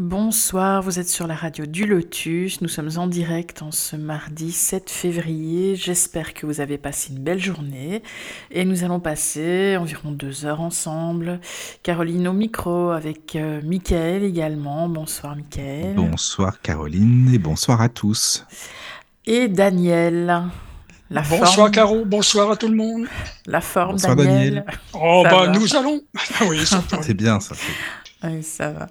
Bonsoir, vous êtes sur la radio du Lotus. Nous sommes en direct en ce mardi 7 février. J'espère que vous avez passé une belle journée. Et nous allons passer environ deux heures ensemble. Caroline au micro avec euh, Mickaël également. Bonsoir Mickaël. Bonsoir Caroline et bonsoir à tous. Et Daniel. La bonsoir forme... Caro, bonsoir à tout le monde. La forme bonsoir, Daniel. Daniel. Oh ça bah va. nous allons. oui, c'est bien ça. Oui, ça va.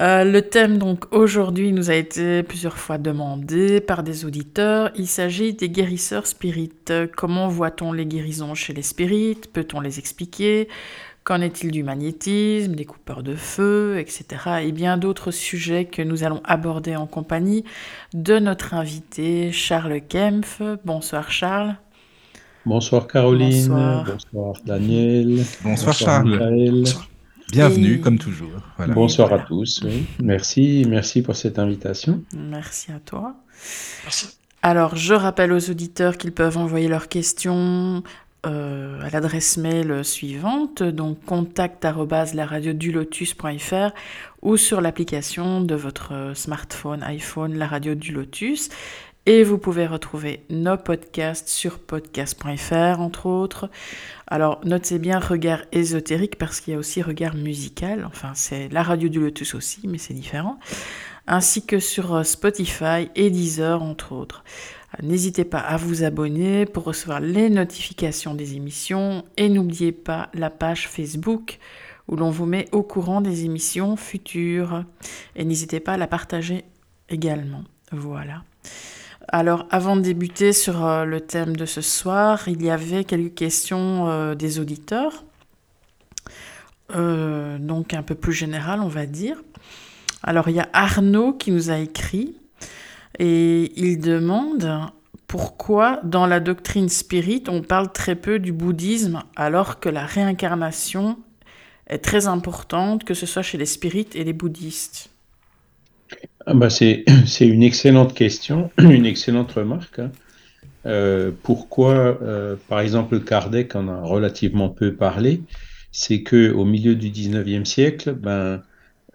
Euh, le thème donc aujourd'hui nous a été plusieurs fois demandé par des auditeurs. Il s'agit des guérisseurs spirites. Comment voit-on les guérisons chez les spirites? Peut-on les expliquer? Qu'en est-il du magnétisme, des coupeurs de feu, etc. Et bien d'autres sujets que nous allons aborder en compagnie de notre invité Charles Kempf. Bonsoir Charles. Bonsoir Caroline. Bonsoir, Bonsoir Daniel. Bonsoir, Charles. Michael. Bienvenue, Et- comme toujours. Voilà. Bonsoir à tous. oui. Merci, merci pour cette invitation. Merci à toi. Merci. Alors, je rappelle aux auditeurs qu'ils peuvent envoyer leurs questions euh, à l'adresse mail suivante, donc contact@laradiodulotus.fr ou sur l'application de votre smartphone, iPhone, la radio du Lotus. Et vous pouvez retrouver nos podcasts sur podcast.fr, entre autres. Alors, notez bien regard ésotérique parce qu'il y a aussi regard musical. Enfin, c'est la radio du Lotus aussi, mais c'est différent. Ainsi que sur euh, Spotify et Deezer, entre autres. N'hésitez pas à vous abonner pour recevoir les notifications des émissions et n'oubliez pas la page Facebook où l'on vous met au courant des émissions futures. Et n'hésitez pas à la partager également. Voilà. Alors, avant de débuter sur euh, le thème de ce soir, il y avait quelques questions euh, des auditeurs, Euh, donc un peu plus générales, on va dire. Alors, il y a Arnaud qui nous a écrit et il demande pourquoi dans la doctrine spirit on parle très peu du bouddhisme alors que la réincarnation est très importante, que ce soit chez les spirites et les bouddhistes. Ah bah c'est, une excellente question, une excellente remarque. hein. Euh, pourquoi, euh, par exemple, Kardec en a relativement peu parlé, c'est que au milieu du 19e siècle, ben,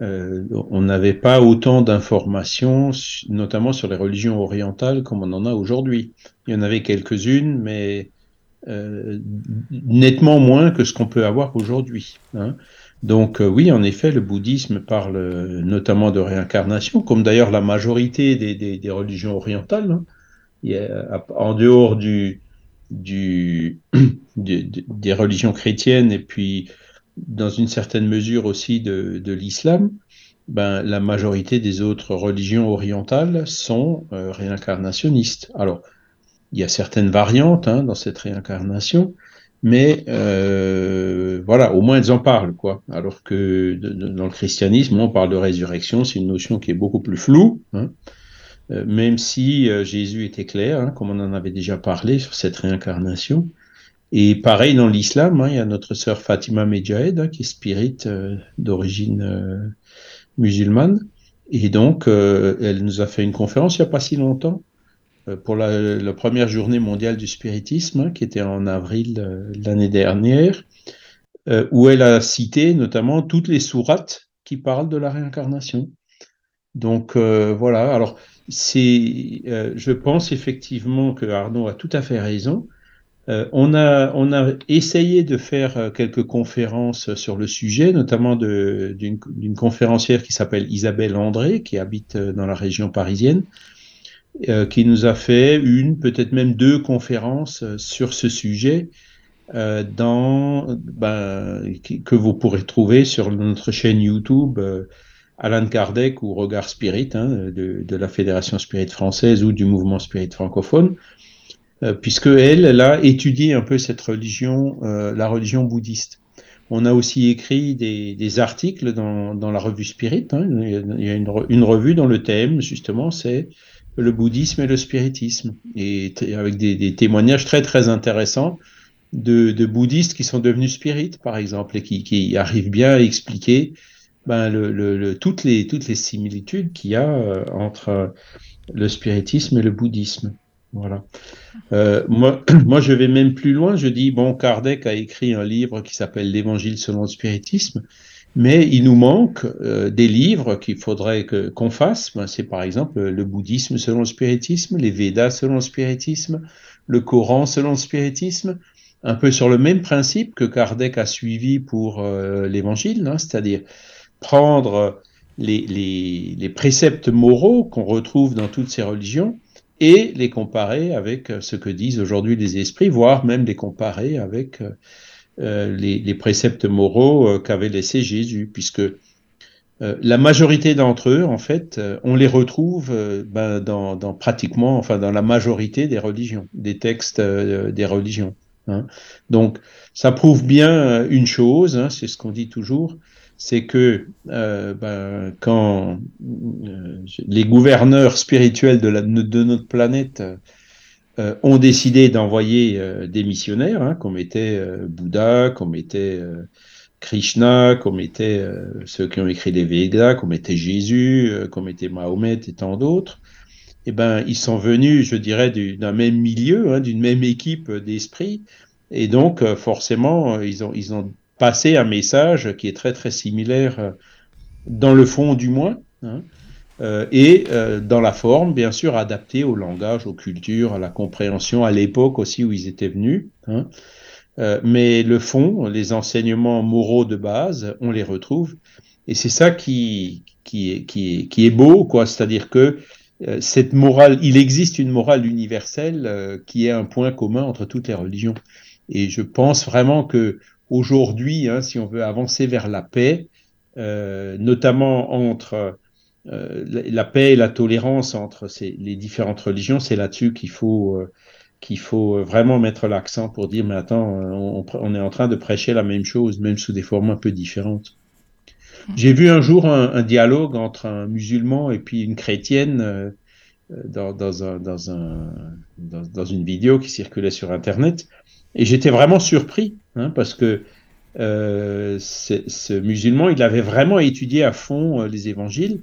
euh, on n'avait pas autant d'informations, notamment sur les religions orientales, comme on en a aujourd'hui. Il y en avait quelques-unes, mais nettement moins que ce qu'on peut avoir aujourd'hui. hein. Donc euh, oui, en effet, le bouddhisme parle euh, notamment de réincarnation, comme d'ailleurs la majorité des, religions orientales. hein. En dehors du, des religions chrétiennes et puis dans une certaine mesure aussi de, de l'islam, ben, la majorité des autres religions orientales sont euh, réincarnationnistes. Alors, il y a certaines variantes hein, dans cette réincarnation, mais euh, voilà, au moins elles en parlent, quoi. Alors que dans le christianisme, on parle de résurrection, c'est une notion qui est beaucoup plus floue, hein. Euh, même si euh, Jésus était clair, hein, comme on en avait déjà parlé sur cette réincarnation. Et pareil dans l'islam, hein, il y a notre sœur Fatima Medjahed, hein, qui est spirit euh, d'origine musulmane. Et donc, elle nous a fait une conférence il n'y a pas si longtemps pour la, première journée mondiale du spiritisme, hein, qui était en avril euh, l'année dernière, euh, où elle a cité notamment toutes les sourates qui parlent de la réincarnation. Donc euh, voilà, alors c'est, euh, je pense effectivement que Arnaud a tout à fait raison. Euh, on a, on a essayé de faire euh, quelques conférences sur le sujet, notamment d'une conférencière qui s'appelle Isabelle André, qui habite euh, dans la région parisienne, euh, qui nous a fait une, peut-être même deux conférences euh, sur ce sujet, euh, dans, ben, que vous pourrez trouver sur notre chaîne YouTube euh, Alan Kardec ou Regard Spirit, hein, de, de la Fédération Spirit française ou du mouvement Spirit francophone euh, puisque elle, elle a étudié un peu cette religion, euh, la religion bouddhiste. On a aussi écrit des, articles dans, la revue Spirit. Hein. Il y a une, revue dont le thème, justement, c'est le bouddhisme et le spiritisme. Et avec des, témoignages très, très intéressants de, bouddhistes qui sont devenus spirites, par exemple, et qui, arrivent bien à expliquer ben, le, toutes, les, toutes les similitudes qu'il y a euh, entre le spiritisme et le bouddhisme. Voilà. Euh, moi, moi, je vais même plus loin. Je dis, bon, Kardec a écrit un livre qui s'appelle L'Évangile selon le spiritisme, mais il nous manque euh, des livres qu'il faudrait qu'on fasse. Ben, c'est par exemple le bouddhisme selon le spiritisme, les Védas selon le spiritisme, le Coran selon le spiritisme, un peu sur le même principe que Kardec a suivi pour euh, l'Évangile, hein, c'est-à-dire prendre les, les, les préceptes moraux qu'on retrouve dans toutes ces religions et les comparer avec euh, ce que disent aujourd'hui les esprits, voire même les comparer avec euh, euh, les, préceptes moraux qu'avait laissé Jésus, puisque la majorité d'entre eux, en fait, on les retrouve ben, dans, pratiquement, enfin dans la majorité des religions, des textes des religions. Hein. Donc, ça prouve bien une chose, hein, c'est ce qu'on dit toujours, c'est que euh, ben, quand euh, les gouverneurs spirituels de, notre planète euh, ont décidé d'envoyer des missionnaires, hein, comme était Bouddha, comme était Krishna, comme était ceux qui ont écrit les Védas, comme était Jésus, comme était Mahomet et tant d'autres, eh ben, ils sont venus, je dirais, d'un même milieu, hein, d'une même équipe d'esprit, et donc forcément, ils ont, ils ont passer un message qui est très très similaire euh, dans le fond du moins, hein, euh, et euh, dans la forme, bien sûr, adapté au langage, aux cultures, à la compréhension, à l'époque aussi où ils étaient venus. Hein. mais le fond, les enseignements moraux de base, on les retrouve. Et c'est ça qui, qui, est, qui, qui est beau, quoi. C'est-à-dire que cette morale, il existe une morale universelle qui est un point commun entre toutes les religions. Et je pense vraiment que aujourd'hui, hein, si on veut avancer vers la paix, euh, notamment entre euh, la paix et la tolérance entre les différentes religions, c'est là-dessus qu'il faut, euh, qu'il faut vraiment mettre l'accent pour dire, mais attends, on, est en train de prêcher la même chose, même sous des formes un peu différentes. J'ai vu un jour un, dialogue entre un musulman et puis une chrétienne dans, dans, un, dans, un, dans, une vidéo qui circulait sur Internet. Et j'étais vraiment surpris, hein, parce que euh, ce musulman, il avait vraiment étudié à fond euh, les évangiles,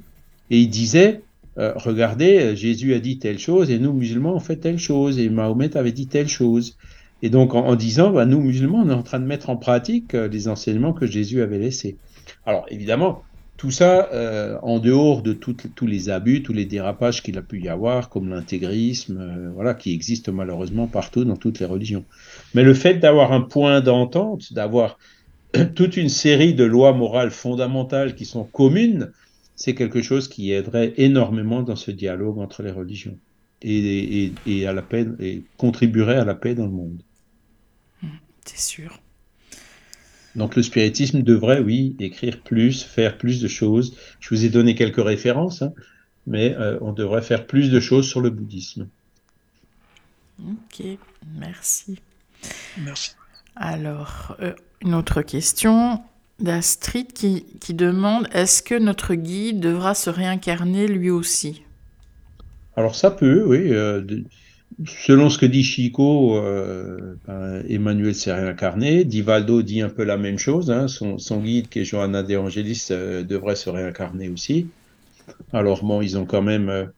et il disait, euh, regardez, Jésus a dit telle chose, et nous, musulmans, on fait telle chose, et Mahomet avait dit telle chose. Et donc, en, disant, bah, nous, musulmans, on est en train de mettre en pratique les enseignements que Jésus avait laissés. Alors, évidemment, tout ça, euh, en dehors de tous les abus, tous les dérapages qu'il a pu y avoir, comme l'intégrisme, euh, voilà, qui existe malheureusement partout dans toutes les religions. Mais le fait d'avoir un point d'entente, d'avoir toute une série de lois morales fondamentales qui sont communes, c'est quelque chose qui aiderait énormément dans ce dialogue entre les religions et, et à la paix et contribuerait à la paix dans le monde. C'est sûr. Donc le spiritisme devrait, oui, écrire plus, faire plus de choses. Je vous ai donné quelques références, hein, mais euh, on devrait faire plus de choses sur le bouddhisme. Ok, merci. Merci. Alors, euh, une autre question d'Astrid qui, qui demande est-ce que notre guide devra se réincarner lui aussi? Alors ça peut, oui. Euh, selon ce que dit Chico, euh, ben, Emmanuel s'est réincarné. Divaldo dit un peu la même chose. Hein. Son, guide, qui est Johanna De Angelis, euh, devrait se réincarner aussi. Alors bon, ils ont quand même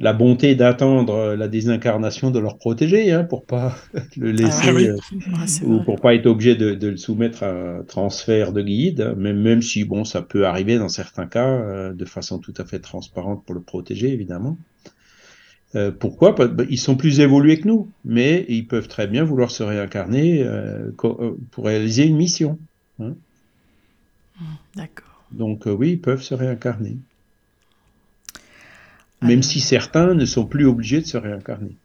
la bonté d'attendre la désincarnation de leur protégé, hein, pour pas le laisser, ah ou pour pas être obligé de, le soumettre à un transfert de guide. Même, même si bon, ça peut arriver dans certains cas, de façon tout à fait transparente pour le protéger, évidemment. Euh, pourquoi? Bah, Ils sont plus évolués que nous, mais ils peuvent très bien vouloir se réincarner euh, euh, pour réaliser une mission. Hein. D'accord. Donc oui, ils peuvent se réincarner. Même si certains ne sont plus obligés de se réincarner.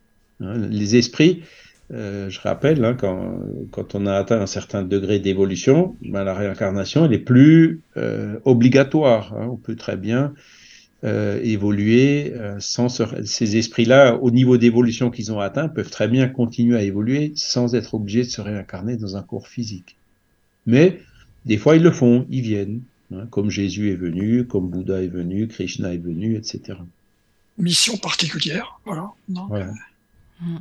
Hein. Les esprits, je rappelle, hein, quand, on a atteint un certain degré d'évolution, ben, la réincarnation, elle est plus obligatoire. On peut très bien euh, évoluer euh, sans ces esprits-là, au niveau d'évolution qu'ils ont atteint, peuvent très bien continuer à évoluer sans être obligés de se réincarner dans un corps physique. Mais Des fois, ils le font, ils viennent, hein, comme Jésus est venu, comme Bouddha est venu, Krishna est venu, etc. Mission particulière, voilà. Hmm.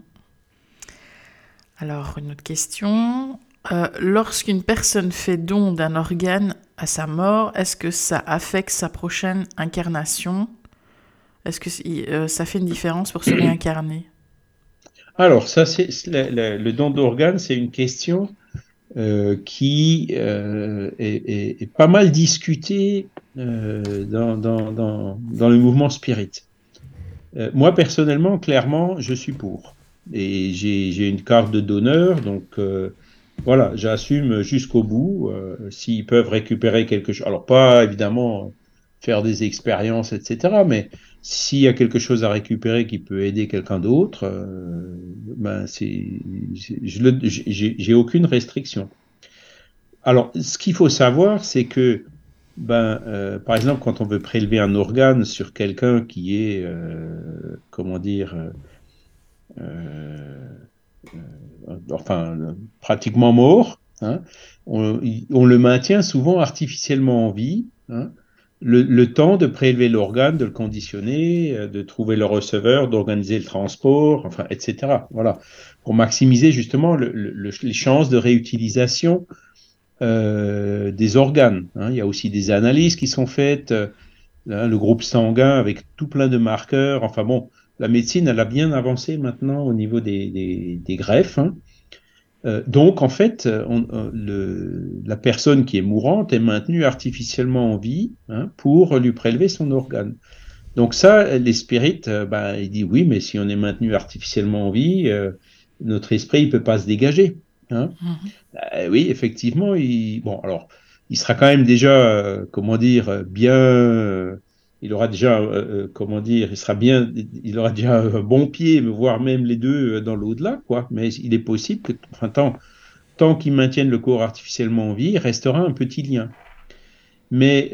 Alors, une autre question. Euh, lorsqu'une personne fait don d'un organe à sa mort, est-ce que ça affecte sa prochaine incarnation? Est-ce que euh, ça fait une différence pour se réincarner? Alors, ça, c'est le, don d'organe, c'est une question euh, qui est, pas mal discutée dans, dans, le mouvement spirit. Moi, personnellement, clairement, je suis pour. Et j'ai une carte de donneur, donc voilà, j'assume jusqu'au bout. Euh, s'ils peuvent récupérer quelque chose, alors pas évidemment faire des expériences, etc. Mais s'il y a quelque chose à récupérer qui peut aider quelqu'un d'autre, euh, ben c'est, j'ai aucune restriction. Alors, ce qu'il faut savoir, c'est que, ben, euh, par exemple, quand on veut prélever un organe sur quelqu'un qui est, comment dire, euh, enfin pratiquement mort, hein, on, le maintient souvent artificiellement en vie, hein, le, temps de prélever l'organe, de le conditionner, euh, de trouver le receveur, d'organiser le transport, enfin, etc. Voilà, pour maximiser justement les chances de réutilisation euh, des organes. Hein. Il y a aussi des analyses qui sont faites, le groupe sanguin avec tout plein de marqueurs. Enfin bon, la médecine, elle a bien avancé maintenant au niveau des, greffes. Hein. Euh, donc, en fait, euh, la personne qui est mourante est maintenue artificiellement en vie hein, pour lui prélever son organe. Donc ça, les spirites, euh, ben, il dit oui, mais si on est maintenu artificiellement en vie, notre esprit ne peut pas se dégager. Hein. Mm-hmm. oui, effectivement, il, bon, alors, il sera quand même déjà, comment dire, bien il aura déjà, euh, euh, comment dire, il sera bien, il aura déjà un bon pied, voire même les deux euh, dans l'au-delà, quoi. Mais il est possible que, enfin, tant, tant qu'il maintienne le corps artificiellement en vie, il restera un petit lien. Mais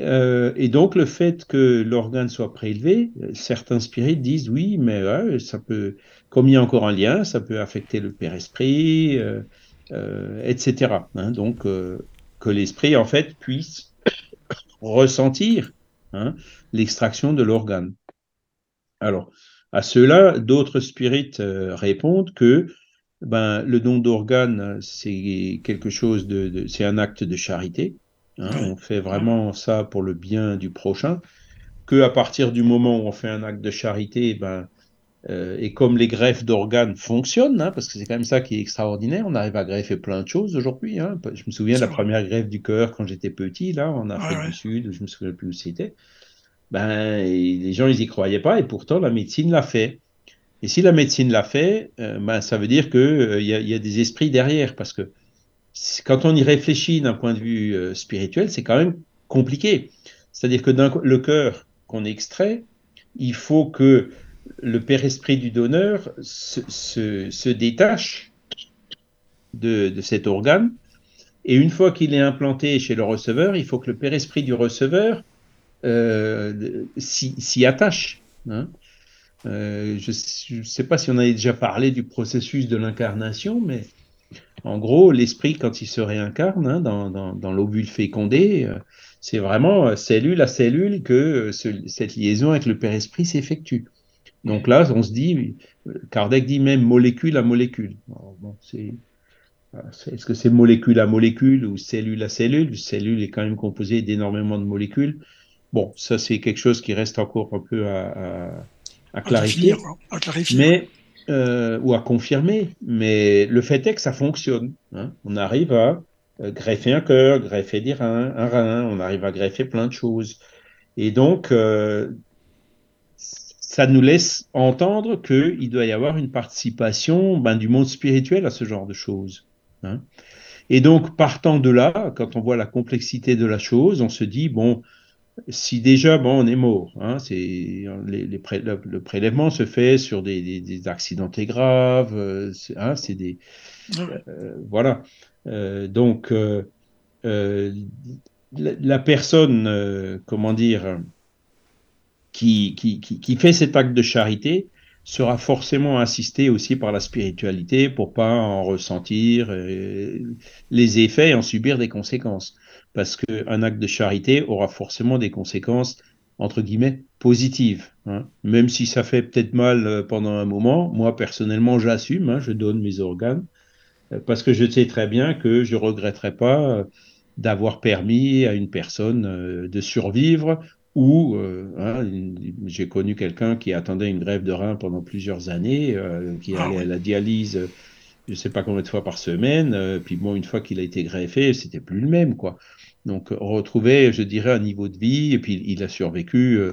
et donc le fait que l'organe soit prélevé, certains spirites disent oui, mais ça peut, comme il y a encore un lien, ça peut affecter le père esprit, etc. Hein. donc que l'esprit en fait puisse ressentir Hein, l'extraction de l'organe. Alors, à cela, d'autres spirites euh, répondent que ben, le don d'organes, c'est quelque chose de, c'est un acte de charité. Hein, on fait vraiment ça pour le bien du prochain. Que à partir du moment où on fait un acte de charité, ben, euh, et comme les greffes d'organes fonctionnent, hein, parce que c'est quand même ça qui est extraordinaire, on arrive à greffer plein de choses aujourd'hui. Hein. Je me souviens de la première greffe du cœur quand j'étais petit, là, en Afrique du Sud, je me souviens plus où c'était. Ben, les gens, ils y croyaient pas, et pourtant la médecine l'a fait. Et si la médecine l'a fait, euh, ben, ça veut dire qu'il euh, y, y, a des esprits derrière, parce que quand on y réfléchit d'un point de vue spirituel, c'est quand même compliqué. C'est-à-dire que le cœur qu'on extrait, il faut que le père esprit du donneur se, détache de, cet organe. Et une fois qu'il est implanté chez le receveur, il faut que le père esprit du receveur euh, s'y attache. Hein. Euh, je ne sais pas si on avait déjà parlé du processus de l'incarnation, mais en gros, l'esprit, quand il se réincarne hein, dans, l'ovule fécondé, euh, c'est vraiment cellule à cellule que cette liaison avec le Père Esprit s'effectue. Donc là, on se dit, Kardec dit même molécule à molécule. est-ce que c'est molécule à molécule ou cellule à cellule? Cellule est quand même composée d'énormément de molécules. Bon, ça c'est quelque chose qui reste encore un peu à, clarifier, mais euh, ou à confirmer. Mais le fait est que ça fonctionne. Hein. On arrive à euh, greffer un cœur, greffer des reins, un rein, on arrive à greffer plein de choses. Et donc, euh, ça nous laisse entendre qu'il doit y avoir une participation ben, du monde spirituel à ce genre de choses. Hein. Et donc, partant de là, quand on voit la complexité de la chose, on se dit, bon, si déjà, bon, on est mort, hein, c'est, les, le, prélèvement se fait sur des, des, accidentés graves, euh, c'est, hein, c'est des... Euh, voilà. Euh, donc, la, la, personne, comment dire qui, qui, qui, fait cet acte de charité sera forcément assisté aussi par la spiritualité pour pas en ressentir euh, les effets et en subir des conséquences. parce qu'un acte de charité aura forcément des conséquences, entre guillemets, positives. Hein. Même si ça fait peut-être mal euh, pendant un moment, moi personnellement j'assume, hein, je donne mes organes, euh, parce que je sais très bien que je regretterai pas d'avoir permis à une personne de survivre ou hein, j'ai connu quelqu'un qui attendait une grève de rein pendant plusieurs années, qui ah allait à la dialyse je ne sais pas combien de fois par semaine, puis bon, une fois qu'il a été greffé, c'était plus le même, quoi. Donc, retrouver, je dirais, un niveau de vie, et puis il a survécu euh,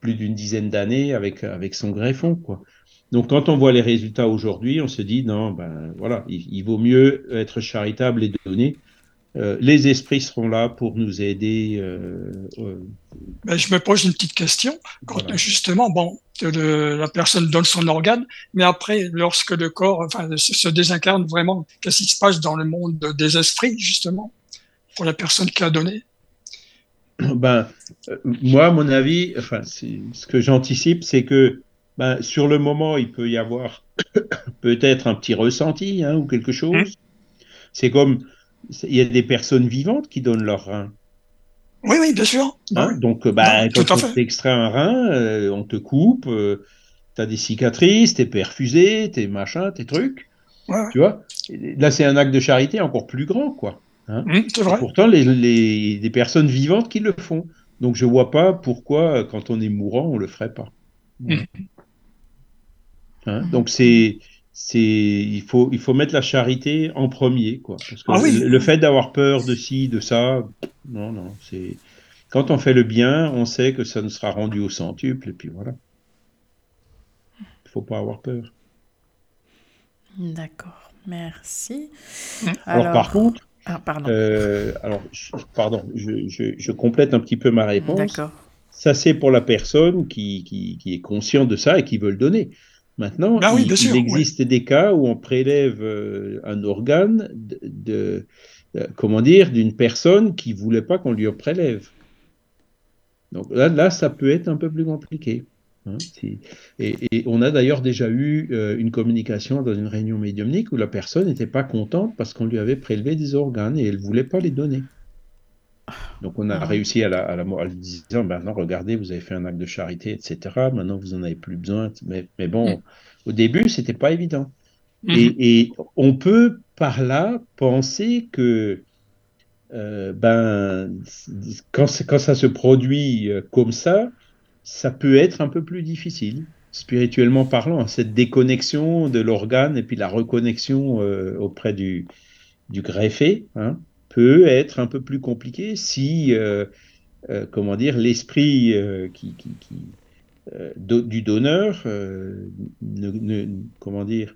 plus d'une dizaine d'années avec, avec son greffon, quoi. Donc, quand on voit les résultats aujourd'hui, on se dit, non, ben voilà, il, vaut mieux être charitable et donner. Euh, les esprits seront là pour nous aider. Euh, ben, je me pose une petite question. Quand justement, bon, la personne donne son organe, mais après, lorsque le corps enfin, se désincarne vraiment, qu'est-ce qui se passe dans le monde des esprits, justement pour la personne qui a donné? Ben, euh, Moi, mon avis, enfin, ce que j'anticipe, c'est que ben, sur le moment, il peut y avoir peut-être un petit ressenti hein, ou quelque chose. Mmh. C'est comme, il y a des personnes vivantes qui donnent leur rein. Oui, oui, bien sûr. Hein, donc, ben, quand on t'extrait un rein, euh, on te coupe, euh, tu as des cicatrices, t'es perfusé, t'es machin, tes trucs. Tu vois? Là, c'est un acte de charité encore plus grand, quoi. Hein mmh, c'est vrai. Pourtant, les, les, des personnes vivantes qui le font. Donc, je vois pas pourquoi, quand on est mourant, on le ferait pas. Mmh. Hein, donc, c'est, c'est, il faut, il faut mettre la charité en premier, quoi. Parce que ah le, fait d'avoir peur de ci, de ça, non, non, c'est. Quand on fait le bien, on sait que ça nous sera rendu au centuple, et puis voilà. Il faut pas avoir peur. D'accord, merci. Mmh. Alors, par contre, ah, pardon. Euh, alors, je, pardon, je, complète un petit peu ma réponse. D'accord. Ça, c'est pour la personne qui, qui, est consciente de ça et qui veut le donner. Maintenant, bah il, existe des cas où on prélève euh, un organe de, euh, comment dire, d'une personne qui voulait pas qu'on lui prélève. Donc là, là, ça peut être un peu plus compliqué. Hein, et, on a d'ailleurs déjà eu euh, une communication dans une réunion médiumnique où la personne n'était pas contente parce qu'on lui avait prélevé des organes et elle ne voulait pas les donner. Donc on a réussi à la, à la lui disant, maintenant regardez, vous avez fait un acte de charité, etc. Maintenant vous n'en avez plus besoin. Mais, mais bon, mm. au début, c'était pas évident. Mm-hmm. Et, on peut par là penser que euh, ben, quand, quand ça se produit euh, comme ça, ça peut être un peu plus difficile, spirituellement parlant, hein, cette déconnexion de l'organe et puis la reconnexion euh, auprès du, du greffé hein, peut être un peu plus compliqué si, euh, euh, comment dire, l'esprit qui, du donneur ne, comment dire,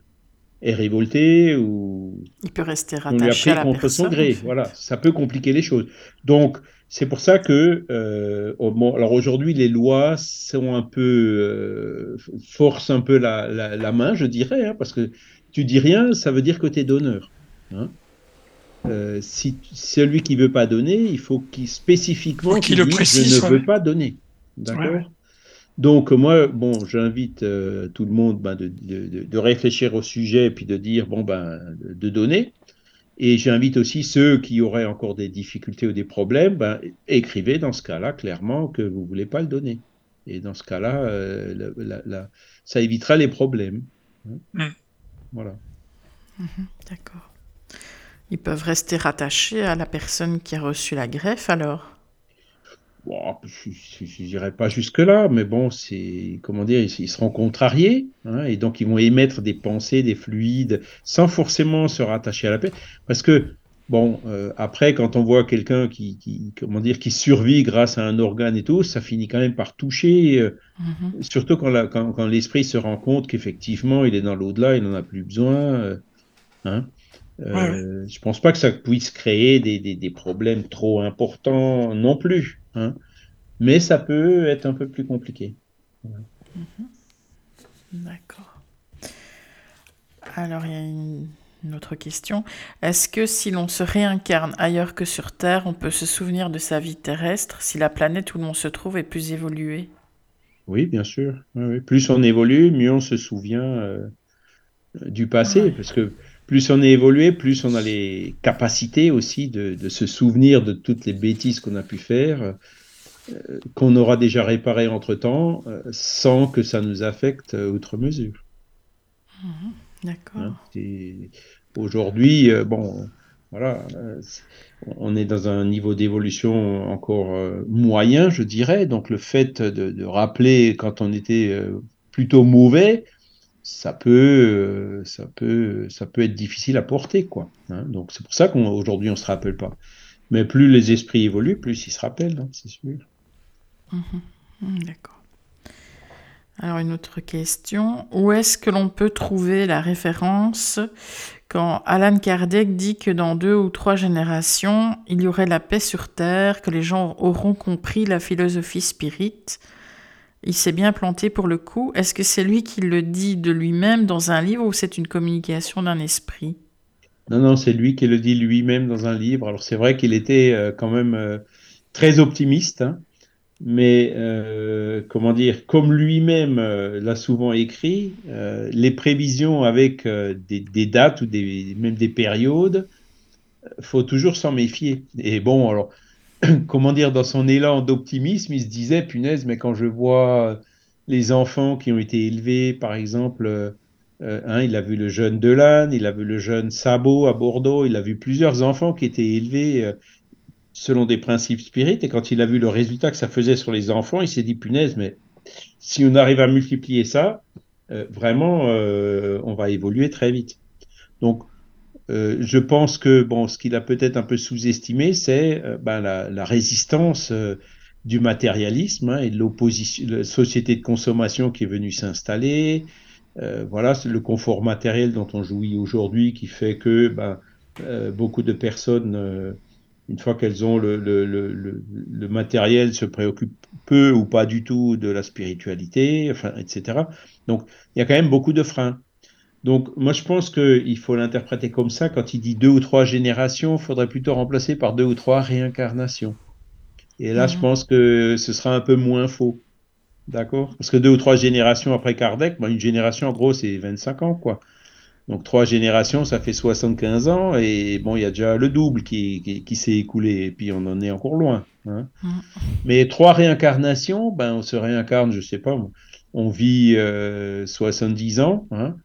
est révolté ou il peut rester rattaché à la contre son gré. Voilà, ça peut compliquer les choses. Donc c'est pour ça que, euh, bon, alors aujourd'hui, les lois sont un peu, euh, forcent un peu la, la, main, je dirais, hein, parce que tu dis rien, ça veut dire que tu es donneur. Hein. Euh, si celui qui veut pas donner, il faut qu'il spécifiquement qu'il le précise, je ne veux pas donner. D'accord Donc moi, bon, j'invite euh, tout le monde ben, de, de, de, réfléchir au sujet et puis de dire, bon, ben, de donner. Et j'invite aussi ceux qui auraient encore des difficultés ou des problèmes, ben, écrivez dans ce cas-là clairement que vous ne voulez pas le donner. Et dans ce cas-là, euh, ça évitera les problèmes. Mm. Voilà. Mhm, d'accord. Ils peuvent rester rattachés à la personne qui a reçu la greffe alors? Bon, je n'irai pas jusque-là, mais bon, c'est comment dire, ils, seront contrariés, hein, et donc ils vont émettre des pensées, des fluides, sans forcément se rattacher à la paix, parce que bon, euh, après, quand on voit quelqu'un qui, comment dire, qui survit grâce à un organe et tout, ça finit quand même par toucher, euh, mm-hmm. surtout quand, quand, l'esprit se rend compte qu'effectivement, il est dans l'au-delà, il n'en a plus besoin. Euh, hein. Je pense pas que ça puisse créer des, des problèmes trop importants non plus. Hein. Mais ça peut être un peu plus compliqué. Mhm. D'accord. Alors, il y a une, autre question. Est-ce que si l'on se réincarne ailleurs que sur Terre, on peut se souvenir de sa vie terrestre si la planète où l'on se trouve est plus évoluée? Oui, bien sûr. Plus on évolue, mieux on se souvient euh, du passé. Parce que plus on est évolué, plus on a les capacités aussi de, se souvenir de toutes les bêtises qu'on a pu faire, euh, qu'on aura déjà réparé entre-temps, euh, sans que ça nous affecte outre mesure. Mhm. D'accord. Hein, aujourd'hui, bon, voilà, on est dans un niveau d'évolution encore moyen, je dirais. Donc le fait de rappeler quand on était plutôt mauvais, ça peut, euh, ça peut, ça peut être difficile à porter, quoi. Hein. Donc c'est pour ça qu'aujourd'hui on, ne se rappelle pas. Mais plus les esprits évoluent, plus ils se rappellent, hein, c'est sûr. Mhm. Mhm, d'accord. Alors une autre question. Où est-ce que l'on peut trouver la référence quand Alan Kardec dit que dans deux ou trois générations, il y aurait la paix sur Terre, que les gens auront compris la philosophie spirite? Il s'est bien planté pour le coup. Est-ce que c'est lui qui le dit de lui-même dans un livre ou c'est une communication d'un esprit? Non, non, c'est lui qui le dit lui-même dans un livre. Alors c'est vrai qu'il était euh, quand même euh, très optimiste, hein. mais euh, comment dire, comme lui-même l'a souvent écrit, les prévisions avec des, dates ou même des périodes, faut toujours s'en méfier. Et bon, alors comment dire, dans son élan d'optimisme, il se disait, punaise, mais quand je vois les enfants qui ont été élevés, par exemple, euh, hein, il a vu le jeune Delanne, il a vu le jeune Sabot à Bordeaux, il a vu plusieurs enfants qui étaient élevés euh, selon des principes spirites, et quand il a vu le résultat que ça faisait sur les enfants, il s'est dit, punaise, mais si on arrive à multiplier ça, euh, vraiment, on va évoluer très vite. Donc, euh, je pense que bon, ce qu'il a peut-être un peu sous-estimé, c'est euh, ben, la, résistance euh, du matérialisme hein, et de l'opposition, la société de consommation qui est venue s'installer. voilà, c'est le confort matériel dont on jouit aujourd'hui qui fait que ben, beaucoup de personnes, une fois qu'elles ont le, le, matériel, se préoccupent peu ou pas du tout de la spiritualité, enfin, etc. Donc, il y a quand même beaucoup de freins. Donc, moi, je pense qu'il faut l'interpréter comme ça. Quand il dit deux ou trois générations, il faudrait plutôt remplacer par deux ou trois réincarnations. Et là, je pense que ce sera un peu moins faux. D'accord? Parce que deux ou trois générations après Kardec, bah, une génération, en gros, c'est 25 ans, quoi. Donc, trois générations, ça fait 75 ans. Et bon, il y a déjà le double qui, qui, s'est écoulé. Et puis, on en est encore loin. Hein. Mais trois réincarnations, ben, on se réincarne, je sais pas, on vit 70 euh, ans. Hein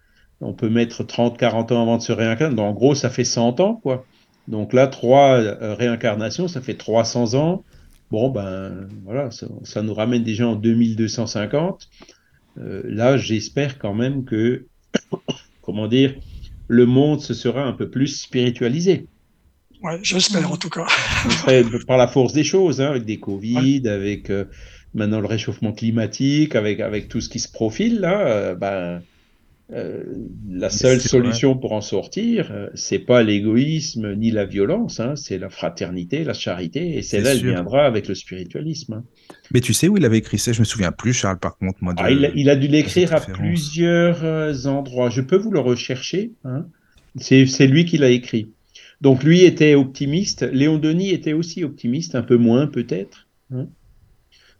on peut mettre 30, 40 ans avant de se réincarner. Donc, en gros, ça fait 100 ans, quoi. Donc là, trois euh, réincarnations, ça fait 300 ans. Bon, ben voilà, ça, nous ramène déjà en 2250. Euh, là, j'espère quand même que, comment dire, le monde se sera un peu plus spiritualisé. Ouais, j'espère en tout cas. Par la force des choses, hein, avec des Covid, avec euh, maintenant le réchauffement climatique, avec, avec tout ce qui se profile là, ben euh, la seule solution pour en sortir, euh, c'est pas l'égoïsme ni la violence, hein, c'est la fraternité, la charité, et celle-là, elle viendra avec le spiritualisme. Hein. Mais tu sais où il avait écrit ça? Je me souviens plus, Charles, par contre. Moi, ah, il, a, dû l'écrire à plusieurs euh, endroits. Je peux vous le rechercher. Hein. c'est lui qui l'a écrit. Donc lui était optimiste. Léon Denis était aussi optimiste, un peu moins peut-être.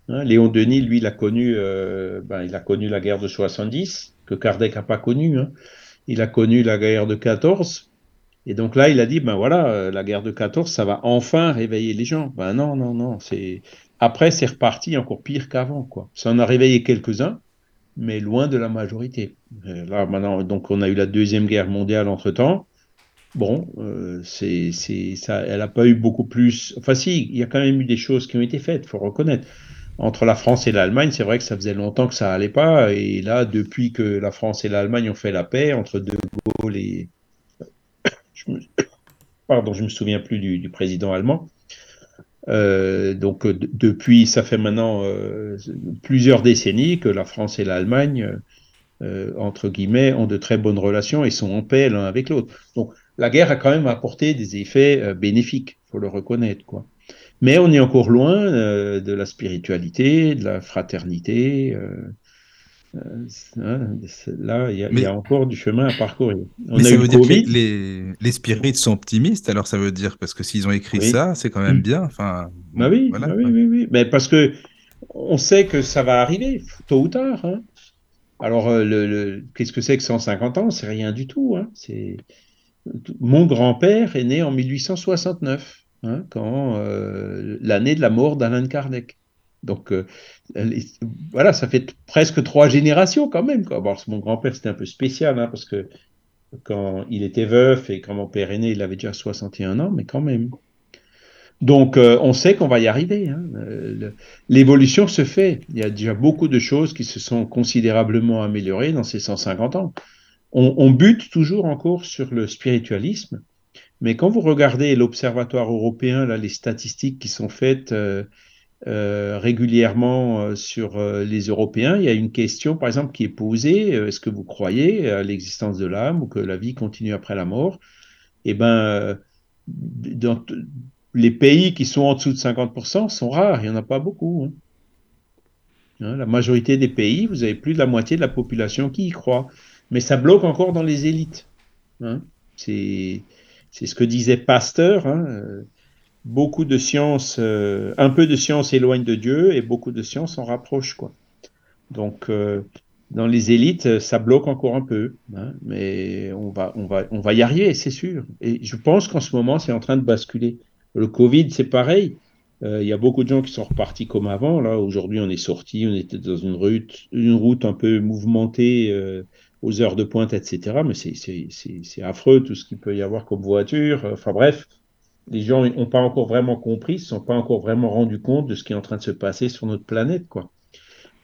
Léon Denis, lui, il a connu, ben, il a connu la guerre de 70 que Kardec n'a pas connu. Hein. Il a connu la guerre de 14. Et donc là, il a dit, ben voilà, euh, la guerre de 14, ça va enfin réveiller les gens. Ben non, non, non. C'est Après, c'est reparti encore pire qu'avant. quoi. Ça en a réveillé quelques-uns, mais loin de la majorité. Euh, là, maintenant, donc on a eu la Deuxième Guerre mondiale entre-temps. Bon, euh, c'est, ça, elle n'a pas eu beaucoup plus. Enfin, si, il y a quand même eu des choses qui ont été faites, faut reconnaître entre la France et l'Allemagne, c'est vrai que ça faisait longtemps que ça allait pas. Et là, depuis que la France et l'Allemagne ont fait la paix entre De Gaulle et. Je me... Pardon, je me souviens plus du, président allemand. Euh, donc depuis, ça fait maintenant euh, plusieurs décennies que la France et l'Allemagne, euh, entre guillemets, ont de très bonnes relations et sont en paix l'un avec l'autre. Donc la guerre a quand même apporté des effets bénéfiques, faut le reconnaître, quoi. Mais on est encore loin euh, de la spiritualité, de la fraternité. Euh, euh, hein, là, il y, a encore du chemin à parcourir. On mais ça veut dire que les, les spirites sont optimistes, alors ça veut dire, parce que s'ils ont écrit ça, c'est quand même mm. bien. Enfin, bah oui, bah oui, oui, oui, Mais parce que on sait que ça va arriver, tôt ou tard. Hein. Alors, le, qu'est-ce que c'est que 150 ans? C'est rien du tout. Hein. C'est mon grand-père est né en 1869, hein, quand l'année de la mort d'Alan Kardec. Donc voilà, ça fait presque trois générations quand même. Quoi. mon grand-père c'était un peu spécial hein, parce que quand il était veuf et quand mon père est né, il avait déjà 61 ans, mais quand même. Donc, euh, on sait qu'on va y arriver. Hein. Euh, l'évolution se fait. Il y a déjà beaucoup de choses qui se sont considérablement améliorées dans ces 150 ans. On, bute toujours encore sur le spiritualisme, mais quand vous regardez l'Observatoire européen, là, les statistiques qui sont faites euh, régulièrement sur les Européens, il y a une question, par exemple, qui est posée est-ce que vous croyez à l'existence de l'âme ou que la vie continue après la mort? Eh bien, les pays qui sont en dessous de 50% sont rares, il n'y en a pas beaucoup. Hein. Hein, la majorité des pays, vous avez plus de la moitié de la population qui y croit. Mais ça bloque encore dans les élites. Hein. C'est ce que disait Pasteur. beaucoup de sciences, euh, un peu de science éloigne de Dieu et beaucoup de science en rapproche. Quoi. Donc, euh, dans les élites, ça bloque encore un peu. mais on va, on, va, on va y arriver, c'est sûr. Et je pense qu'en ce moment, c'est en train de basculer. Le Covid, c'est pareil. Euh, il y a beaucoup de gens qui sont repartis comme avant. Là, aujourd'hui, on est sorti, on était dans une route, une route un peu mouvementée euh, aux heures de pointe, etc. Mais c'est affreux tout ce qu'il peut y avoir comme voiture. Enfin bref, les gens n'ont pas encore vraiment compris, ne se sont pas encore vraiment rendus compte de ce qui est en train de se passer sur notre planète, quoi.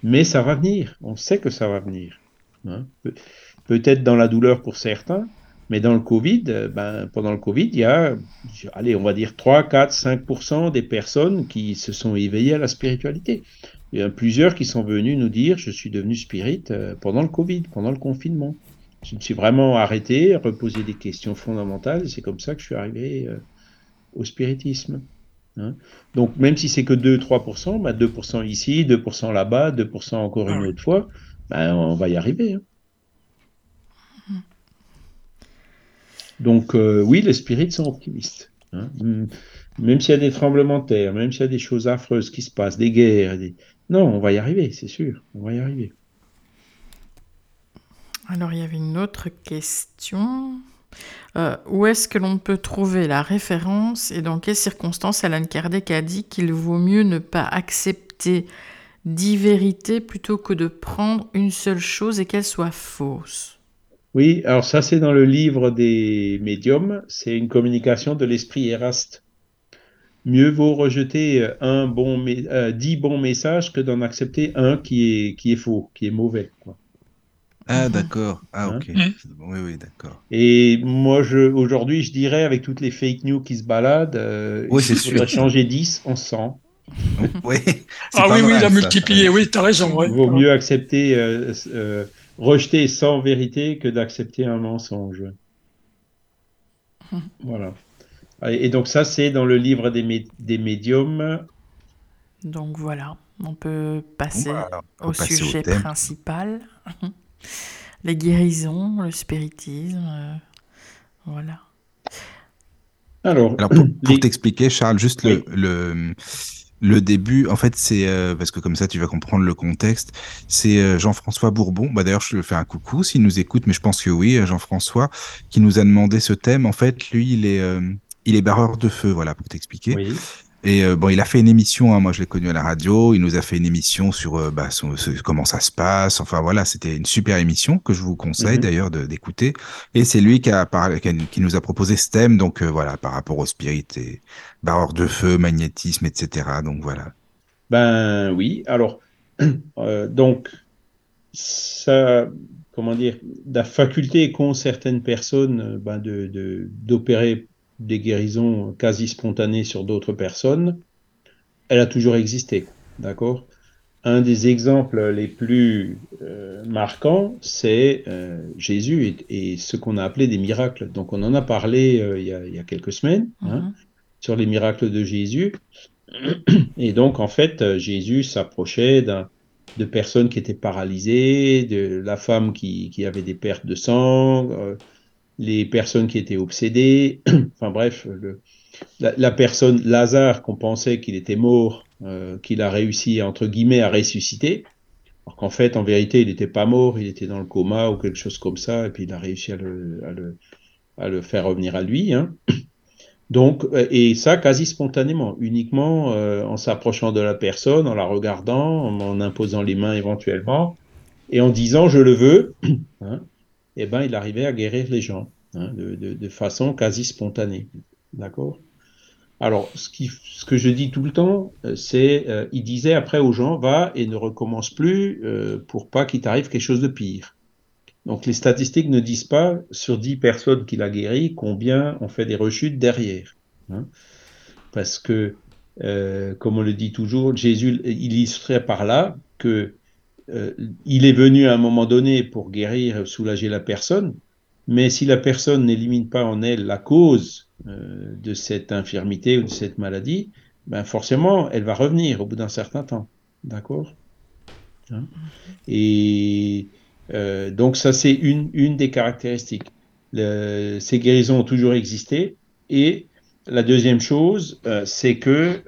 Mais ça va venir. On sait que ça va venir. Hein. Peut-être dans la douleur pour certains, mais dans le Covid, euh, ben, pendant le Covid, il y a, allez, on va dire 3, 4, 5% des personnes qui se sont éveillées à la spiritualité. Il y a plusieurs qui sont venus nous dire, je suis devenu spirit euh, pendant le Covid, pendant le confinement. Je me suis vraiment arrêté, reposé des questions fondamentales, et c'est comme ça que je suis arrivé euh, au spiritisme. Hein. Donc, même si c'est que 2-3%, ben 2% ici, 2% là-bas, 2% encore une autre fois, ben, on va y arriver. Hein. Donc euh, oui, les spirites sont optimistes. Hein. Même s'il y a des tremblements de terre, même s'il y a des choses affreuses qui se passent, des guerres, non, on va y arriver, c'est sûr, on va y arriver. Alors il y avait une autre question. Euh, où est-ce que l'on peut trouver la référence et dans quelles circonstances Alan Kardec a dit qu'il vaut mieux ne pas accepter dix vérités plutôt que de prendre une seule chose et qu'elle soit fausse oui, alors ça c'est dans le livre des médiums, c'est une communication de l'esprit Eraste. Mieux vaut rejeter un bon, euh, dix bons messages que d'en accepter un qui est, qui est faux, qui est mauvais. Ah d'accord, ah hein? ok, oui oui d'accord. Et moi je, aujourd'hui je dirais avec toutes les fake news qui se baladent, euh, il faudrait changer 10 en 100. oui, ah oui, oui, la multiplier, oui, tu as raison. Il vaut mieux accepter euh, euh rejeter sans vérité que d'accepter un mensonge. Voilà. Et donc ça, c'est dans le livre des, des médiums. Donc voilà, on peut passer au sujet principal. Les guérisons, le spiritisme. Euh, voilà. Alors, pour, t'expliquer, Charles, juste le, le, le début, en fait, c'est euh, parce que comme ça, tu vas comprendre le contexte. C'est euh, Jean-François Bourbon. Bah d'ailleurs, je lui fais un coucou s'il nous écoute, mais je pense que oui, Jean-François, qui nous a demandé ce thème. En fait, lui, il est, il est barreur de feu, voilà, pour t'expliquer. Oui. Et euh, bon, il a fait une émission, hein, moi je l'ai connu à la radio, il nous a fait une émission sur euh, bah, comment ça se passe. Enfin voilà, c'était une super émission que je vous conseille mhm. d'ailleurs d'écouter. Et c'est lui qui, a parlé, qui, nous a proposé ce thème, donc euh, voilà, par rapport au spirit et barreur de feu, magnétisme, etc. Donc voilà. Ben oui, alors, donc, ça, comment dire, la faculté qu'ont certaines personnes ben, de d'opérer des guérisons quasi spontanées sur d'autres personnes, elle a toujours existé. D'accord? Un des exemples les plus euh, marquants, c'est euh, Jésus et, ce qu'on a appelé des miracles. Donc on en a parlé euh, il, y a, quelques semaines hein, mhm. sur les miracles de Jésus. Et donc en fait, Jésus s'approchait de personnes qui étaient paralysées, de la femme qui, qui avait des pertes de sang, les personnes qui étaient obsédées, enfin bref, la, personne Lazare qu'on pensait qu'il était mort, euh, qu'il a réussi entre guillemets à ressusciter, alors qu'en fait, en vérité, il n'était pas mort, il était dans le coma ou quelque chose comme ça, et puis il a réussi à le, faire revenir à lui. Hein. Donc, euh, et ça quasi spontanément, uniquement euh, en s'approchant de la personne, en la regardant, en, imposant les mains éventuellement, et en disant je le veux, hein, eh ben, il arrivait à guérir les gens hein, de, façon quasi spontanée. D'accord? Alors, ce, que je dis tout le temps, euh, c'est, il disait après aux gens, va et ne recommence plus pour pas qu'il t'arrive quelque chose de pire. Donc les statistiques ne disent pas sur 10 personnes qu'il a guéries combien ont fait des rechutes derrière. Hein. Parce que, euh, comme on le dit toujours, Jésus illustrait par là que euh, il est venu à un moment donné pour guérir, soulager la personne, mais si la personne n'élimine pas en elle la cause euh, de cette infirmité ou de cette maladie, ben forcément, elle va revenir au bout d'un certain temps. D'accord? Hein? Et euh, donc ça, c'est une, une des caractéristiques. ces guérisons ont toujours existé. Et la deuxième chose, c'est que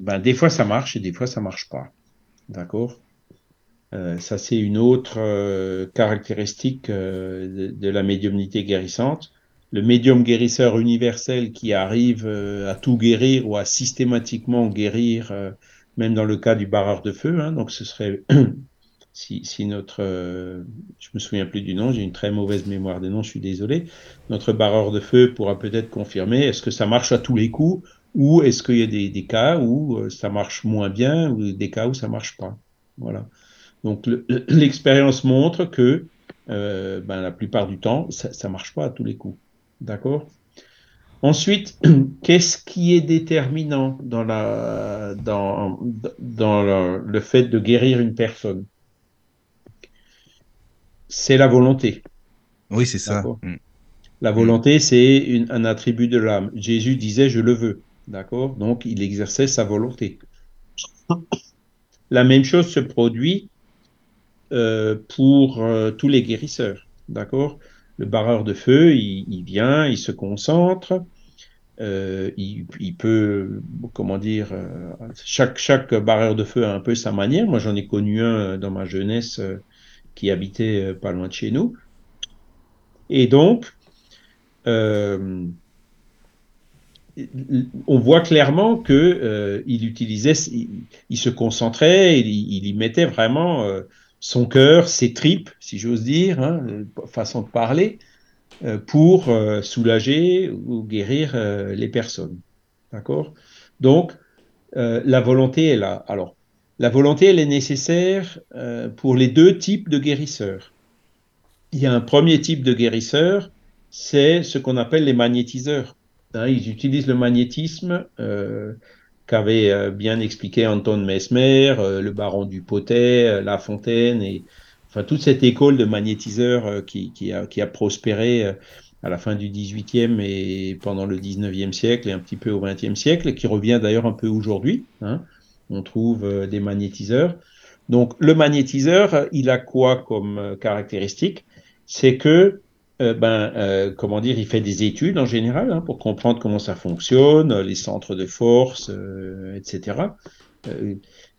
ben, des fois ça marche et des fois ça marche pas. D'accord? Ça, c'est une autre caractéristique de, de, la médiumnité guérissante. Le médium guérisseur universel qui arrive à tout guérir ou à systématiquement guérir, même dans le cas du barreur de feu, hein, donc ce serait si, notre, euh, je me souviens plus du nom, j'ai une très mauvaise mémoire des noms, je suis désolé. Notre barreur de feu pourra peut-être confirmer est-ce que ça marche à tous les coups ou est-ce qu'il y a des, cas où euh, ça marche moins bien ou des cas où ça marche pas? Voilà. Donc l'expérience montre que euh, ben, la plupart du temps, ça, ça marche pas à tous les coups. D'accord? Ensuite, qu'est-ce qui est déterminant dans, la, dans, dans le fait de guérir une personne? C'est la volonté. Oui, c'est ça. Mm. La volonté, c'est un attribut de l'âme. Jésus disait je le veux. D'accord? Donc, il exerçait sa volonté. La même chose se produit euh, pour euh, tous les guérisseurs. D'accord? Le barreur de feu, il, vient, il se concentre. Euh, il, peut, comment dire, chaque, barreur de feu a un peu sa manière. Moi, j'en ai connu un dans ma jeunesse qui habitait pas loin de chez nous. Et donc, on voit clairement que il utilisait, il, se concentrait, il, y mettait vraiment son cœur, ses tripes, si j'ose dire, hein, façon de parler, pour soulager ou guérir les personnes. D'accord? Donc, la volonté est là. Alors, la volonté, elle est nécessaire euh, pour les deux types de guérisseurs. Il y a un premier type de guérisseur, c'est ce qu'on appelle les magnétiseurs. Hein, ils utilisent le magnétisme euh, qu'avait euh, bien expliqué Anton Mesmer, le baron du Potet, La Fontaine, et enfin toute cette école de magnétiseurs qui, a, prospéré à la fin du 18e et pendant le 19e siècle et un petit peu au 20e siècle, et qui revient d'ailleurs un peu aujourd'hui. Hein on trouve euh, des magnétiseurs. Donc le magnétiseur, il a quoi comme euh, caractéristique? C'est que euh, ben, comment dire, il fait des études en général hein, pour comprendre comment ça fonctionne, les centres de force, etc.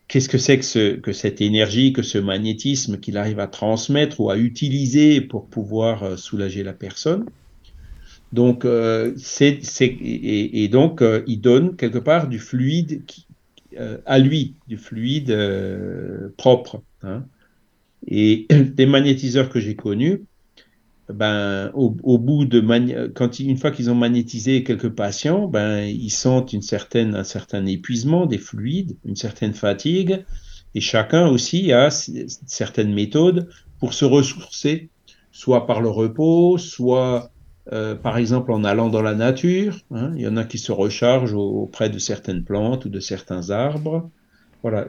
Qu'est-ce que c'est que, ce, que cette énergie, que ce magnétisme qu'il arrive à transmettre ou à utiliser pour pouvoir soulager la personne? Donc, et, donc, il donne quelque part du fluide euh, à lui du fluide euh, propre. Hein. Et des magnétiseurs que j'ai connus, ben, au, bout de quand une fois qu'ils ont magnétisé quelques patients, ben, ils sentent une certaine, un certain épuisement des fluides, une certaine fatigue, et chacun aussi a certaines méthodes pour se ressourcer, soit par le repos, soit euh, par exemple en allant dans la nature. Hein, il y en a qui se rechargent auprès de certaines plantes ou de certains arbres. Voilà,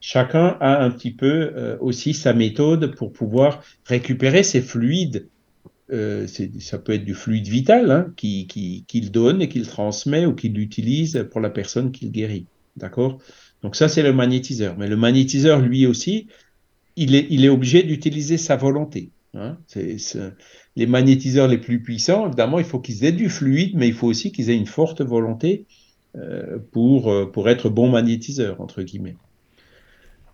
chacun a un petit peu euh, aussi sa méthode pour pouvoir récupérer ses fluides. Euh, ça peut être du fluide vital hein, qu'il donne et qu'il transmet ou qu'il utilise pour la personne qu'il guérit. D'accord? Donc ça, c'est le magnétiseur. Mais le magnétiseur, lui aussi, il est, il est obligé d'utiliser sa volonté. Hein. c'est, les magnétiseurs les plus puissants, évidemment, il faut qu'ils aient du fluide, mais il faut aussi qu'ils aient une forte volonté euh, pour, euh, pour être bons magnétiseurs, entre guillemets.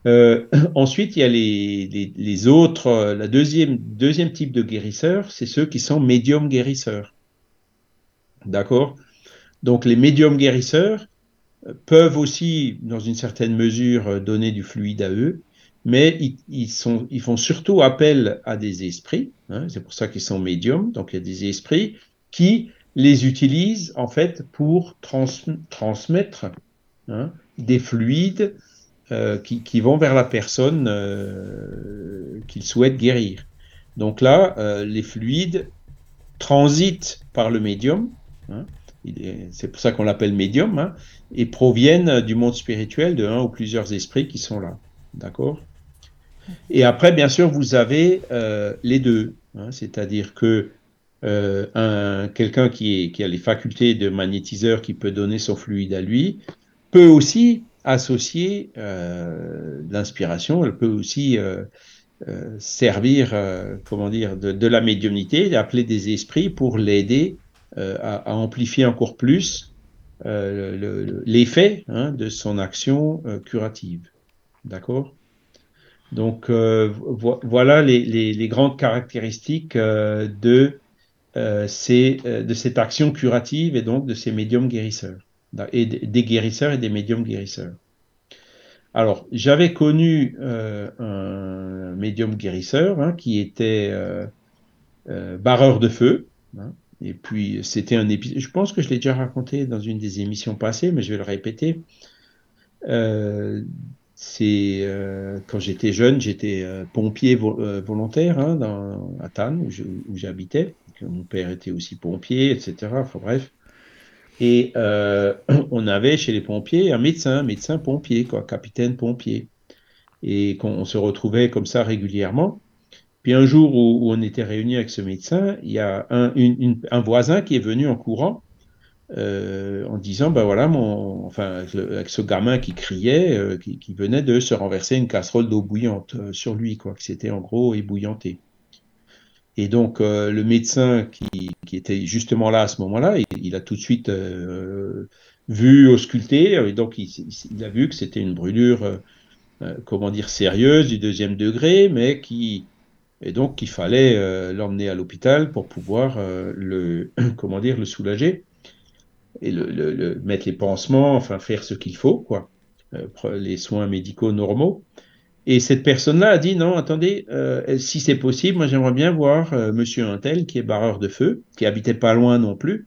ensuite, il y a les, autres, la deuxième, deuxième type de guérisseurs, c'est ceux qui sont médiums guérisseurs. D'accord? Donc les médiums guérisseurs peuvent aussi, dans une certaine mesure, donner du fluide à eux, mais ils, sont, ils font surtout appel à des esprits, hein, c'est pour ça qu'ils sont médiums, donc il y a des esprits qui les utilisent en fait pour transmettre hein, des fluides euh, qui, vont vers la personne euh, qu'ils souhaitent guérir. Donc là, euh, les fluides transitent par le médium, hein, c'est pour ça qu'on l'appelle médium, hein, et proviennent du monde spirituel de un ou plusieurs esprits qui sont là. D'accord? Et après, bien sûr, vous avez euh, les deux. Hein, c'est-à-dire que quelqu'un qui, a les facultés de magnétiseur qui peut donner son fluide à lui peut aussi associer euh, l'inspiration, elle peut aussi euh, euh, servir, comment dire, de, la médiumnité, d'appeler des esprits pour l'aider à, amplifier encore plus l'effet hein, de son action curative. D'accord? Donc euh, voilà les, grandes caractéristiques euh, euh, de cette action curative et donc de ces médiums guérisseurs, et des guérisseurs et des médiums guérisseurs. Alors j'avais connu un médium guérisseur hein, qui était barreur de feu. Hein, et puis c'était un épisode, je pense que je l'ai déjà raconté dans une des émissions passées, mais je vais le répéter. Euh, c'est euh, quand j'étais jeune, j'étais euh, pompier euh, volontaire hein, dans, à Tannes, où j'habitais. Mon père était aussi pompier, etc. Enfin bref. Et on avait chez les pompiers un médecin, médecin pompier, quoi, capitaine pompier. Et qu'on se retrouvait comme ça régulièrement. Puis un jour où, on était réunis avec ce médecin, il y a un, voisin qui est venu en courant euh, en disant ben voilà mon enfin avec ce gamin qui criait euh, qui, qui, venait de se renverser une casserole d'eau bouillante euh, sur lui quoi qui s'était en gros ébouillanté et donc le médecin qui, était justement là à ce moment-là il, a tout de suite vu ausculté et donc il, a vu que c'était une brûlure comment dire sérieuse du deuxième degré mais qui et donc il fallait l'emmener à l'hôpital pour pouvoir le comment dire le soulager et le, mettre les pansements, enfin faire ce qu'il faut, quoi, euh, les soins médicaux normaux. Et cette personne-là a dit non, attendez, euh, si c'est possible, moi j'aimerais bien voir euh, Monsieur Untel qui est barreur de feu, qui habitait pas loin non plus.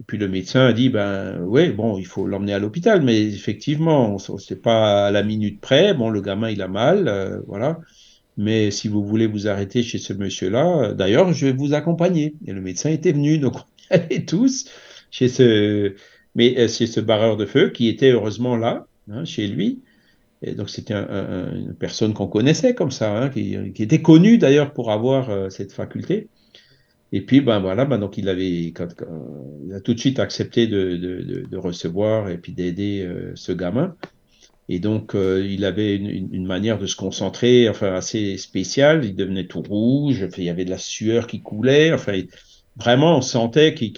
Et puis le médecin a dit ben ouais bon il faut l'emmener à l'hôpital, mais effectivement c'est pas à la minute près. Bon le gamin il a mal, voilà. Mais si vous voulez vous arrêter chez ce monsieur-là, d'ailleurs je vais vous accompagner. Et le médecin était venu, donc on allait tous chez ce, mais euh, chez ce barreur de feu qui était heureusement là, hein, chez lui. Et donc c'était un, une personne qu'on connaissait comme ça, hein, qui, était connue d'ailleurs pour avoir euh, cette faculté. Et puis ben voilà, ben donc il avait, a tout de suite accepté de, recevoir et puis d'aider euh, ce gamin. Et donc il avait une, manière de se concentrer, enfin assez spéciale. Il devenait tout rouge, il y avait de la sueur qui coulait. Enfin vraiment on sentait qu'il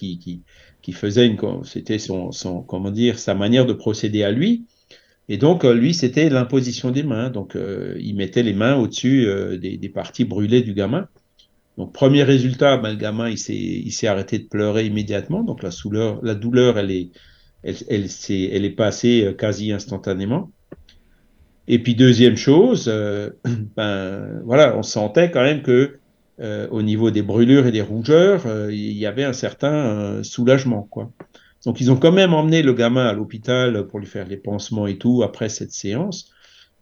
qui faisait une, c'était son, comment dire, sa manière de procéder à lui. Et donc, euh, lui, c'était l'imposition des mains. Donc, euh, il mettait les mains au-dessus euh, des, parties brûlées du gamin. Donc, premier résultat, ben, le gamin, il s'est, arrêté de pleurer immédiatement. Donc, la, douleur, elle est, passée quasi instantanément. Et puis, deuxième chose, ben, voilà, on sentait quand même que au niveau des brûlures et des rougeurs, il y avait un certain soulagement. Quoi. Donc ils ont quand même emmené le gamin à l'hôpital pour lui faire les pansements et tout après cette séance.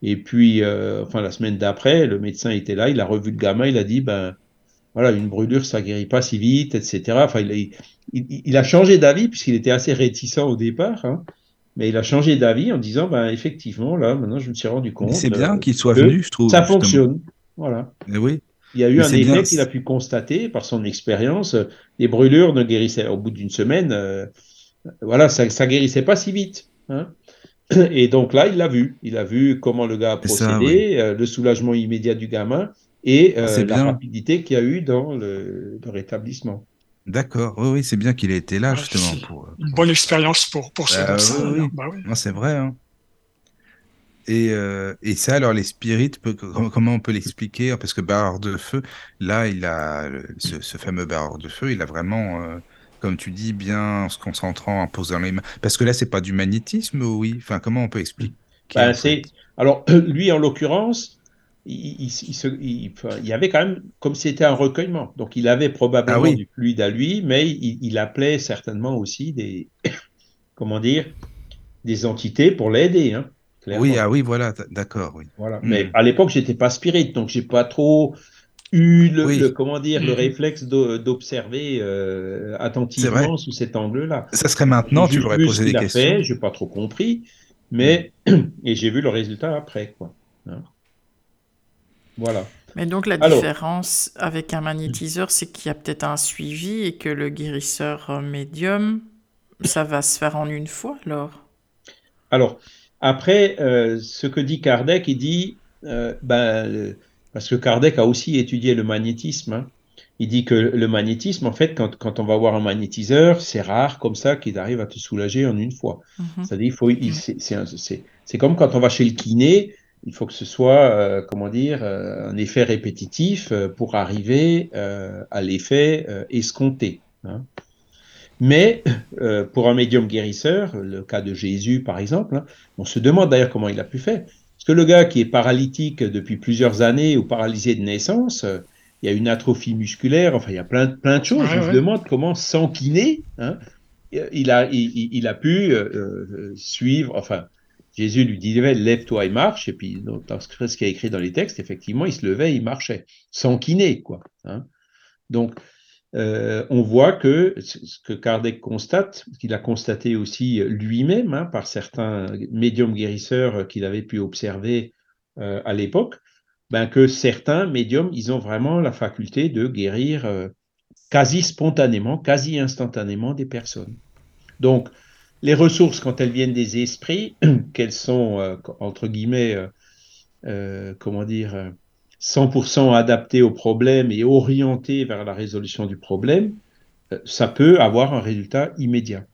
Et puis, enfin la semaine d'après, le médecin était là, il a revu le gamin, il a dit, ben voilà, une brûlure, ça guérit pas si vite, etc. Enfin, il, il, il a changé d'avis puisqu'il était assez réticent au départ. Hein, mais il a changé d'avis en disant, ben effectivement, là, maintenant, je me suis rendu compte. C'est bien qu'il soit venu, je trouve. Ça fonctionne. Voilà. Mais oui. Il y a eu un effet qu'il a pu constater par son expérience. Les brûlures ne guérissaient au bout d'une semaine. Euh, voilà, ça, ça guérissait pas si vite. Hein. Et donc là, il l'a vu. Il a vu comment le gars a procédé, euh, le soulagement immédiat du gamin et euh, la rapidité qu'il y a eu dans le, le rétablissement. D'accord, oui, oui c'est bien qu'il ait été là, justement. Pour... Une bonne expérience pour, pour ce bah, oui, oui. Bah, oui. c'est vrai. Hein. Et, euh, et ça, alors les spirites, comment on peut l'expliquer? Parce que barreur de feu, là, il a ce, ce fameux barreur de feu, il a vraiment, euh, comme tu dis, bien en se concentrant, en posant les mains. Parce que là, c'est pas du magnétisme, oui. Enfin, comment on peut expliquer ben, c'est alors lui en l'occurrence, il, il, y avait quand même comme c'était un recueillement. Donc il avait probablement ah du fluide à lui, mais il, appelait certainement aussi des comment dire des entités pour l'aider. Hein. Oui, ah oui, voilà, d'accord. Oui. Voilà. Hmm. Mais à l'époque, j'étais pas spirit, donc j'ai pas trop eu le, comment dire le hmm. réflexe d'observer euh, attentivement sous cet angle-là. Ça serait maintenant, tu pourrais poser des questions. J'ai pas trop compris, mais hmm. et j'ai vu le résultat après, quoi. Hein. voilà. Mais donc la différence avec un magnétiseur, c'est qu'il y a peut-être un suivi et que le guérisseur médium, ça va se faire en une fois alors? Alors, après, euh, ce que dit Kardec, il dit, euh, ben, parce que Kardec a aussi étudié le magnétisme, hein. il dit que le magnétisme, en fait, quand, quand on va voir un magnétiseur, c'est rare comme ça qu'il arrive à te soulager en une fois. Mhm. C'est-à-dire, il faut, c'est comme quand on va chez le kiné, il faut que ce soit, euh, comment dire, un effet répétitif pour arriver à l'effet escompté. Hein. Mais euh, pour un médium guérisseur, le cas de Jésus par exemple, hein, on se demande d'ailleurs comment il a pu faire. Parce que le gars qui est paralytique depuis plusieurs années ou paralysé de naissance, euh, il y a une atrophie musculaire, enfin il y a plein, plein de choses. je me demande comment, sans kiné, hein, il, a, il, a pu euh, suivre, enfin, Jésus lui disait lève-toi et marche, et puis dans ce qui est écrit dans les textes, effectivement, il se levait, il marchait, sans kiné, quoi. Hein. Donc, euh, on voit que ce que Kardec constate, qu'il a constaté aussi lui-même hein, par certains médiums guérisseurs qu'il avait pu observer euh, à l'époque, ben, que certains médiums, ils ont vraiment la faculté de guérir euh, quasi spontanément, quasi instantanément des personnes. Donc, les ressources, quand elles viennent des esprits, qu'elles sont, entre guillemets, comment dire, 100% adapté au problème et orienté vers la résolution du problème, euh, ça peut avoir un résultat immédiat.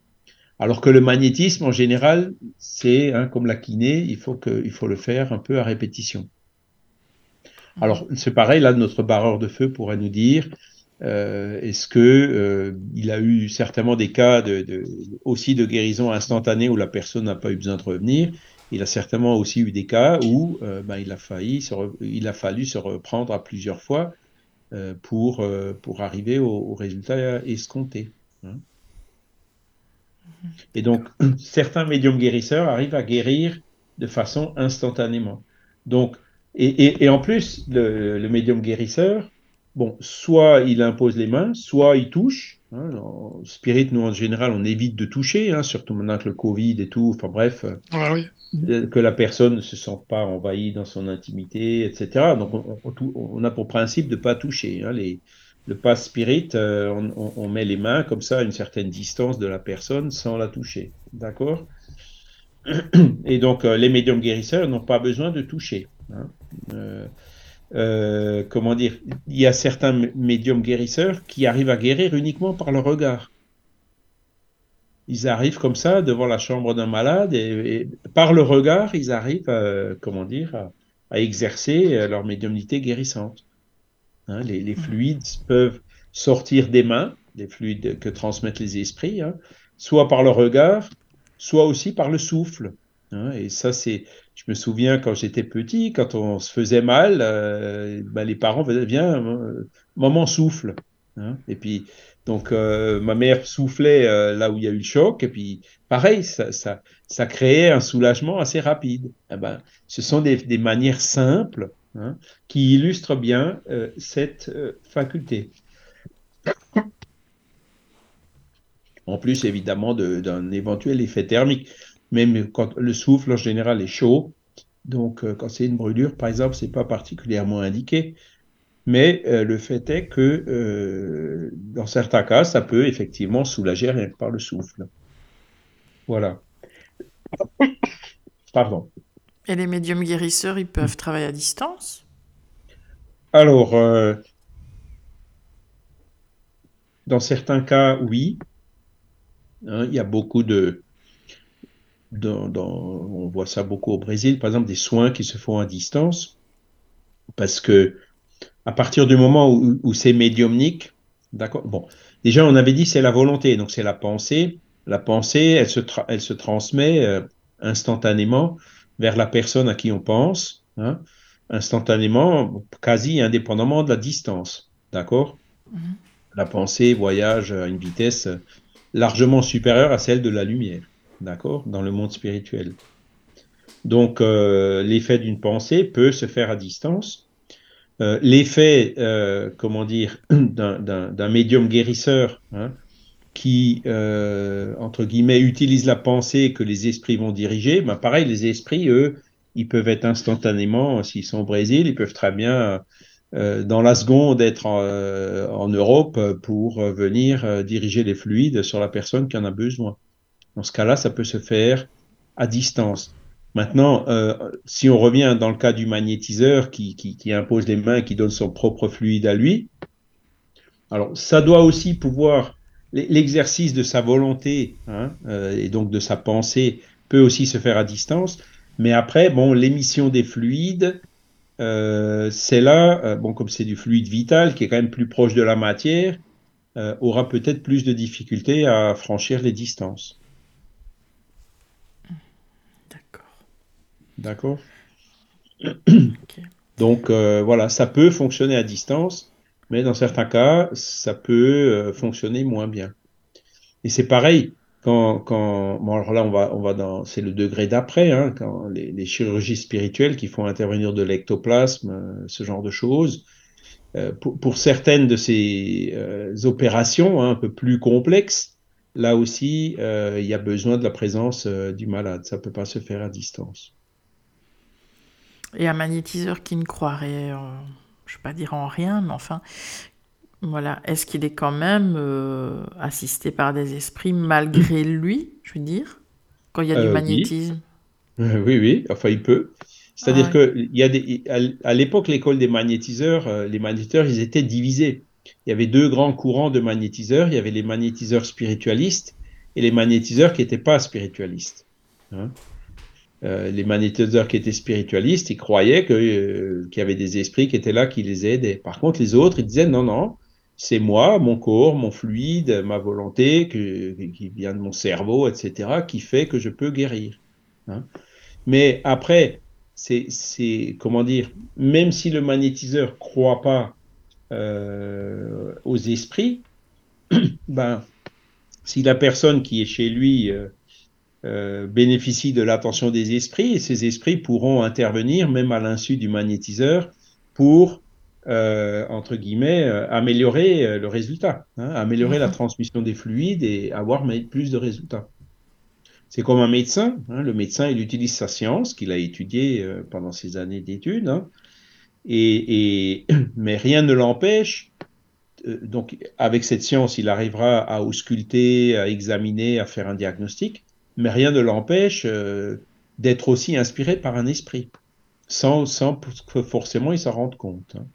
Alors que le magnétisme, en général, c'est hein, comme la kiné, il faut, le faire un peu à répétition. Alors, c'est pareil, là, notre barreur de feu pourrait nous dire, euh, est-ce que euh, a eu certainement des cas aussi de guérison instantanée où la personne n'a pas eu besoin de revenir il a certainement aussi eu des cas où euh, ben, il, a fallu se reprendre à plusieurs fois euh, pour, euh, pour arriver au, résultat escompté. Hein. Et donc, certains médiums guérisseurs arrivent à guérir de façon instantanément. Donc, et, et, en plus, le, le, médium guérisseur, bon, soit il impose les mains, soit il touche. Hein, en spirit, nous en général, on évite de toucher, hein, surtout maintenant que le Covid et tout. Enfin bref, ah oui que la personne ne se sente pas envahie dans son intimité, etc. Donc on, a pour principe de ne pas toucher. Hein, les, le pass spirit, euh, on, met les mains comme ça à une certaine distance de la personne sans la toucher. D'accord? Et donc euh, les médiums guérisseurs n'ont pas besoin de toucher. Hein. Euh, comment dire Il y a certains médiums guérisseurs qui arrivent à guérir uniquement par le regard ils arrivent comme ça devant la chambre d'un malade et, par le regard, ils arrivent, à, comment dire, à, exercer euh, leur médiumnité guérissante. Hein, les, mmh. fluides peuvent sortir des mains, des fluides que transmettent les esprits, hein, soit par le regard, soit aussi par le souffle. Hein, et ça, c'est, je me souviens quand j'étais petit, quand on se faisait mal, euh, ben, les parents disaient, viens, euh, maman souffle. et puis, donc, euh, ma mère soufflait là où il y a eu le choc, et puis pareil, ça, créait un soulagement assez rapide. Eh ben, ce sont des, manières simples hein, qui illustrent bien cette faculté. En plus, évidemment, d'un éventuel effet thermique. Même quand le souffle, en général, est chaud, donc quand c'est une brûlure, par exemple, c'est pas particulièrement indiqué. Mais euh, le fait est que euh, dans certains cas, ça peut effectivement soulager rien que par le souffle. Voilà. Pardon. Et les médiums guérisseurs, ils peuvent travailler à distance? Alors, euh, dans certains cas, oui. Hein, il y a beaucoup de, on voit ça beaucoup au Brésil, par exemple, des soins qui se font à distance, parce que à partir du moment où, c'est médiumnique, d'accord, bon, déjà on avait dit c'est la volonté, donc c'est la pensée. La pensée, elle se, elle se transmet euh, instantanément vers la personne à qui on pense, hein, instantanément, quasi indépendamment de la distance, d'accord? Mm-hmm. La pensée voyage à une vitesse largement supérieure à celle de la lumière d'accord, dans le monde spirituel. Donc, euh, l'effet d'une pensée peut se faire à distance. Euh, l'effet, euh, comment dire, d'un médium guérisseur hein, qui, entre guillemets, utilise la pensée que les esprits vont diriger, ben pareil, les esprits, eux, ils peuvent être instantanément, s'ils sont au Brésil, ils peuvent très bien, dans la seconde, être en, en Europe pour venir diriger les fluides sur la personne qui en a besoin. Dans ce cas-là, ça peut se faire à distance. Maintenant, euh, si on revient dans le cas du magnétiseur qui, impose les mains, qui donne son propre fluide à lui, alors ça doit aussi pouvoir, l'exercice de sa volonté hein, euh, et donc de sa pensée peut aussi se faire à distance. Mais après, bon, l'émission des fluides, euh, c'est là, bon, comme c'est du fluide vital qui est quand même plus proche de la matière, aura peut-être plus de difficultés à franchir les distances. D'accord Donc euh, voilà, ça peut fonctionner à distance, mais dans certains cas, ça peut euh, fonctionner moins bien. Et c'est pareil, quand, quand, bon alors là on va, on va dans, c'est le degré d'après, hein, quand les, chirurgies spirituelles qui font intervenir de l'ectoplasme, euh, ce genre de choses, pour, certaines de ces opérations hein, un peu plus complexes, là aussi, il y a besoin de la présence du malade. Ça peut pas se faire à distance. Et un magnétiseur qui ne croirait, je ne vais pas dire en rien, mais enfin, voilà, est-ce qu'il est quand même euh, assisté par des esprits malgré lui, je veux dire, quand il y a du euh, magnétisme? Oui. oui, enfin il peut. C'est-à-dire ah que il y a des, à l'époque, l'école des magnétiseurs, euh, les magnétiseurs, ils étaient divisés. Il y avait deux grands courants de magnétiseurs. Il y avait les magnétiseurs spiritualistes et les magnétiseurs qui n'étaient pas spiritualistes. Hein. Euh, les magnétiseurs qui étaient spiritualistes, ils croyaient euh, qu'il y avait des esprits qui étaient là, qui les aidaient. Par contre, les autres, ils disaient non, non, c'est moi, mon corps, mon fluide, ma volonté qui vient de mon cerveau, etc., qui fait que je peux guérir. Hein. Mais après, c'est comment dire, même si le magnétiseur croit pas euh, aux esprits, ben si la personne qui est chez lui euh, bénéficient de l'attention des esprits et ces esprits pourront intervenir même à l'insu du magnétiseur pour, euh, entre guillemets, euh, améliorer le résultat, hein, améliorer la transmission des fluides et avoir plus de résultats. C'est comme un médecin. Hein, le médecin, il utilise sa science qu'il a étudiée pendant ses années d'études, hein, et, mais rien ne l'empêche donc, avec cette science, il arrivera à ausculter, à examiner, à faire un diagnostic mais rien ne l'empêche euh, d'être aussi inspiré par un esprit, sans, sans que forcément il s'en rende compte. Hein.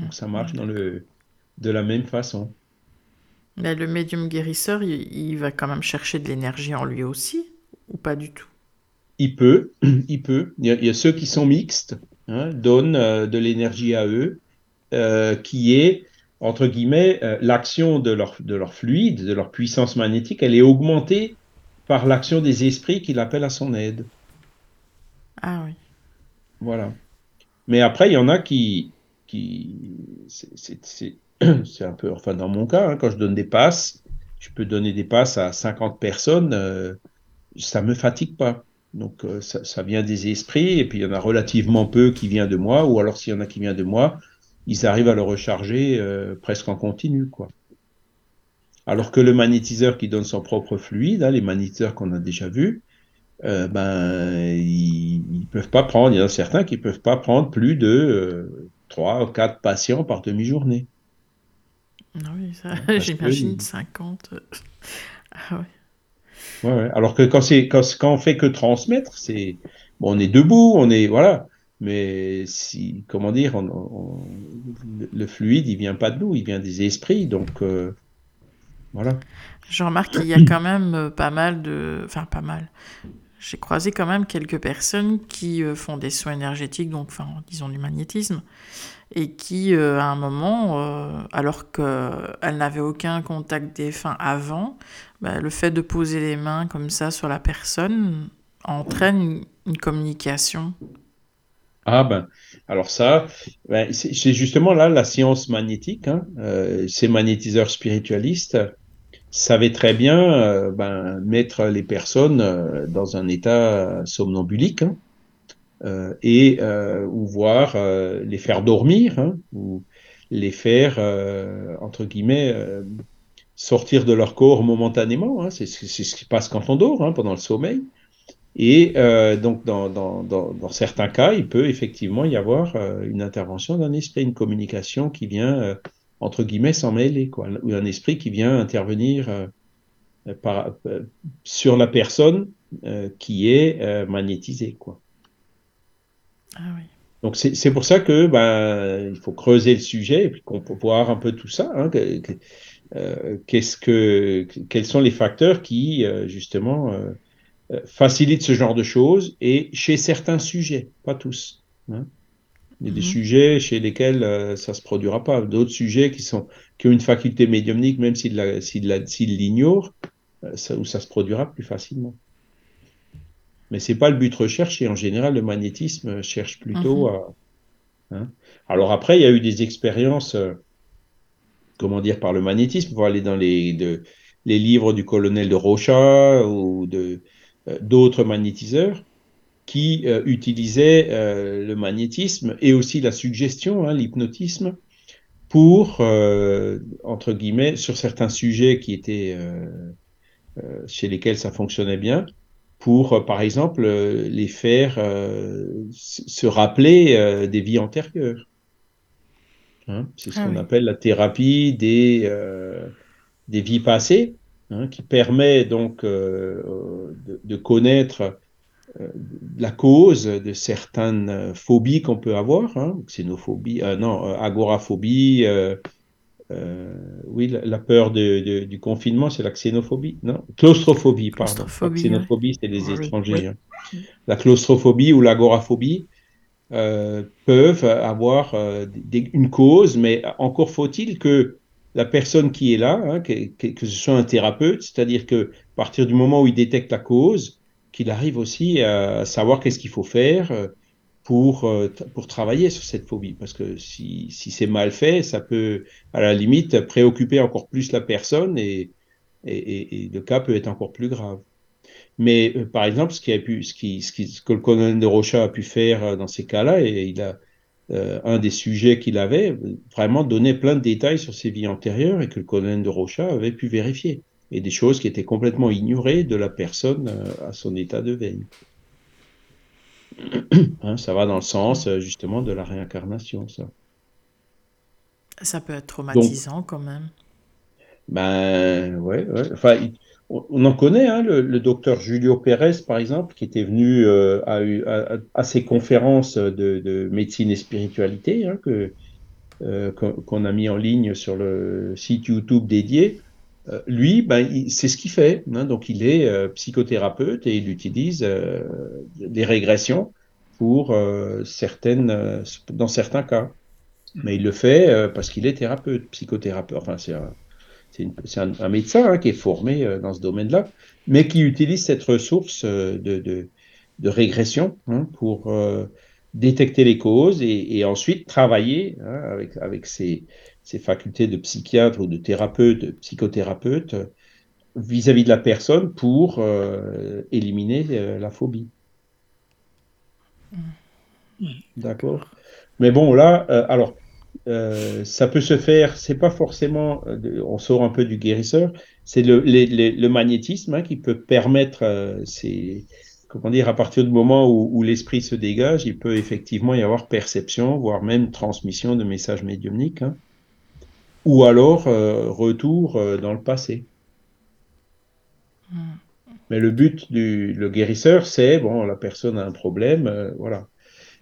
Donc ça marche dans le, de la même façon. Mais le médium guérisseur, il, va quand même chercher de l'énergie en lui aussi, ou pas du tout? Il peut, il peut. Il y a, ceux qui sont mixtes, hein, donnent euh, de l'énergie à eux, euh, qui est entre guillemets, euh, l'action de leur, de leur fluide, de leur puissance magnétique, elle est augmentée par l'action des esprits qu'il appelle à son aide. Ah oui. Voilà. Mais après, il y en a qui. qui c'est un peu. Enfin, dans mon cas, hein, quand je donne des passes, je peux donner des passes à 50 personnes, euh, ça me fatigue pas. Donc, euh, ça, ça, vient des esprits, et puis il y en a relativement peu qui vient de moi, ou alors s'il y en a qui vient de moi, ils arrivent à le recharger euh, presque en continu, quoi. Alors que le magnétiseur qui donne son propre fluide, hein, les magnétiseurs qu'on a déjà vus, euh, ben, ils, ne peuvent pas prendre, il y en a certains qui peuvent pas prendre plus de 3 euh, ou 4 patients par demi-journée. Ah oui, j'imagine 50. ah ouais. Ouais, Alors que quand, quand, quand on fait que transmettre, c'est, bon, on est debout, on est, voilà, mais si, comment dire, le fluide, il vient pas de nous, il vient des esprits, donc euh, voilà. Je remarque qu'il y a quand même pas mal de... Enfin, pas mal. J'ai croisé quand même quelques personnes qui font des soins énergétiques, donc, enfin, disons du magnétisme, et qui, à un moment, alors qu'elles n'avaient aucun contact défunt avant, bah, le fait de poser les mains comme ça sur la personne entraîne une communication ah ben, alors ça, ben, c'est justement là la science magnétique. Hein. Euh, ces magnétiseurs spiritualistes savaient très bien euh, ben, mettre les personnes euh, dans un état somnambulique hein, et ou voir les faire dormir hein, ou les faire entre guillemets sortir de leur corps momentanément. C'est ce qui passe quand on dort pendant le sommeil. Et euh, donc, dans, dans, dans, dans, certains cas, il peut effectivement y avoir euh, une intervention d'un esprit, une communication qui vient, euh, entre guillemets, s'en mêler, quoi, ou un esprit qui vient intervenir par, sur la personne qui est magnétisée. Quoi. Ah oui. Donc, c'est pour ça que ben, il faut creuser le sujet et puis qu'on peut voir un peu tout ça. Hein, qu'est-ce que, quels sont les facteurs qui, justement, facilite ce genre de choses et chez certains sujets, pas tous. Hein. Il y a des mhm. sujets chez lesquels euh, ça se produira pas. D'autres sujets qui sont qui ont une faculté médiumnique, même s'ils l'ignorent, euh, ça, où ça se produira plus facilement. Mais c'est pas le but recherché. En général, le magnétisme cherche plutôt mhm. à. Hein. Alors après, il y a eu des expériences, comment dire, par le magnétisme. Va aller dans les, de, les livres du colonel de Rocha ou de euh, d'autres magnétiseurs qui euh, utilisaient euh, le magnétisme et aussi la suggestion, hein, l'hypnotisme, pour, entre guillemets, sur certains sujets qui étaient chez lesquels ça fonctionnait bien, pour, par exemple, les faire se rappeler des vies antérieures. Hein, c'est ce ah qu'on appelle la thérapie des, des vies passées. Hein, qui permet donc euh, de, de, connaître euh, la cause de certaines phobies qu'on peut avoir, hein, xénophobie, euh, non, agoraphobie, euh, euh, oui, la, la peur de, de, du confinement, c'est la xénophobie, non, claustrophobie, pardon. Claustrophobie, la xénophobie, c'est les étrangers. Hein. La claustrophobie ou l'agoraphobie peuvent avoir une cause, mais encore faut-il que la personne qui est là, hein, que, ce soit un thérapeute, c'est-à-dire que à partir du moment où il détecte la cause, qu'il arrive aussi à savoir qu'est-ce qu'il faut faire euh, pour, euh, pour travailler sur cette phobie. Parce que si, si c'est mal fait, ça peut, à la limite, préoccuper encore plus la personne et, et, le cas peut être encore plus grave. Mais euh, par exemple, ce, qui a pu, ce, qui, ce, qui, ce que le colonel de Rocha a pu faire dans ces cas-là, et il a, euh, un des sujets qu'il avait, vraiment donné plein de détails sur ses vies antérieures et que le colonel de Rocha avait pu vérifier. Et des choses qui étaient complètement ignorées de la personne euh, à son état de veille. Hein, ça va dans le sens euh, justement de la réincarnation, ça. Ça peut être traumatisant quand même. Ben ouais, ouais. Enfin, on en connaît, hein, le, docteur Julio Pérez, par exemple, qui était venu euh, à, ces conférences de, médecine et spiritualité hein, que, euh, qu'on a mis en ligne sur le site YouTube dédié. Euh, lui, ben, c'est ce qu'il fait. Hein, donc, il est psychothérapeute et il utilise des régressions pour certaines, dans certains cas. Mais il le fait parce qu'il est thérapeute, psychothérapeute. Enfin, c'est c'est un, médecin hein, qui est formé euh, dans ce domaine-là, mais qui utilise cette ressource euh, de, régression hein, pour euh, détecter les causes et, ensuite travailler hein, avec, avec ses, facultés de psychiatre ou de thérapeute, de psychothérapeute, vis-à-vis de la personne pour éliminer la phobie. Mmh. D'accord? Mais bon, là, alors, euh, ça peut se faire, c'est pas forcément, euh, on sort un peu du guérisseur, c'est le, le, magnétisme hein, qui peut permettre, euh, c'est, comment dire, à partir du moment où, l'esprit se dégage, il peut effectivement y avoir perception, voire même transmission de messages médiumniques, hein. ou alors retour dans le passé. Hmm. Mais le but du le guérisseur, c'est, bon, la personne a un problème, voilà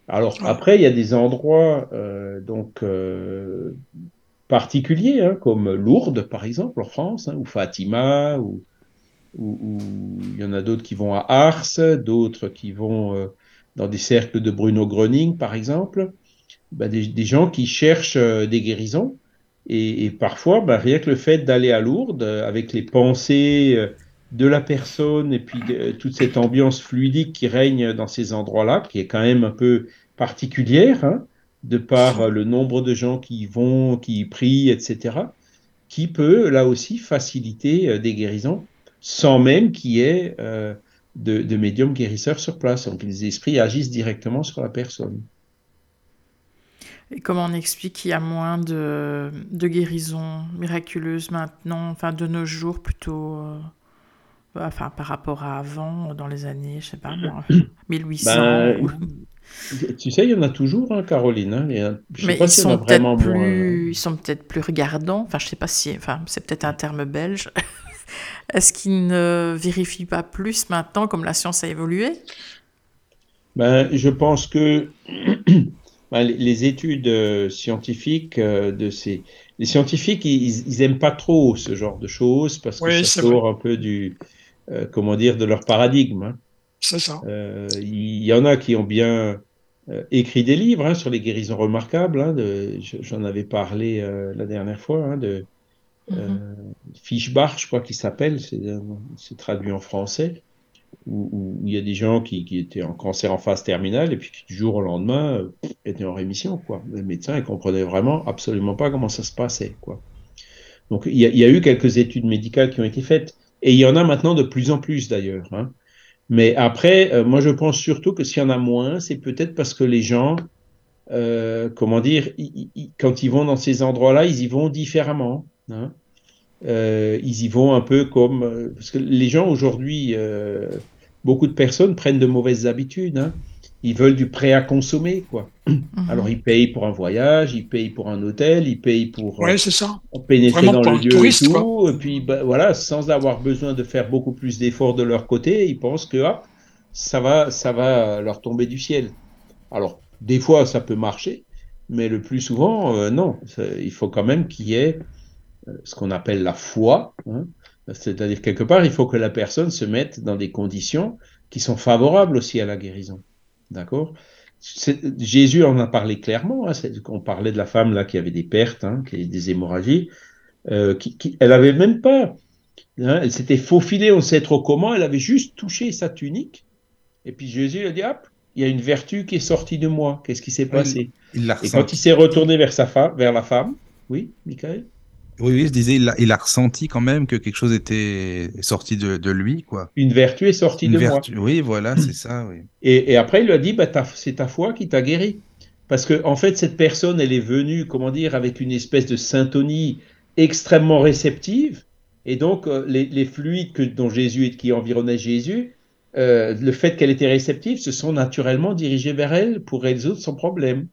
alors après, il y a des endroits, euh, donc euh, particuliers, hein, comme Lourdes, par exemple, en France, hein, ou Fatima, ou, il y en a d'autres qui vont à Ars, d'autres qui vont euh, dans des cercles de Bruno Gröning, par exemple, bah, des, gens qui cherchent euh, des guérisons. Et, parfois, bah, rien que le fait d'aller à Lourdes, avec les pensées de la personne et puis toute cette ambiance fluidique qui règne dans ces endroits-là, qui est quand même un peu particulière, hein, de par le nombre de gens qui vont, qui prient, etc., qui peut là aussi faciliter euh, des guérisons sans même qu'il y ait euh, de, médiums guérisseurs sur place. Donc les esprits agissent directement sur la personne. Et comment on explique qu'il y a moins de, de guérisons miraculeuses maintenant, enfin de nos jours plutôt euh, enfin par rapport à avant, dans les années, je sais pas, 1800 ben, Tu sais, il y en a toujours, hein, Caroline. Hein, mais ils, sont vraiment plus, hein. ils sont peut-être plus regardants. Enfin, je sais pas si, enfin, c'est peut-être un terme belge. Est-ce qu'ils ne vérifient pas plus maintenant, comme la science a évolué? Ben, je pense que ben, les études euh, scientifiques euh, de ces les scientifiques, ils, ils, aiment pas trop ce genre de choses parce que ça sort un peu du euh, comment dire, de leur paradigme. Hein. C'est ça. Euh, il y en a qui ont bien euh, écrit des livres hein, sur les guérisons remarquables. Hein, J'en avais parlé la dernière fois de mm Fischbach, je crois qu'il s'appelle, c'est traduit en français, où, il y a des gens qui, étaient en cancer en phase terminale et puis qui du jour au lendemain étaient en rémission. Quoi. Les médecins ne comprenaient vraiment absolument pas comment ça se passait. Quoi. Donc il y, a, eu quelques études médicales qui ont été faites. Et il y en a maintenant de plus en plus d'ailleurs. Hein. Mais après, euh, moi je pense surtout que s'il y en a moins, c'est peut-être parce que les gens, euh, comment dire, quand ils vont dans ces endroits-là, ils y vont différemment. Hein. Euh, ils y vont un peu comme... Parce que les gens aujourd'hui, beaucoup de personnes prennent de mauvaises habitudes. Hein ils veulent du prêt à consommer, quoi. Mhm. Alors ils payent pour un voyage, ils payent pour un hôtel, ils payent pour ouais, c'est ça. pénétrer dans le lieu et tout, et puis bah, voilà, sans avoir besoin de faire beaucoup plus d'efforts de leur côté, ils pensent que ah, ça va, ça va leur tomber du ciel. Alors des fois ça peut marcher, mais le plus souvent euh, non. Il faut quand même qu'il y ait euh, ce qu'on appelle la foi, hein. c'est-à-dire quelque part il faut que la personne se mette dans des conditions qui sont favorables aussi à la guérison. D'accord? Jésus en a parlé clairement. Hein, on parlait de la femme là qui avait des pertes, hein, qui avait des hémorragies. Euh, qui, elle avait même pas. Hein, elle s'était faufilée, on sait trop comment. Elle avait juste touché sa tunique. Et puis Jésus a dit hop, il y a une vertu qui est sortie de moi. Qu'est-ce qui s'est passé? Et quand il s'est retourné vers sa femme, vers la femme, oui, Michael? Oui, oui, je disais, il a, ressenti quand même que quelque chose était sorti de, lui, quoi. Une vertu est sortie de moi. Oui, voilà, c'est ça, oui. Et, après, il lui a dit, bah, c'est ta foi qui t'a guéri. Parce que, en fait, cette personne, elle est venue, comment dire, avec une espèce de syntonie extrêmement réceptive. Et donc, euh, les, fluides que, dont Jésus, qui environnaient Jésus, euh, le fait qu'elle était réceptive, se sont naturellement dirigés vers elle pour résoudre son problème.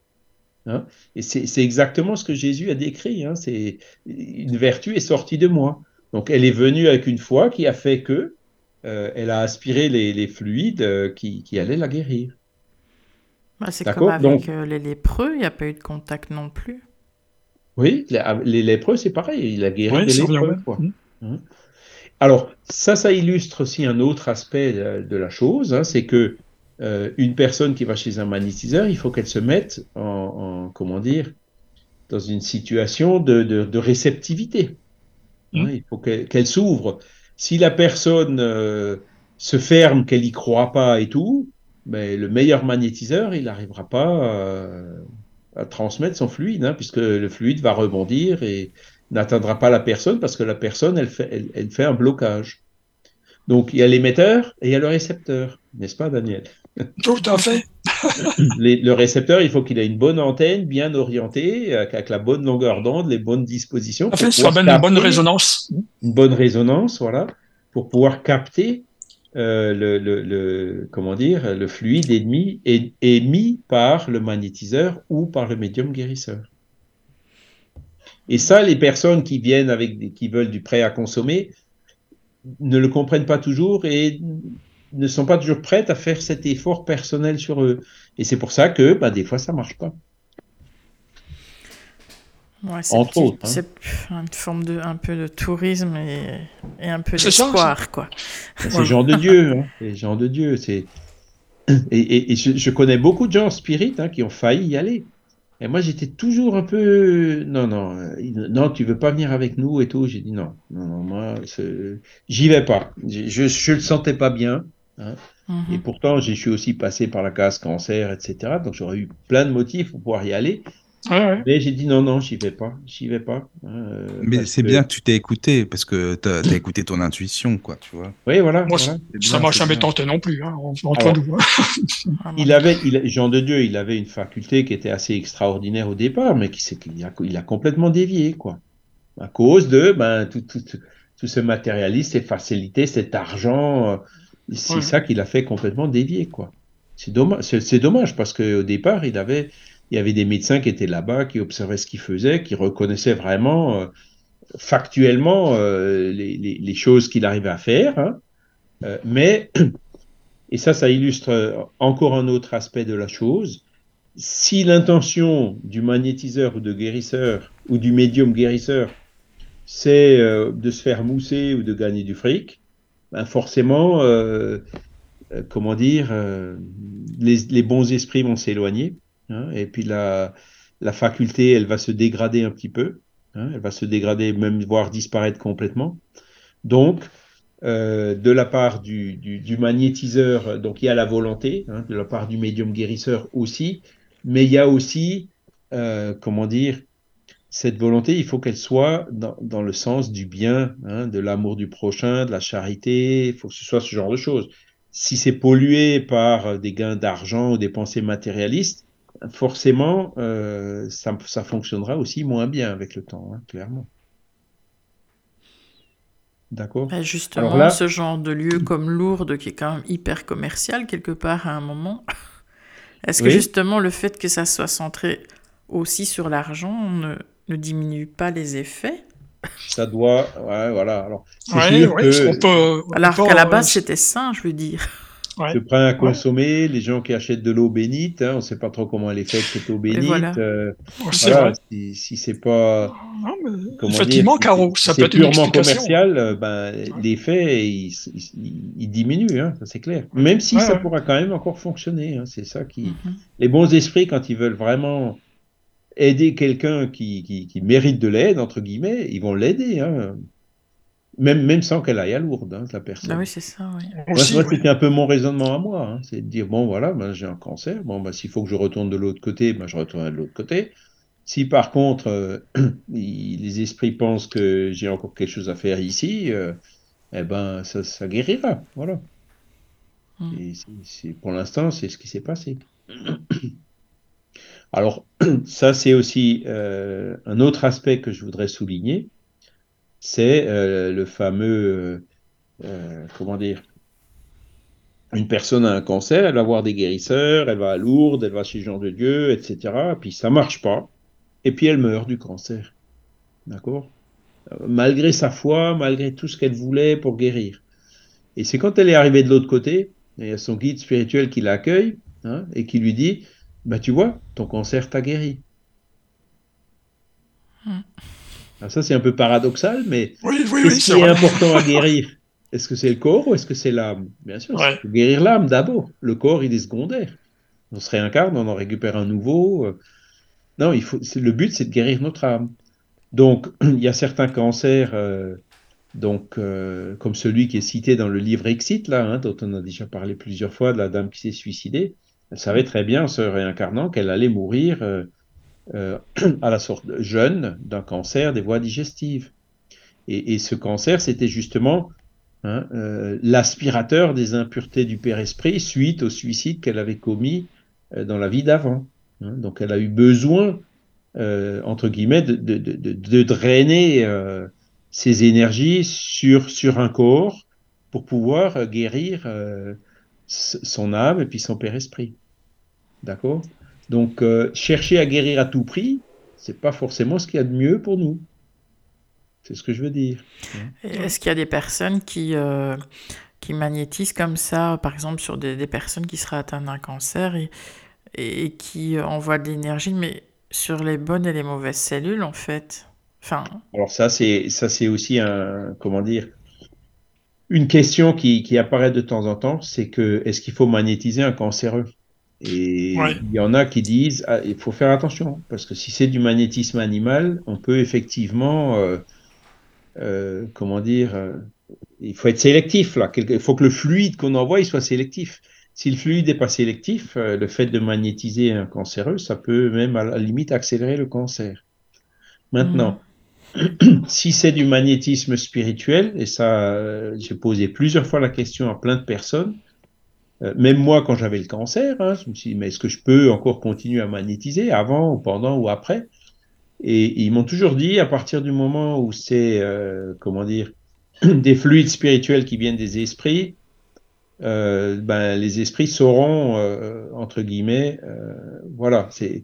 Hein. et c'est exactement ce que Jésus a décrit. Hein. c'est une vertu est sortie de moi. Donc elle est venue avec une foi qui a fait que euh, elle a aspiré les, fluides euh, qui, allaient la guérir. Bah, c'est comme avec euh, les lépreux, il n'y a pas eu de contact non plus. Oui, les, lépreux, c'est pareil, il a guéri les lépreux. Mmh. Hein. Alors, ça, ça illustre aussi un autre aspect de, la chose, c'est que euh, une personne qui va chez un magnétiseur, il faut qu'elle se mette en, comment dire, dans une situation de, réceptivité. Mmh. il faut qu'elle s'ouvre. Si la personne euh, se ferme, qu'elle n'y croit pas et tout, mais ben, le meilleur magnétiseur, il n'arrivera pas à transmettre son fluide, hein, puisque le fluide va rebondir et n'atteindra pas la personne parce que la personne, elle fait, elle fait un blocage. Donc, il y a l'émetteur et il y a le récepteur, n'est-ce pas, Daniel? Tout à fait. le récepteur, il faut qu'il ait une bonne antenne, bien orientée, avec la bonne longueur d'onde, les bonnes dispositions. Ça fait, une bonne résonance. Une bonne résonance, voilà, pour pouvoir capter euh, le, comment dire, le fluide ennemi, émis par le magnétiseur ou par le médium guérisseur. Et ça, les personnes qui viennent avec, qui veulent du prêt à consommer, ne le comprennent pas toujours et ne sont pas toujours prêtes à faire cet effort personnel sur eux. Et c'est pour ça que bah, des fois, ça marche pas. Entre autres. Hein. C'est une forme de, un peu de tourisme et, et un peu d'espoir, quoi. C'est genre de Dieu, hein. C'est genre de Dieu. C'est et, et, je, connais beaucoup de gens en spirit hein, qui ont failli y aller. Et moi, j'étais toujours un peu, non, non, euh, non, tu veux pas venir avec nous et tout. J'ai dit non, non, non, moi, j'y vais pas. Je, je, le sentais pas bien. Hein. Et mhm. pourtant, je suis aussi passé par la case cancer, etc. Donc, j'aurais eu plein de motifs pour pouvoir y aller. Mais j'ai dit non, non, j'y vais pas, j'y vais pas. Hein, mais c'est bien que tu t'es écouté, parce que tu as, écouté ton intuition, quoi, tu vois. Oui, voilà. Moi, ça m'a jamais tenté non plus, hein, hein. il avait, il, Jean de Dieu, il avait une faculté qui était assez extraordinaire au départ, mais qui, il, a, il a complètement dévié, quoi. À cause de ben, tout, tout, tout ce matérialisme, cette facilité, cet argent, euh, c'est ça qui l'a fait complètement dévier, quoi. C'est dommage, c'est dommage parce qu'au départ, il avait il y avait des médecins qui étaient là-bas, qui observaient ce qu'il faisait, qui reconnaissaient vraiment euh, factuellement euh, les, choses qu'il arrivait à faire. Hein. Euh, mais, et ça, ça illustre encore un autre aspect de la chose, si l'intention du magnétiseur ou de guérisseur ou du médium guérisseur, c'est de se faire mousser ou de gagner du fric, ben forcément, comment dire, les, bons esprits vont s'éloigner Hein, et puis la, faculté, elle va se dégrader un petit peu. Hein, elle va se dégrader, même voire disparaître complètement. Donc, euh, de la part du, magnétiseur, donc il y a la volonté, hein, de la part du médium guérisseur aussi, mais il y a aussi, euh, comment dire, cette volonté, il faut qu'elle soit dans, dans, le sens du bien, de l'amour du prochain, de la charité, il faut que ce soit ce genre de choses. Si c'est pollué par des gains d'argent ou des pensées matérialistes, forcément, euh, ça, ça, fonctionnera aussi moins bien avec le temps, hein, clairement. D'accord? Bah, Justement, ce genre de lieu comme Lourdes, qui est quand même hyper commercial quelque part à un moment, est-ce que justement le fait que ça soit centré aussi sur l'argent ne, ne diminue pas les effets ça doit, ouais, voilà. Alors, alors qu'à la base, c'était sain, je veux dire ouais. prêt à consommer, les gens qui achètent de l'eau bénite, hein, on ne sait pas trop comment elle est faite cette eau bénite. Voilà. Euh, si, si c'est pas effectivement, Caro, ça peut être purement commercial, euh, ben, l'effet il, il, diminue, hein, ça c'est clair. Même si ça pourra quand même encore fonctionner, hein, c'est ça qui. Mhm. Les bons esprits quand ils veulent vraiment aider quelqu'un qui, qui, qui, mérite de l'aide entre guillemets, ils vont l'aider. Hein. Même, même sans qu'elle aille à Lourdes, hein, la personne. Ah oui, c'est ça, oui. Moi, c'était un peu mon raisonnement à moi. Hein. c'est de dire, bon, voilà, ben, j'ai un cancer. Bon, ben, s'il faut que je retourne de l'autre côté, ben, je retourne de l'autre côté. Si par contre, euh, les esprits pensent que j'ai encore quelque chose à faire ici, euh, eh ben, ça, ça, guérira. Voilà. Hum. Et c'est, pour l'instant, c'est ce qui s'est passé. Alors, ça, c'est aussi euh, un autre aspect que je voudrais souligner c'est euh, le fameux, euh, comment dire, une personne a un cancer, elle va voir des guérisseurs, elle va à Lourdes, elle va chez Jean de Dieu, etc. Puis ça marche pas, et puis elle meurt du cancer. D'accord? Malgré sa foi, malgré tout ce qu'elle voulait pour guérir. Et c'est quand elle est arrivée de l'autre côté, il y a son guide spirituel qui l'accueille hein, et qui lui dit bah, Tu vois, ton cancer t'a guéri. Hmm ça, c'est un peu paradoxal, mais oui, oui, qu'est-ce qui est important à guérir? Est-ce que c'est le corps ou est-ce que c'est l'âme? Bien sûr, guérir l'âme d'abord. Le corps, il est secondaire. On se réincarne, on en récupère un nouveau. Euh. Non, il faut, le but, c'est de guérir notre âme. Donc, il y a certains cancers, euh, donc, euh, comme celui qui est cité dans le livre Exit, là, hein, dont on a déjà parlé plusieurs fois, de la dame qui s'est suicidée. Elle savait très bien, en se réincarnant, qu'elle allait mourir euh, à la sorte jeune d'un cancer des voies digestives. Et, ce cancer, c'était justement hein, euh, l'aspirateur des impuretés du père-esprit suite au suicide qu'elle avait commis euh, dans la vie d'avant. Hein. Donc elle a eu besoin, entre guillemets, de, drainer ses énergies sur, sur un corps pour pouvoir guérir son âme et puis son père-esprit. D'accord? Donc, euh, chercher à guérir à tout prix, c'est pas forcément ce qu'il y a de mieux pour nous. C'est ce que je veux dire. Est-ce qu'il y a des personnes qui, euh, qui magnétisent comme ça, par exemple sur des, personnes qui seraient atteintes d'un cancer et, et qui envoient de l'énergie, mais sur les bonnes et les mauvaises cellules, en fait? Enfin. Alors ça, c'est ça, c'est aussi un comment dire une question qui, qui apparaît de temps en temps, c'est que est-ce qu'il faut magnétiser un cancéreux? Et il y en a qui disent ah, il faut faire attention parce que si c'est du magnétisme animal, on peut effectivement euh, euh, comment dire euh, il faut être sélectif là. Il faut que le fluide qu'on envoie il soit sélectif. Si le fluide n'est pas sélectif, le fait de magnétiser un cancéreux, ça peut même à la limite accélérer le cancer. Maintenant, mmh. si c'est du magnétisme spirituel, et ça, j'ai posé plusieurs fois la question à plein de personnes, même moi quand j'avais le cancer, hein, je me suis dit, mais est-ce que je peux encore continuer à magnétiser avant ou pendant ou après? Et ils m'ont toujours dit, à partir du moment où c'est, comment dire, des fluides spirituels qui viennent des esprits, euh, ben, les esprits sauront, euh, entre guillemets, euh, voilà, c'est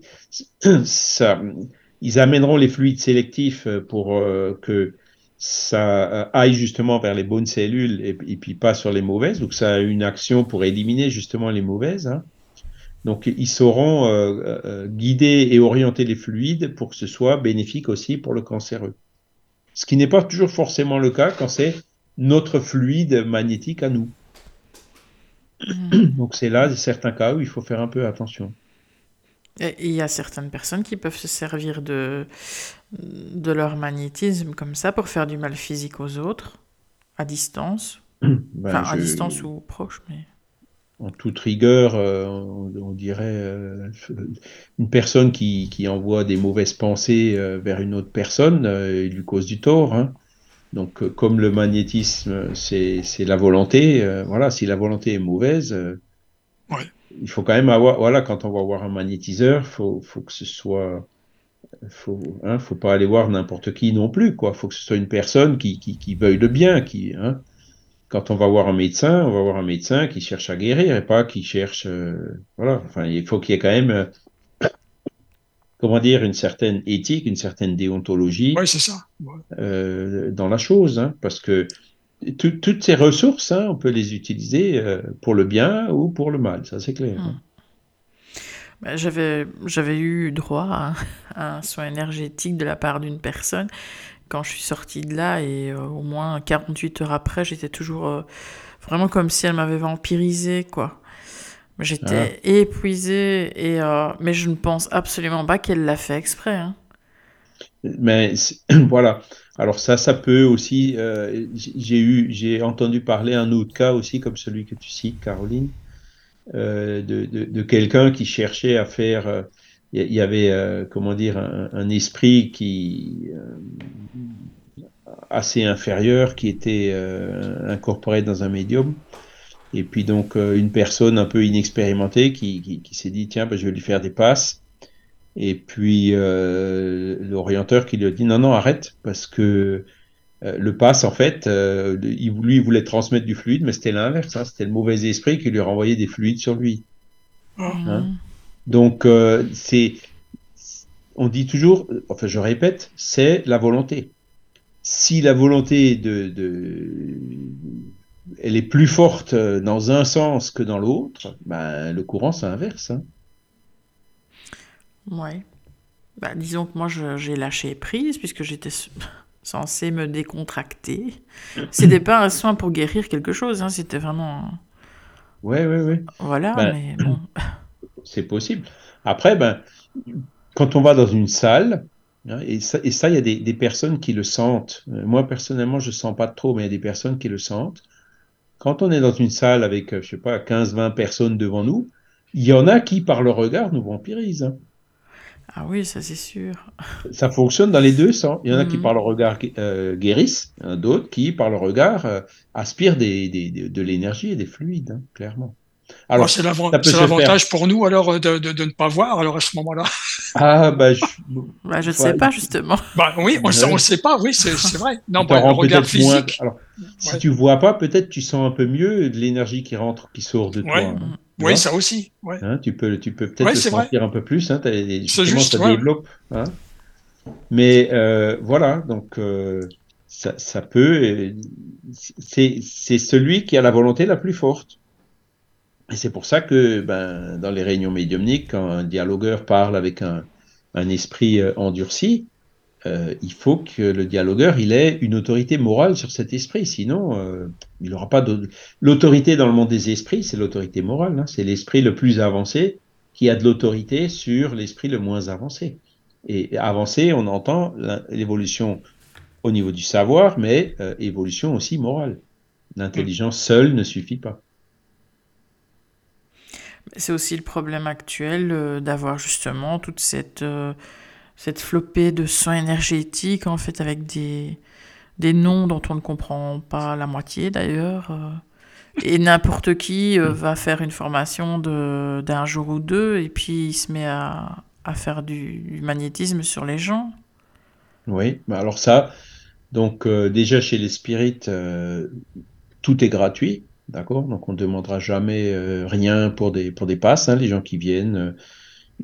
ça. Ils amèneront les fluides sélectifs pour que ça aille justement vers les bonnes cellules et, puis pas sur les mauvaises, donc ça a une action pour éliminer justement les mauvaises. Hein. Donc ils sauront guider et orienter les fluides pour que ce soit bénéfique aussi pour le cancéreux. Ce qui n'est pas toujours forcément le cas quand c'est notre fluide magnétique à nous. Donc c'est là certains cas où il faut faire un peu attention. Et il y a certaines personnes qui peuvent se servir de, de leur magnétisme comme ça pour faire du mal physique aux autres, à distance. Ben, enfin, à distance ou proche, mais... En toute rigueur, euh, on, dirait euh, une personne qui, qui, envoie des mauvaises pensées euh, vers une autre personne, il lui cause du tort. Hein. Donc, euh, comme le magnétisme, c'est la volonté, euh, voilà, si la volonté est mauvaise, euh, il faut quand même avoir, voilà, quand on va voir un magnétiseur, faut, faut que ce soit, faut, hein, faut pas aller voir n'importe qui non plus, quoi. Faut que ce soit une personne qui, qui, qui veuille le bien, qui, hein. Quand on va voir un médecin, on va voir un médecin qui cherche à guérir et pas qui cherche, voilà. Enfin, il faut qu'il y ait quand même comment dire, une certaine éthique, une certaine déontologie ça. Euh, dans la chose, hein, parce que toutes ces ressources, hein, on peut les utiliser euh, pour le bien ou pour le mal, ça c'est clair. Hein. Hmm. Ben, j'avais, j'avais eu droit à, un soin énergétique de la part d'une personne quand je suis sortie de là et euh, au moins 48 heures après, j'étais toujours vraiment comme si elle m'avait vampirisé, quoi. J'étais ah. épuisée, et, euh, mais je ne pense absolument pas qu'elle l'a fait exprès. Hein. Mais voilà. Alors ça, ça peut aussi. Euh, j'ai eu, j'ai entendu parler un autre cas aussi, comme celui que tu cites, Caroline, euh, de, de, quelqu'un qui cherchait à faire. Il y, avait, comment dire, un, esprit qui assez inférieur qui était incorporé dans un médium et puis donc euh, une personne un peu inexpérimentée qui, qui, s'est dit tiens bah, je vais lui faire des passes. Et puis euh, l'orienteur qui lui a dit non non arrête parce que euh, le passe en fait il, lui il voulait transmettre du fluide mais c'était l'inverse hein. c'était le mauvais esprit qui lui renvoyait des fluides sur lui. Hein. Mmh. Donc c'est on dit toujours enfin je répète c'est la volonté. Si la volonté de, de elle est plus forte euh, dans un sens que dans l'autre, ben, le courant s'inverse. Hein. Ouais. Ben, disons que moi, j'ai lâché prise puisque j'étais censé me décontracter. C'était pas un soin pour guérir quelque chose, hein, c'était vraiment. Ouais, ouais, ouais. Voilà, ben, mais bon. C'est possible. Après, ben, quand on va dans une salle, hein, et ça, il y a des, des, personnes qui le sentent. Euh, moi, personnellement, je sens pas trop, mais il y a des personnes qui le sentent quand on est dans une salle avec, euh, je sais pas, 15-20 personnes devant nous, il y en a qui, par le regard, nous vampirisent. Hein. Ah oui, ça c'est sûr. Ça fonctionne dans les deux sens. Il y en a qui, mhm. par le regard, euh, guérissent, d'autres qui, par le regard, euh, aspirent des, des, de l'énergie et des fluides, hein, clairement. Alors, c'est l'avantage pour nous alors de, de, ne pas voir alors à ce moment-là. Ah bah je, bah, je ne sais pas justement. Bah oui, on ne sait pas, oui, c'est vrai. Non, bah, le regard physique. Alors, Si tu vois pas, peut-être tu sens un peu mieux de l'énergie qui rentre, qui sort de toi. Hein. Oui, ça aussi. Hein, tu peux, tu peux peut-être le sentir un peu plus. Hein, juste, ça développe. Hein. Mais euh, voilà, donc euh, ça, ça peut. C'est celui qui a la volonté la plus forte. Et c'est pour ça que ben, dans les réunions médiumniques, quand un dialogueur parle avec un, un esprit endurci, il faut que le dialogueur il ait une autorité morale sur cet esprit, sinon il n'aura pas de... L'autorité dans le monde des esprits, c'est l'autorité morale, hein. c'est l'esprit le plus avancé qui a de l'autorité sur l'esprit le moins avancé. Et avancé, on entend l'évolution au niveau du savoir, mais euh, évolution aussi morale. L'intelligence seule ne suffit pas. C'est aussi le problème actuel euh, d'avoir justement toute cette, euh, cette flopée de soins énergétiques, en fait, avec des, des noms dont on ne comprend pas la moitié d'ailleurs. et n'importe qui va faire une formation d'un jour ou deux et puis il se met à, à faire du, magnétisme sur les gens. Oui, alors ça, donc euh, déjà chez les spirites, euh, tout est gratuit, d'accord? Donc on ne demandera jamais euh, rien pour des, pour des passes, hein, les gens qui viennent,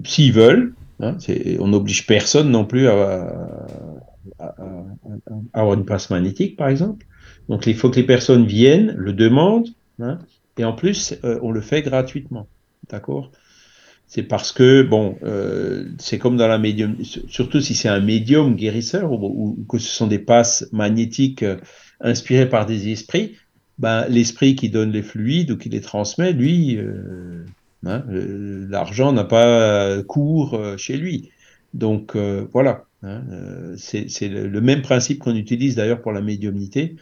s'ils veulent, hein, on n'oblige personne non plus à, avoir une passe magnétique, par exemple. Donc il faut que les personnes viennent, le demandent, hein, et en plus, on le fait gratuitement, d'accord? C'est parce que, bon, euh, c'est comme dans la médium, surtout si c'est un médium guérisseur ou, que ce sont des passes magnétiques euh, inspirées par des esprits, ben, l'esprit qui donne les fluides ou qui les transmet, lui, euh, hein, l'argent n'a pas cours chez lui. Donc voilà, hein, c'est le, même principe qu'on utilise d'ailleurs pour la médiumnité.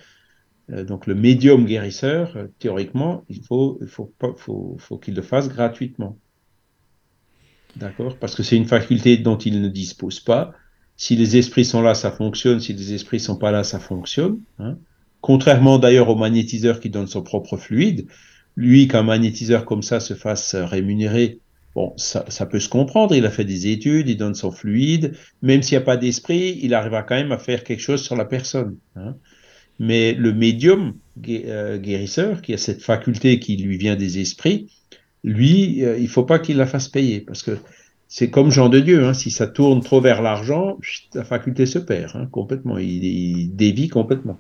donc le médium guérisseur, théoriquement, il faut qu'il le fasse gratuitement. D'accord? Parce que c'est une faculté dont il ne dispose pas. Si les esprits sont là, ça fonctionne. Si les esprits sont pas là, ça fonctionne. Hein. Contrairement d'ailleurs au magnétiseur qui donne son propre fluide, lui, qu'un magnétiseur comme ça se fasse rémunérer, bon, ça, peut se comprendre. Il a fait des études, il donne son fluide. Même s'il n'y a pas d'esprit, il arrivera quand même à faire quelque chose sur la personne. Hein. Mais le médium euh, guérisseur, qui a cette faculté qui lui vient des esprits, lui, euh, il faut pas qu'il la fasse payer parce que c'est comme Jean de Dieu. Hein, si ça tourne trop vers l'argent, la faculté se perd hein, complètement. Il, dévie complètement.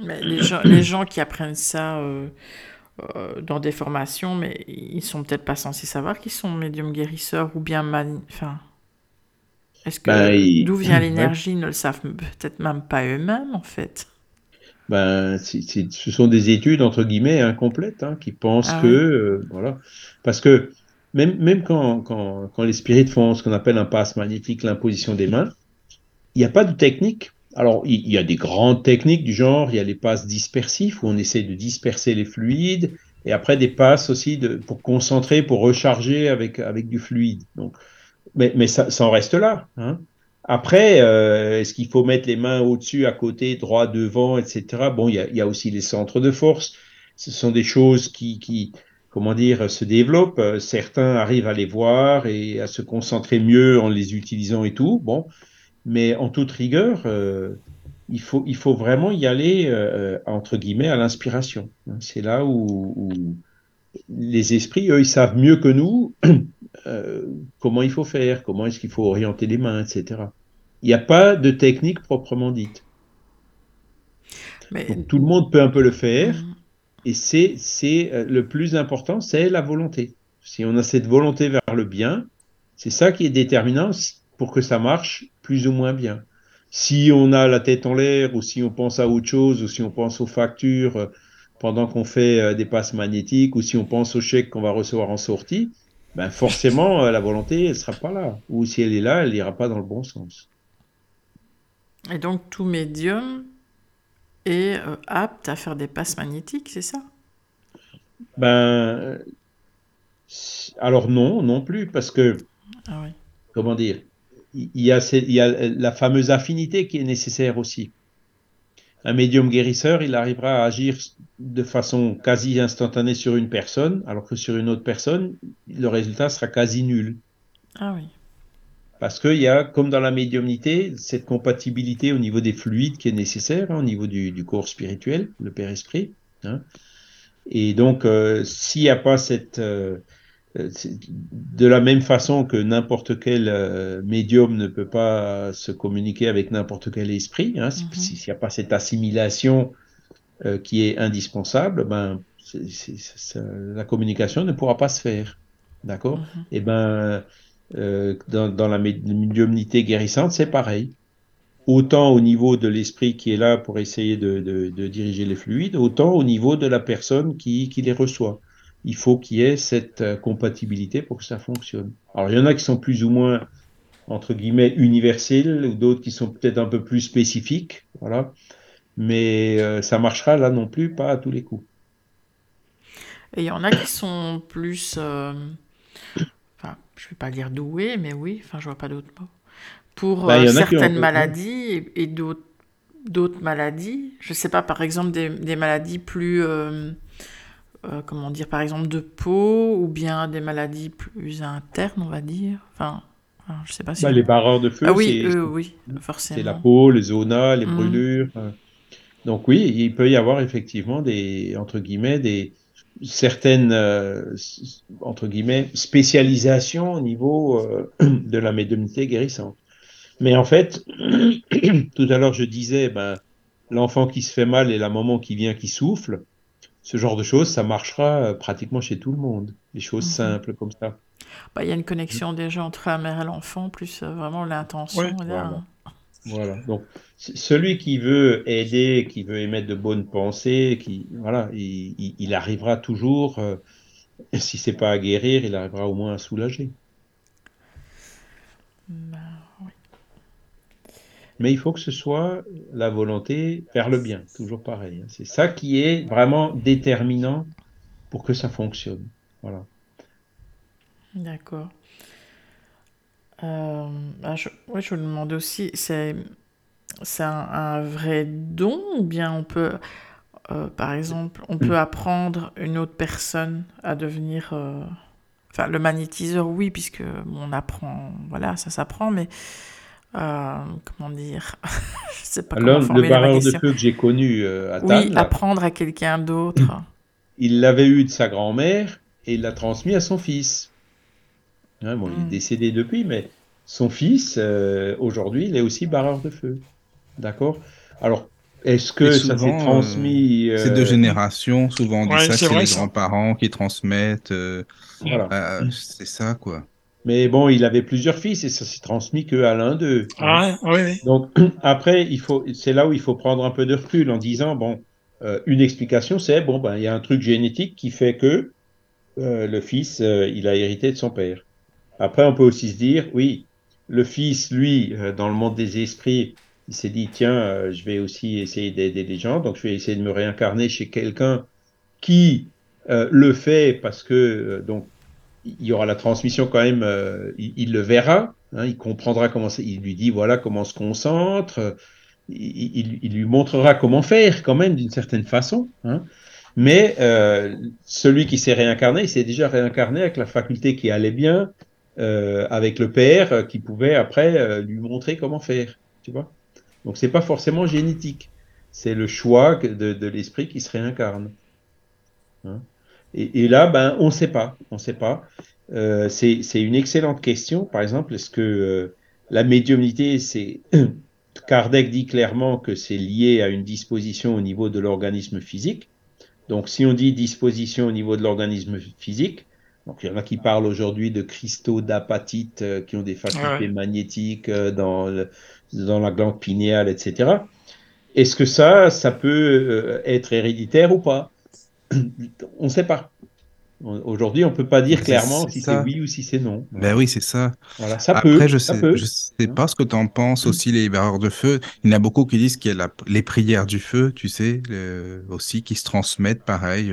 Les, gens, les, gens, qui apprennent ça euh, euh, dans des formations, mais ils sont peut-être pas censés savoir qu'ils sont médiums guérisseurs ou bien enfin. Est-ce que ben, d'où vient l'énergie, ils ne le savent peut-être même pas eux-mêmes en fait. Ben, ce sont des études entre guillemets incomplètes hein, qui pensent ah que euh, voilà. Parce que même même quand, quand, quand les spirites font ce qu'on appelle un passe magnétique l'imposition des mains il n'y a pas de technique alors il, y a des grandes techniques du genre il y a les passes dispersifs où on essaie de disperser les fluides et après des passes aussi pour concentrer pour recharger avec avec du fluide donc mais, ça, en reste là hein. Après, euh, est-ce qu'il faut mettre les mains au-dessus, à côté, droit, devant, etc. Bon, il y a, aussi les centres de force. Ce sont des choses qui, qui, comment dire, se développent. Certains arrivent à les voir et à se concentrer mieux en les utilisant et tout. Bon, mais en toute rigueur, euh, il, faut, il faut vraiment y aller, euh, entre guillemets, à l'inspiration. C'est là où, où, les esprits, eux, ils savent mieux que nous Euh, comment il faut faire, comment est-ce qu'il faut orienter les mains, etc. Il n'y a pas de technique proprement dite. tout le monde peut un peu le faire, mm. et c'est, c'est euh, le plus important, c'est la volonté. Si on a cette volonté vers le bien, c'est ça qui est déterminant pour que ça marche plus ou moins bien. Si on a la tête en l'air, ou si on pense à autre chose, ou si on pense aux factures euh, pendant qu'on fait des passes magnétiques, ou si on pense aux chèques qu'on va recevoir en sortie, ben forcément, euh, la volonté, elle sera pas là. Ou si elle est là, elle n'ira pas dans le bon sens. Et donc, tout médium est euh, apte à faire des passes magnétiques, c'est ça? Ben. Alors, non, non plus, parce que. Ah oui. Comment dire? Il y, a, il y a la fameuse affinité qui est nécessaire aussi un médium guérisseur, il arrivera à agir de façon quasi instantanée sur une personne, alors que sur une autre personne, le résultat sera quasi nul. Ah oui. Parce qu'il y a, comme dans la médiumnité, cette compatibilité au niveau des fluides qui est nécessaire, hein, au niveau du, corps spirituel, le Père-Esprit. Hein. Et donc, euh, s'il n'y a pas cette, euh, de la même façon que n'importe quel euh, médium ne peut pas se communiquer avec n'importe quel esprit, hein, mhm. s'il n'y a pas cette assimilation euh, qui est indispensable, ben, la communication ne pourra pas se faire. D'accord? Mhm. Et eh ben, euh, dans, la médiumnité guérissante, c'est pareil. Autant au niveau de l'esprit qui est là pour essayer de, diriger les fluides, autant au niveau de la personne qui, les reçoit. Il faut qu'il y ait cette euh, compatibilité pour que ça fonctionne. Alors il y en a qui sont plus ou moins entre guillemets universels ou d'autres qui sont peut-être un peu plus spécifiques, voilà. Mais euh, ça marchera là non plus pas à tous les coups. Et il y en a qui sont plus je vais pas dire doué, mais oui, enfin, je vois pas d'autres mots. Pour bah, euh, certaines maladies et, d'autres d'autres maladies. Je sais pas, par exemple, des, des maladies plus, euh, euh, comment dire, par exemple, de peau ou bien des maladies plus internes, on va dire. Enfin, je sais pas si. Bah, les barreurs de feu, ah, oui, oui, forcément. C'est la peau, les zonas, les mmh. brûlures. Donc oui, il peut y avoir effectivement des, entre guillemets, des, certaines, euh, entre guillemets, spécialisations au niveau euh, de la médiumnité guérissante. Mais en fait, tout à l'heure, je disais, ben, l'enfant qui se fait mal et la maman qui vient qui souffle, ce genre de choses, ça marchera euh, pratiquement chez tout le monde. Les choses mhm. simples comme ça. Bah, il y a une connexion déjà entre la mère et l'enfant, plus vraiment l'intention. Voilà. Donc, celui qui veut aider, qui veut émettre de bonnes pensées, qui, voilà, il, arrivera toujours, euh, si c'est pas à guérir, il arrivera au moins à soulager. Bah, Mais il faut que ce soit la volonté vers le bien, toujours pareil. Hein. C'est ça qui est vraiment déterminant pour que ça fonctionne. Voilà. D'accord. Euh, ah, je, ouais, je me demande aussi, c'est c'est un, vrai don ou bien on peut, euh, par exemple, on peut apprendre une autre personne à devenir... Euh, enfin, le magnétiseur, oui, puisque on apprend, voilà, ça s'apprend, mais comment dire Je sais pas Alors, le barreur de feu que j'ai connu à Tannes, Oui, apprendre à quelqu'un d'autre. Il l'avait eu de sa grand-mère et il l'a transmis à son fils. Hein, bon, Il est hmm. décédé depuis, mais son fils, euh, aujourd'hui, il est aussi barreur de feu. D'accord? Alors, est-ce que ça s'est transmis euh, C'est de générations, souvent on dit ça, c'est les grands-parents qui transmettent. Euh, voilà. c'est ça, quoi. Mais bon, il avait plusieurs fils et ça s'est transmis qu'à l'un d'eux. Ah, oui, oui. Donc, après, il faut, c'est là où il faut prendre un peu de recul en disant, bon, une explication, c'est, bon, ben, il y a un truc génétique qui fait que le fils, il a hérité de son père. Après, on peut aussi se dire, oui, le fils, lui, euh, dans le monde des esprits, il s'est dit, tiens, euh, je vais aussi essayer d'aider les gens, donc je vais essayer de me réincarner chez quelqu'un qui euh, le fait parce que, donc, il y aura la transmission quand même, il, le verra, hein, il comprendra comment c'est, il lui dit, voilà comment se concentre, il, lui montrera comment faire quand même d'une certaine façon. Hein. Mais celui qui s'est réincarné, il s'est déjà réincarné avec la faculté qui allait bien, euh, avec le père euh, qui pouvait après euh, lui montrer comment faire, tu vois. Donc c'est pas forcément génétique, c'est le choix de, de l'esprit qui se réincarne. Hein et, et, là, ben on sait pas, on sait pas. Euh, c'est une excellente question. Par exemple, est-ce que la médiumnité, c'est Kardec dit clairement que c'est lié à une disposition au niveau de l'organisme physique. Donc si on dit disposition au niveau de l'organisme physique, donc il y en a qui parlent aujourd'hui de cristaux d'apatite euh, qui ont des facultés magnétiques euh, dans, dans la glande pinéale, etc. Est-ce que ça, ça peut euh, être héréditaire ou pas? On ne sait pas. Aujourd'hui, on ne peut pas dire clairement si c'est oui ou si c'est non. Ben oui, c'est ça. Voilà, ça Après, peut, je sais, je sais pas ce que tu en penses aussi, les barreurs de feu. Il y en a beaucoup qui disent qu'il y a les prières du feu, tu sais, aussi, qui se transmettent pareil.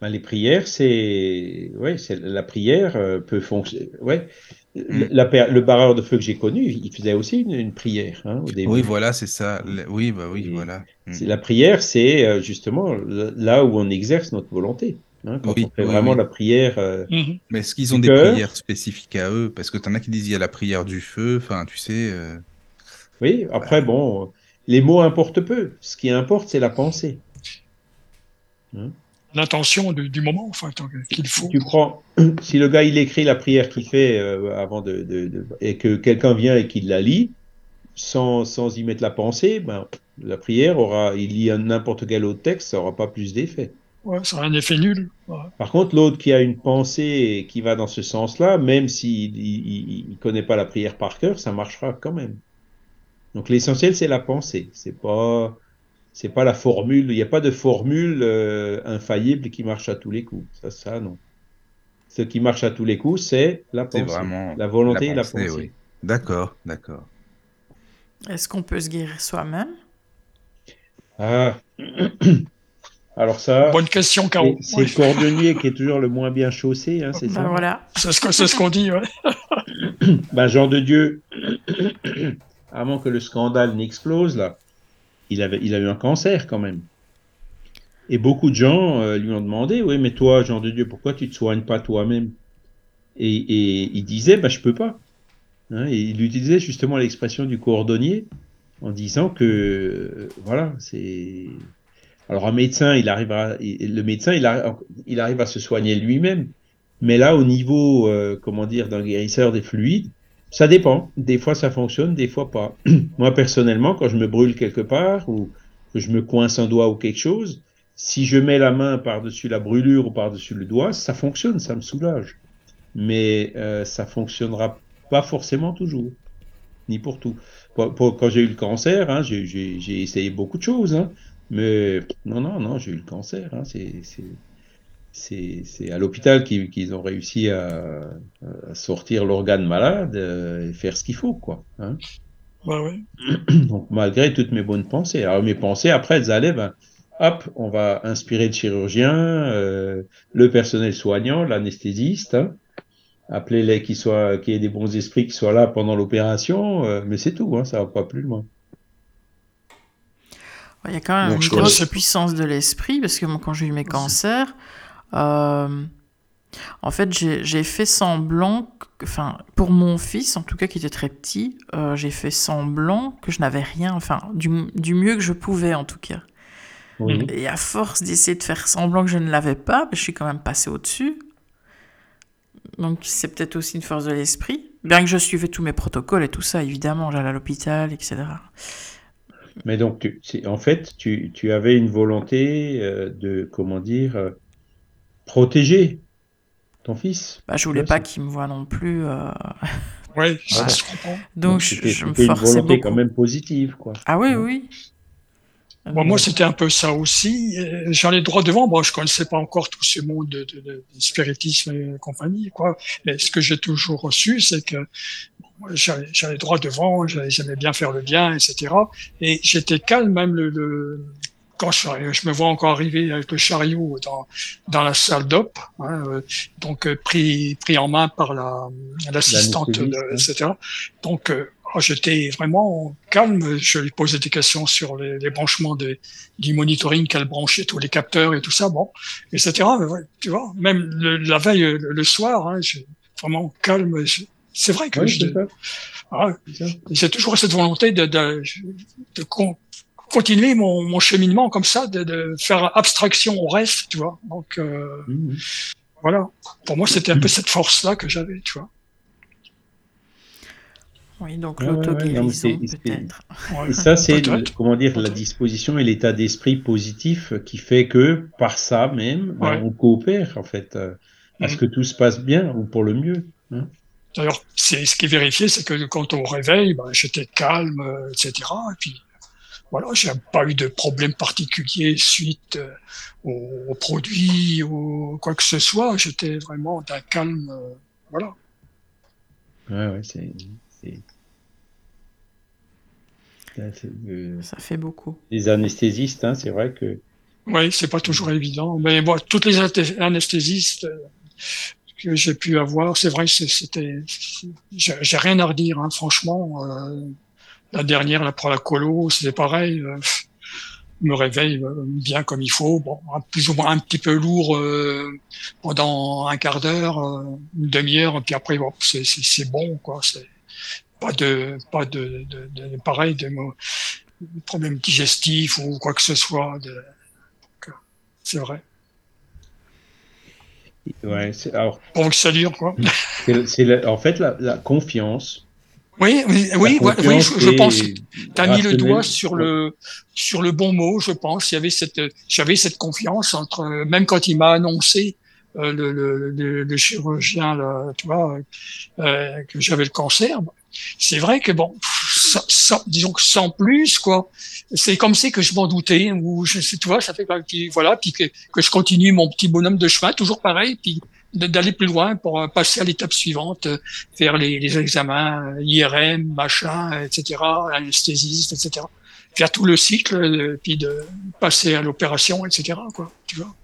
Ben, les prières, c'est, c'est la prière euh, peut fonctionner. Ouais, le barreur de feu que j'ai connu, il faisait aussi une, prière hein, au début. Oui, voilà, c'est ça. Oui, bah oui, voilà. Mm. C'est la prière, c'est euh, justement là où on exerce notre volonté. Hein, quand on fait vraiment la prière. Euh, mm-hmm. Mais est-ce qu'ils ont des prières spécifiques à eux? Parce que tu en as qui disent il y a la prière du feu. Enfin, tu sais. Oui. Après, bon, les mots importent peu. Ce qui importe, c'est la pensée. Hein? L'intention du, moment, enfin, qu'il faut. Tu prends, si le gars il écrit la prière qu'il fait euh, avant de, et que quelqu'un vient et qu'il la lit, sans, sans y mettre la pensée, ben, la prière aura, il lit n'importe quel autre texte, ça aura pas plus d'effet. Ouais, ça a un effet nul. Par contre, l'autre qui a une pensée qui va dans ce sens-là, même s'il ne connaît pas la prière par cœur, ça marchera quand même. Donc l'essentiel, c'est la pensée. C'est pas, c'est pas la formule. Il n'y a pas de formule euh, infaillible qui marche à tous les coups. Ça, ça non. Ce qui marche à tous les coups, c'est la pensée, vraiment la volonté et la pensée. D'accord, d'accord. Est-ce qu'on peut se guérir soi-même? Ah. Alors ça. Bonne question, Caro. C'est le cordonnier qui est toujours le moins bien chaussé, hein, c'est ben ça? Voilà. C'est ce qu'on dit, ouais. ben, Jean de Dieu, avant que le scandale n'explose là, il avait, il a eu un cancer quand même. Et beaucoup de gens euh, lui ont demandé, oui, mais toi, Jean de Dieu, pourquoi tu te soignes pas toi-même? Et, il disait, bah, je peux pas. Hein, il utilisait justement l'expression du cordonnier en disant que, euh, voilà, c'est alors un médecin, il arrive à, le médecin, il, il arrive à se soigner lui-même. Mais là, au niveau, euh, comment dire, d'un guérisseur des fluides, ça dépend. Des fois, ça fonctionne, des fois pas. Moi, personnellement, quand je me brûle quelque part ou que je me coince un doigt ou quelque chose, si je mets la main par-dessus la brûlure ou par-dessus le doigt, ça fonctionne, ça me soulage. Mais euh, ça fonctionnera pas forcément toujours, ni pour tout. quand j'ai eu le cancer, hein, j'ai essayé beaucoup de choses. Hein. Mais non, non, non, j'ai eu le cancer. Hein. C'est à l'hôpital qu'ils ont réussi à, sortir l'organe malade euh, et faire ce qu'il faut, quoi. Hein. ouais. Donc, malgré toutes mes bonnes pensées. Alors, mes pensées, après, elles allaient, ben, hop, on va inspirer le chirurgien, euh, le personnel soignant, l'anesthésiste, hein. appeler-les qu'il y ait des bons esprits qui soient là pendant l'opération, euh, mais c'est tout, hein, ça va pas plus loin. Il y a quand même une grosse puissance de l'esprit, parce que moi, quand j'ai eu mes cancers, euh, en fait, j'ai fait semblant, enfin, pour mon fils, en tout cas, qui était très petit, euh, j'ai fait semblant que je n'avais rien, enfin, du, mieux que je pouvais, en tout cas. Et à force d'essayer de faire semblant que je ne l'avais pas, ben, je suis quand même passé au-dessus. Donc, c'est peut-être aussi une force de l'esprit. Bien que je suivais tous mes protocoles et tout ça, évidemment, j'allais à l'hôpital, etc. Mais donc, tu, en fait, tu, tu, avais une volonté euh, de, comment dire, protéger ton fils. Bah, je voulais pas qu'il me voit non plus. Euh... Oui, ça se comprend. Donc, je, je me forçais une volonté quand même positive, quoi. Ah oui, oui. Bon, moi, c'était un peu ça aussi. J'allais droit devant. Bon, je connaissais pas encore tout ce monde de, de, de spiritisme et compagnie, quoi. Mais ce que j'ai toujours reçu, c'est que j'allais droit devant, j'aimais bien faire le bien, etc. Et j'étais calme même le, quand je, je, me vois encore arriver avec le chariot dans, dans la salle d'op, hein, euh, donc euh, pris, pris en main par la l'assistante, etc. Donc euh, oh, j'étais vraiment calme. Je lui posais des questions sur les, les branchements de, du monitoring qu'elle branchait, tous les capteurs et tout ça, bon, etc. Mais tu vois, même la veille, le, soir, hein, vraiment calme. C'est vrai que ah, j'ai toujours cette volonté de, de, de continuer mon, mon, cheminement comme ça, de, de, faire abstraction au reste, tu vois. Donc euh, mmh. voilà, pour moi c'était un peu cette force-là que j'avais, tu vois. Oui, donc l'auto-guérison peut-être. Et ça, c'est comment dire la disposition et l'état d'esprit positif qui fait que par ça même, ben, on coopère en fait euh, à ce mmh. que tout se passe bien ou pour le mieux. Hein. D'ailleurs, c'est ce qui est vérifié, c'est que quand on réveille, ben, j'étais calme, euh, etc. Et puis voilà, j'ai pas eu de problème particulier suite euh, aux, produits ou quoi que ce soit. J'étais vraiment d'un calme, euh, voilà. Ouais, ouais, c'est. Ça fait beaucoup. Les anesthésistes, hein, c'est vrai que. Oui, c'est pas toujours évident. Mais bon, toutes les anesthésistes, que j'ai pu avoir. C'est vrai, c'était, j'ai rien à redire, hein, franchement. Euh, la dernière, là, pour la colo, c'était pareil. Euh, me réveille euh, bien comme il faut, bon, plus ou moins un petit peu lourd euh, pendant un quart d'heure, euh, une demi-heure, puis après, bon, c'est bon, quoi. C'est pas de, pas de, de, de pareil, de, de problèmes digestifs ou quoi que ce soit. C'est vrai. Ouais, alors, Pour que ça dure, quoi. C'est en fait la, confiance. Oui, oui, oui, oui je, pense. Tu as mis le doigt sur le sur le bon mot, je pense. Il y avait cette, j'avais cette confiance entre, même quand il m'a annoncé euh, le, le, le, chirurgien, là, tu vois, euh, que j'avais le cancer. C'est vrai que bon, sans, disons que sans plus, quoi. C'est comme c'est que je m'en doutais, ou je sais, tu vois, ça fait puis voilà, puis que, que je continue mon petit bonhomme de chemin, toujours pareil, puis d'aller plus loin pour euh, passer à l'étape suivante, euh, faire les, les, examens euh, IRM, machin, etc., anesthésiste, etc. Faire tout le cycle, puis de mon à l'opération, etc. Quoi, tu vois.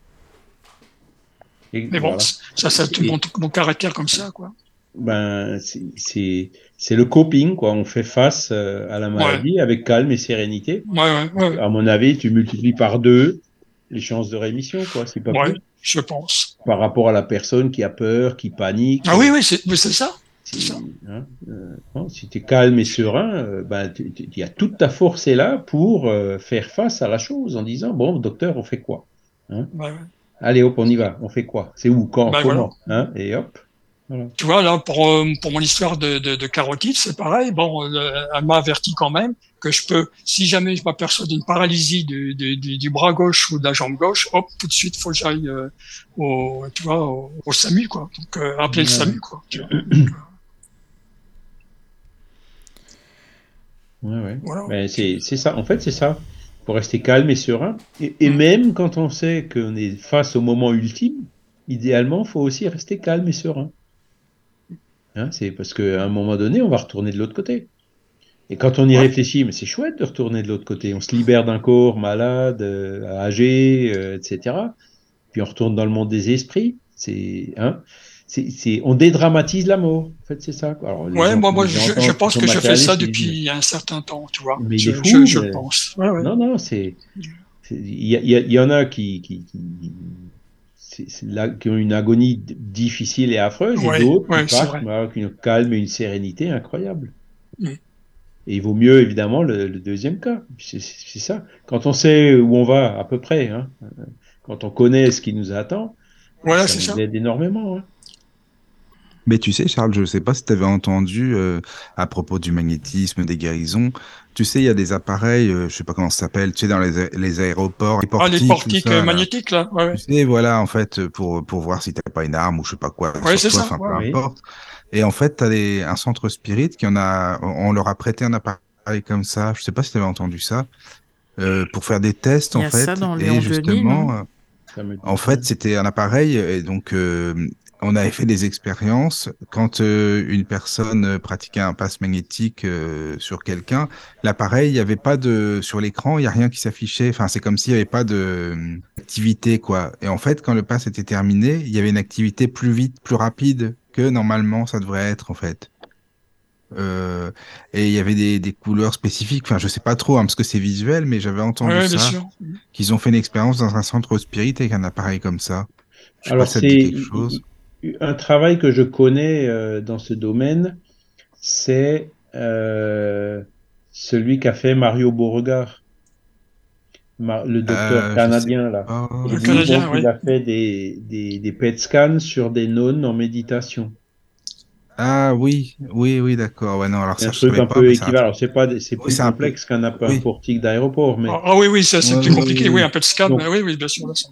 Mais bon, ça, ça tout mon, mon, caractère comme ça, quoi. Ben, c'est c'est le coping, quoi. On fait face à la maladie avec calme et sérénité. Ouais, ouais, À mon avis, tu multiplies par deux les chances de rémission, quoi. C'est pas plus je pense. Par rapport à la personne qui a peur, qui panique. Ah oui, oui, c'est ça. Si, hein, euh, si tu es calme et serein, euh, ben, il y a toute ta force est là pour euh, faire face à la chose en disant bon, docteur, on fait quoi hein? Allez, hop, on y va. On fait quoi? C'est où? Quand? Ben, Comment? hein? Et hop. Tu vois, là, pour, euh, pour mon histoire de, de, de carotide, c'est pareil. Bon, elle m'a averti quand même que je peux, si jamais je m'aperçois d'une paralysie du, du, du, bras gauche ou de la jambe gauche, hop, tout de suite, faut que j'aille euh, au, tu vois, au, SAMU, quoi. Donc, appeler le SAMU, quoi. Ouais, ouais. Voilà. c'est ça. En fait, c'est ça. Pour rester calme et serein. Et, et mm. même quand on sait qu'on est face au moment ultime, idéalement, faut aussi rester calme et serein. Hein, c'est parce qu'à un moment donné, on va retourner de l'autre côté. Et quand on y réfléchit, mais c'est chouette de retourner de l'autre côté. On se libère d'un corps malade, euh, âgé, euh, etc. Puis on retourne dans le monde des esprits. C'est, hein, c'est, on dédramatise la mort. En fait, c'est ça. Alors, ouais, moi, moi, je, je, pense que je fais ça depuis un certain temps, tu vois. Mais je, fou, je, pense. Ouais, ouais. Non, non, c'est, il y, y, y, en a qui, qui, qui qui ont une agonie difficile et affreuse, et d'autres qui partent avec une calme et une sérénité incroyable. Mm. Et il vaut mieux évidemment le, deuxième cas. C'est ça. Quand on sait où on va à peu près, hein, quand on connaît ce qui nous attend, voilà, ça nous aide énormément. Hein. Mais tu sais, Charles, je ne sais pas si tu avais entendu euh, à propos du magnétisme, des guérisons. Tu sais, il y a des appareils, euh, je sais pas comment ça s'appelle, tu sais, dans les, les aéroports. Les portiques, ah, les portiques euh, magnétiques, là. Ouais, tu sais, voilà, en fait, pour, pour voir si tu pas une arme ou je sais pas quoi. Ouais, c'est ça. peu importe. Et en fait, tu as un centre spirit qui en a, on leur a prêté un appareil comme ça. Je sais pas si tu avais entendu ça. Euh, pour faire des tests, en fait. Ça dans et justement, en fait, c'était un appareil, et donc on avait fait des expériences quand euh, une personne pratiquait un passe magnétique euh, sur quelqu'un. L'appareil, il n'y avait pas de sur l'écran, il y a rien qui s'affichait. Enfin, c'est comme s'il n'y avait pas de activité quoi. Et en fait, quand le pass était terminé, il y avait une activité plus vite, plus rapide que normalement ça devrait être en fait. Euh, et il y avait des, couleurs spécifiques. Enfin, je sais pas trop hein, parce que c'est visuel, mais j'avais entendu ça. Qu'ils ont fait une expérience dans un centre spirit avec un appareil comme ça. Alors c'est quelque chose un travail que je connais euh, dans ce domaine, c'est euh, celui qu'a fait Mario Beauregard, le docteur euh, canadien là. Il a fait des, des, des, PET scans sur des nonnes en méditation. Ah oui, oui, oui, d'accord. Ouais, non, alors c'est un truc un peu équivalent. c'est pas, c'est plus complexe qu'un un portique d'aéroport, mais. Ah, ah, oui, oui, ça c'est plus compliqué. Oui, un PET scan. oui, oui, bien sûr. Ce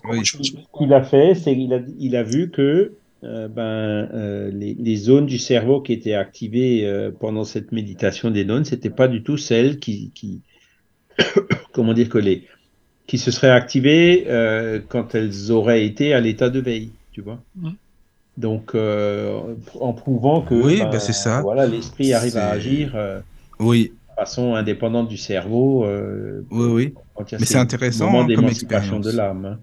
qu'il a fait, c'est qu'il a, il a vu que euh, ben, euh, les, les, zones du cerveau qui étaient activées euh, pendant cette méditation des nonnes, c'était pas du tout celles qui, qui comment dire que les, qui se seraient activées quand elles auraient été à l'état de veille, tu vois. Donc, en prouvant que oui, ben, ben c'est ça. Voilà, l'esprit arrive à agir. oui. De façon indépendante du cerveau. oui, oui. Mais c'est intéressant moment hein, comme expérience de l'âme. Hein.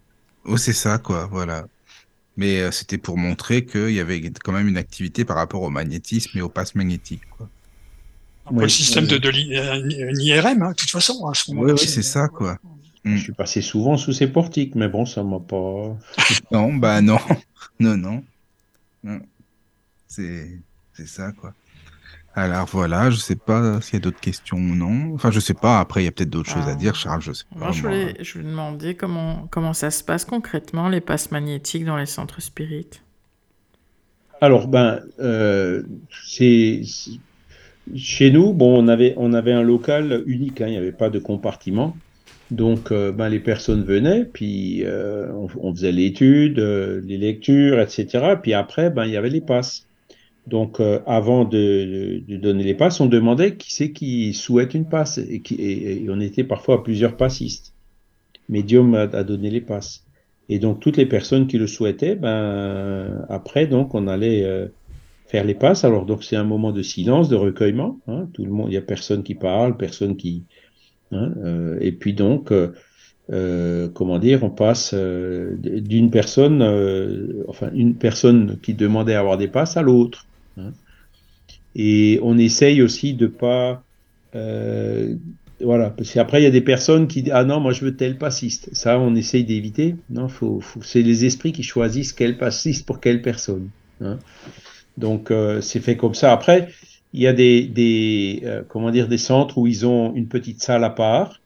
Oh, c'est ça, quoi. Voilà mais euh, c'était pour montrer qu'il y avait quand même une activité par rapport au magnétisme et au passe magnétique. Quoi. le système de, de l'IRM, hein, de toute façon. À ce oui, oui c'est ça, quoi. Je suis passé souvent sous ces portiques, mais bon, ça m'a pas. non, bah non, non, non. non. C'est ça, quoi. Alors voilà, je sais pas s'il y a d'autres questions ou non. Enfin, je sais pas. Après, il y a peut-être d'autres choses à dire, Charles. Je sais pas. Moi, je voulais, je demander comment, comment ça se passe concrètement, les passes magnétiques dans les centres spirites. Alors, ben, euh, c'est chez nous, bon, on avait, on avait un local unique, hein, il n'y avait pas de compartiment. Donc, euh, ben, les personnes venaient, puis euh, on, faisait l'étude, euh, les lectures, etc. Puis après, ben, il y avait les passes. Donc, avant de, de, donner les passes, on demandait qui c'est qui souhaite une passe. Et, qui, et, on était parfois à plusieurs passistes. Medium a, a, donné les passes. Et donc, toutes les personnes qui le souhaitaient, ben, après, donc, on allait faire les passes. Alors, donc, c'est un moment de silence, de recueillement. Hein. Tout le monde, il n'y a personne qui parle, personne qui, Hein, euh, et puis donc, euh, euh, comment dire, on passe d'une personne, enfin une personne qui demandait à avoir des passes à l'autre. Hein. Et on essaye aussi de pas voilà, parce qu'après, il y a des personnes qui disent Ah non, moi je veux tel passiste. Ça, on essaye d'éviter. Non, faut, faut c'est les esprits qui choisissent quel passiste pour quelle personne. Hein. Donc, c'est fait comme ça. Après, il y a des, des euh, comment dire, des centres où ils ont une petite salle à part.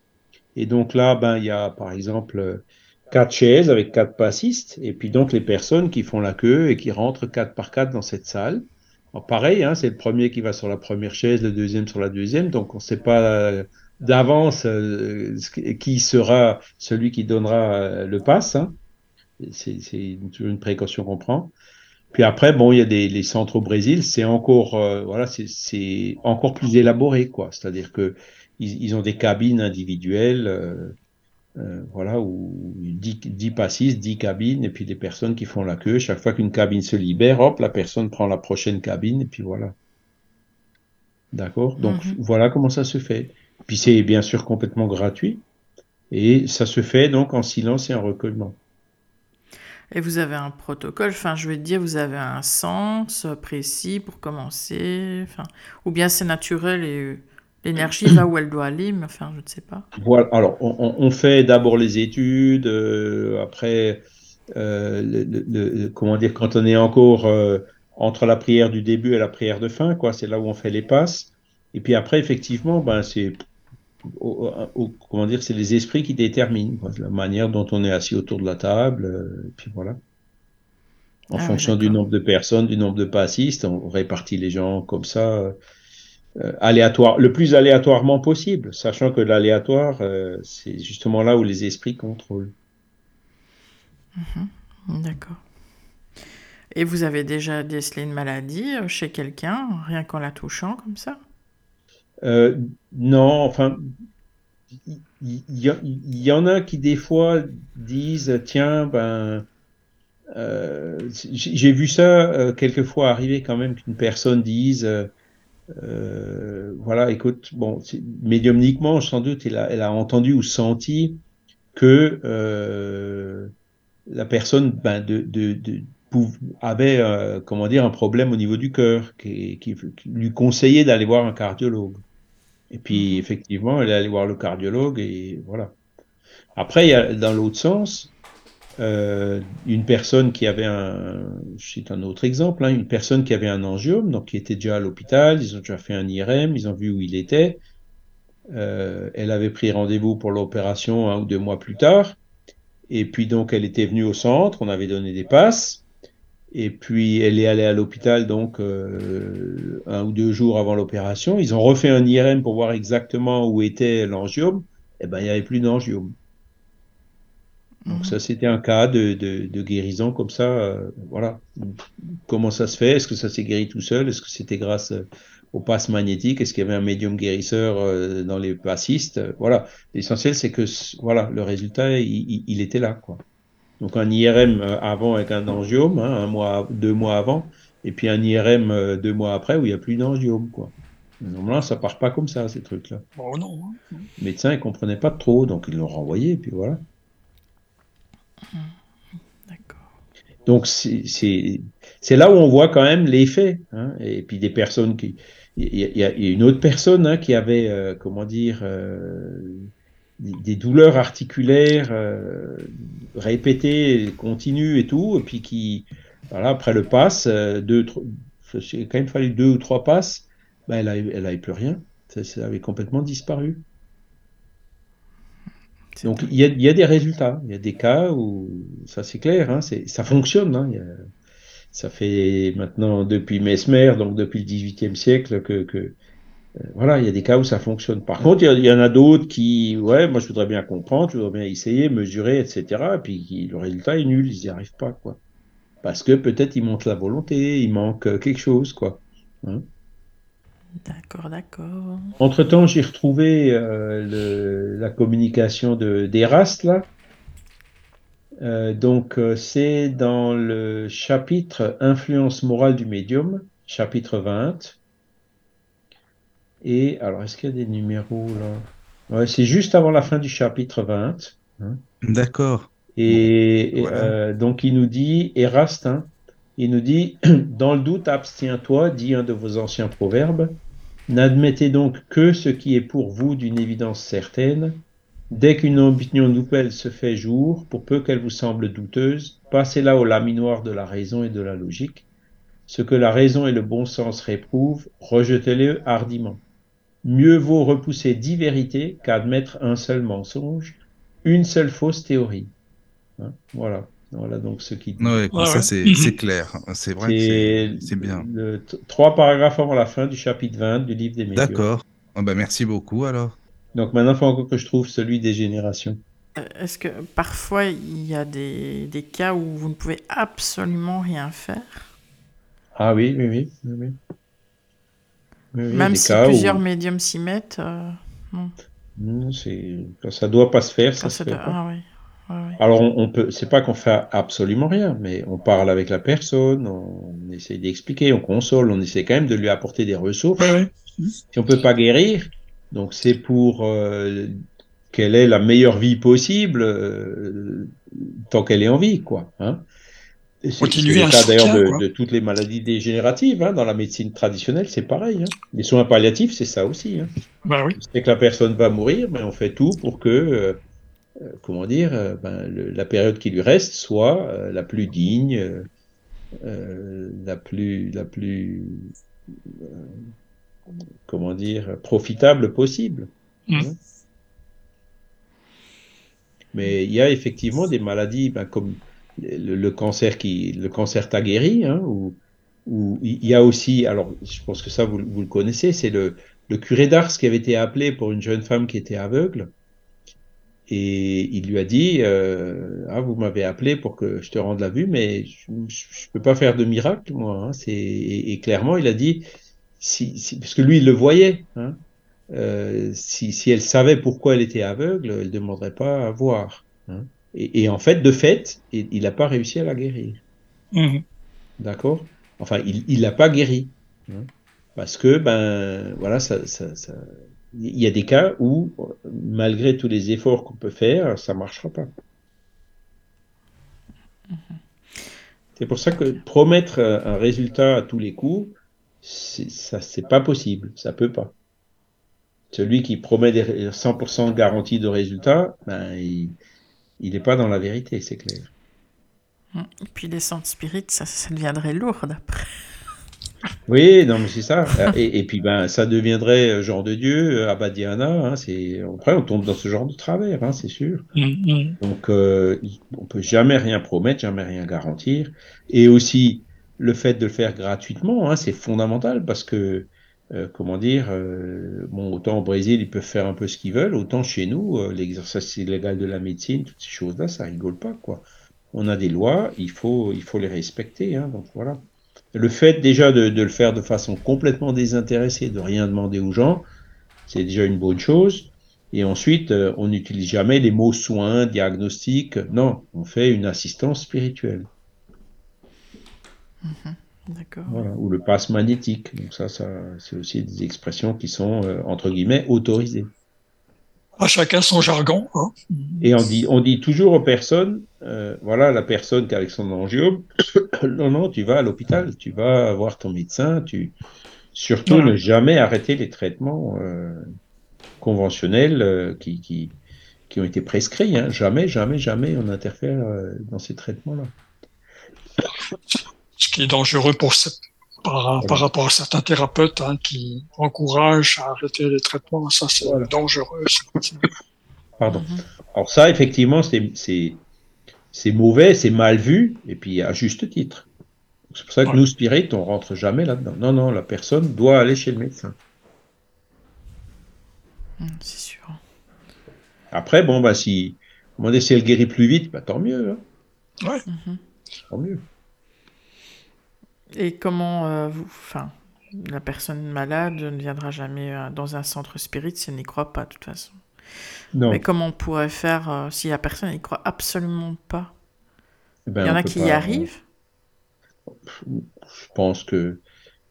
Et donc là, ben, il y a par exemple quatre chaises avec quatre passistes. Et puis donc les personnes qui font la queue et qui rentrent quatre par quatre dans cette salle. pareil, hein, c'est le premier qui va sur la première chaise, le deuxième sur la deuxième. Donc on ne sait pas d'avance euh, qui sera celui qui donnera euh, le pass. Hein. C'est une précaution qu'on prend. Puis après, bon, il y a des les centres au Brésil, c'est encore euh, voilà, c'est encore plus élaboré quoi. C'est-à-dire que ils, ils, ont des cabines individuelles, euh, euh, voilà, où 10, 10 passistes, 10 cabines, et puis des personnes qui font la queue. Chaque fois qu'une cabine se libère, hop, la personne prend la prochaine cabine, et puis voilà. D'accord? Donc mhm. voilà comment ça se fait. Puis c'est bien sûr complètement gratuit, et ça se fait donc en silence et en recueillement. Et vous avez un protocole, enfin je vais dire, vous avez un sens précis pour commencer, enfin, ou bien c'est naturel et l'énergie va où elle doit aller, mais enfin je ne sais pas. Voilà, alors on, fait d'abord les études, euh, après, euh, comment dire, quand on est encore euh, entre la prière du début et la prière de fin, quoi, c'est là où on fait les passes. Et puis après, effectivement, ben c'est comment dire, c'est les esprits qui déterminent la manière dont on est assis autour de la table, euh, et puis voilà. En ah fonction du nombre de personnes, du nombre de passistes, on répartit les gens comme ça, euh, aléatoire, le plus aléatoirement possible, sachant que l'aléatoire, euh, c'est justement là où les esprits contrôlent. Mhm. D'accord. Et vous avez déjà décelé une maladie chez quelqu'un, rien qu'en la touchant comme ça? Euh, non, enfin, il y, en a qui des fois disent, tiens, ben, euh, j'ai vu ça euh, quelquefois arriver quand même qu'une personne dise, voilà, écoute, bon, médiumniquement, sans doute, elle a, entendu ou senti que la personne ben, de, de, avait, comment dire, un problème au niveau du cœur, qui, qui lui conseillait d'aller voir un cardiologue. Et puis, mhm. effectivement, elle est allée voir le cardiologue et voilà. Après, il y a, dans l'autre sens, euh, une personne qui avait un, c'est un autre exemple, hein, une personne qui avait un angiome, donc qui était déjà à l'hôpital, ils ont déjà fait un IRM, ils ont vu où il était. Euh, elle avait pris rendez-vous pour l'opération un ou deux mois plus tard. Et puis donc, elle était venue au centre, on avait donné des passes. Et puis elle est allée à l'hôpital donc euh, un ou deux jours avant l'opération. Ils ont refait un IRM pour voir exactement où était l'angiome. Et eh ben il n'y avait plus d'angiome. Donc mhm. ça c'était un cas de, de, de, guérison comme ça. Euh, voilà. Comment ça se fait? Est-ce que ça s'est guéri tout seul? Est-ce que c'était grâce au passe magnétique Est-ce qu'il y avait un médium guérisseur euh, dans les passistes? Voilà. L'essentiel c'est que voilà le résultat il, il était là quoi. Donc un IRM euh, avant avec un angiome, hein, un mois, deux mois avant, et puis un IRM euh, deux mois après où il n'y a plus d'angiome, quoi. Normalement, ça part pas comme ça, ces trucs-là. Oh non. Hein. Les médecins, ils comprenaient pas trop, donc ils l'ont renvoyé, et puis voilà. D'accord. Donc c'est là où on voit quand même l'effet. Hein, et puis des personnes qui... Il y, a une autre personne hein, qui avait, euh, comment dire, des douleurs articulaires euh, répétées, continues et tout, et puis qui, voilà, après le pass, euh, deux, il quand même fallu deux ou trois passes, ben elle n'avait elle avait plus rien, ça, ça, avait complètement disparu. Donc il y, a, il y, a, des résultats, il y a des cas où ça c'est clair, hein, ça fonctionne. Hein, ça fait maintenant depuis Mesmer, donc depuis le XVIIIe siècle, que, que voilà, il y a des cas où ça fonctionne. Par contre, il y, en a d'autres qui, ouais, moi je voudrais bien comprendre, je voudrais bien essayer, mesurer, etc. Et puis le résultat est nul, ils n'y arrivent pas, quoi. Parce que peut-être il manque la volonté, il manque quelque chose, quoi. Hein. d'accord, d'accord. Entre-temps, j'ai retrouvé euh, la communication d'Erast, là. Euh, donc, euh, c'est dans le chapitre Influence morale du médium, chapitre 20. Et alors, est-ce qu'il y a des numéros là? Ouais, C'est juste avant la fin du chapitre 20. Hein. D'accord. Et, euh, donc, il nous dit, Eraste, hein, il nous dit Dans le doute, abstiens-toi, dit un de vos anciens proverbes. N'admettez donc que ce qui est pour vous d'une évidence certaine. Dès qu'une opinion nouvelle se fait jour, pour peu qu'elle vous semble douteuse, passez-la au laminoir de la raison et de la logique. Ce que la raison et le bon sens réprouvent, rejetez-les hardiment. Mieux vaut repousser dix vérités qu'admettre un seul mensonge, une seule fausse théorie. Hein, voilà. Voilà donc ce qui dit. ça c'est clair. C'est vrai c'est bien. trois paragraphes avant la fin du chapitre 20 du livre des médias. D'accord. Oh, bah, merci beaucoup alors. Donc maintenant, il faut encore que je trouve celui des générations. Euh, est-ce que parfois il y a des, des, cas où vous ne pouvez absolument rien faire? Ah oui, oui, oui. oui, Même si plusieurs médiums s'y mettent euh, non. non ça doit pas se faire, ça, se fait pas. Ah, oui. Alors on, peut, c'est pas qu'on fait absolument rien, mais on parle avec la personne, on, essaie d'expliquer, on console, on essaie quand même de lui apporter des ressources. Si on peut pas guérir, donc c'est pour euh, quelle est la meilleure vie possible euh, tant qu'elle est en vie, quoi. Hein. C'est le cas d'ailleurs de, toutes les maladies dégénératives. Hein, dans la médecine traditionnelle, c'est pareil. Hein. Les soins palliatifs, c'est ça aussi. Hein. Bah oui. C'est que la personne va mourir, mais on fait tout pour que euh, euh, comment dire, euh, ben, la période qui lui reste soit euh, la plus digne, la plus, la plus, comment dire, profitable possible. Mmh. Mais il y a effectivement des maladies ben, comme le, cancer qui, le cancer t'a guéri, hein, ou, il y a aussi, alors je pense que ça vous, vous le connaissez, c'est le, le curé d'Ars qui avait été appelé pour une jeune femme qui était aveugle. Et il lui a dit euh, ah, Vous m'avez appelé pour que je te rende la vue, mais je ne peux pas faire de miracle, moi. Hein. Et, clairement, il a dit si, Parce que lui, il le voyait. Hein, euh, si, si, elle savait pourquoi elle était aveugle, elle demanderait pas à voir. Hein. Et, en fait, de fait, il n'a pas réussi à la guérir. Mmh. D'accord? Enfin, il ne l'a pas guéri. Hein? parce que, ben, voilà, ça, ça, ça il y a des cas où, malgré tous les efforts qu'on peut faire, ça ne marchera pas. C'est pour ça que promettre un résultat à tous les coups, ça c'est pas possible, ça peut pas. Celui qui promet des 100% de garantie de résultat, ben, il n'est pas dans la vérité, c'est clair. Et puis les centres spirites, ça, ça deviendrait lourd d'après. Oui, non, mais c'est ça. Et, puis, ben, ça deviendrait euh, genre de Dieu, euh, Abadiana. Hein, c'est après, on tombe dans ce genre de travers, hein, c'est sûr. Mm, mm. Donc, euh, on peut jamais rien promettre, jamais rien garantir. Et aussi, le fait de le faire gratuitement, hein, c'est fondamental parce que, comment dire, bon, autant au Brésil, ils peuvent faire un peu ce qu'ils veulent, autant chez nous, l'exercice illégal de la médecine, toutes ces choses-là, ça rigole pas, quoi. On a des lois, il faut, il faut les respecter, hein, donc voilà le fait déjà de, le faire de façon complètement désintéressée, de rien demander aux gens, c'est déjà une bonne chose. Et ensuite, euh, on n'utilise jamais les mots soins, diagnostic. Non, on fait une assistance spirituelle. Mhm. Ou le passe magnétique. Donc ça, ça c'est aussi des expressions qui sont euh, entre guillemets autorisées. À chacun son jargon. Hein. Et on dit, on dit toujours aux personnes, euh, voilà, la personne qui a avec son angiome, non, non, tu vas à l'hôpital, tu vas voir ton médecin, tu surtout ne jamais arrêter les traitements euh, conventionnels euh, qui, qui, qui, ont été prescrits. Hein. Jamais, jamais, jamais on interfère dans ces traitements-là. Ce qui est dangereux pour cette par, rapport à certains thérapeutes hein, qui encouragent à arrêter les traitements. Ça, c'est dangereux. Pardon. Mhm. Alors ça, effectivement, c'est mauvais, c'est mal vu, et puis à juste titre. C'est pour ça que nous, Spirit, on rentre jamais là-dedans. Non, non, la personne doit aller chez le médecin. Mmh, c'est sûr. Après, bon, bah, si, on si elle guérit plus vite, bah, tant mieux. Hein. Ouais. Mmh. Tant mieux. Et comment euh, vous, enfin, la personne malade ne viendra jamais euh, dans un centre spirit si elle n'y croit pas, de toute façon. Non. Mais comment on pourrait faire euh, si la personne n'y croit absolument pas? Eh ben, Il y en a qui y arrivent Je pense que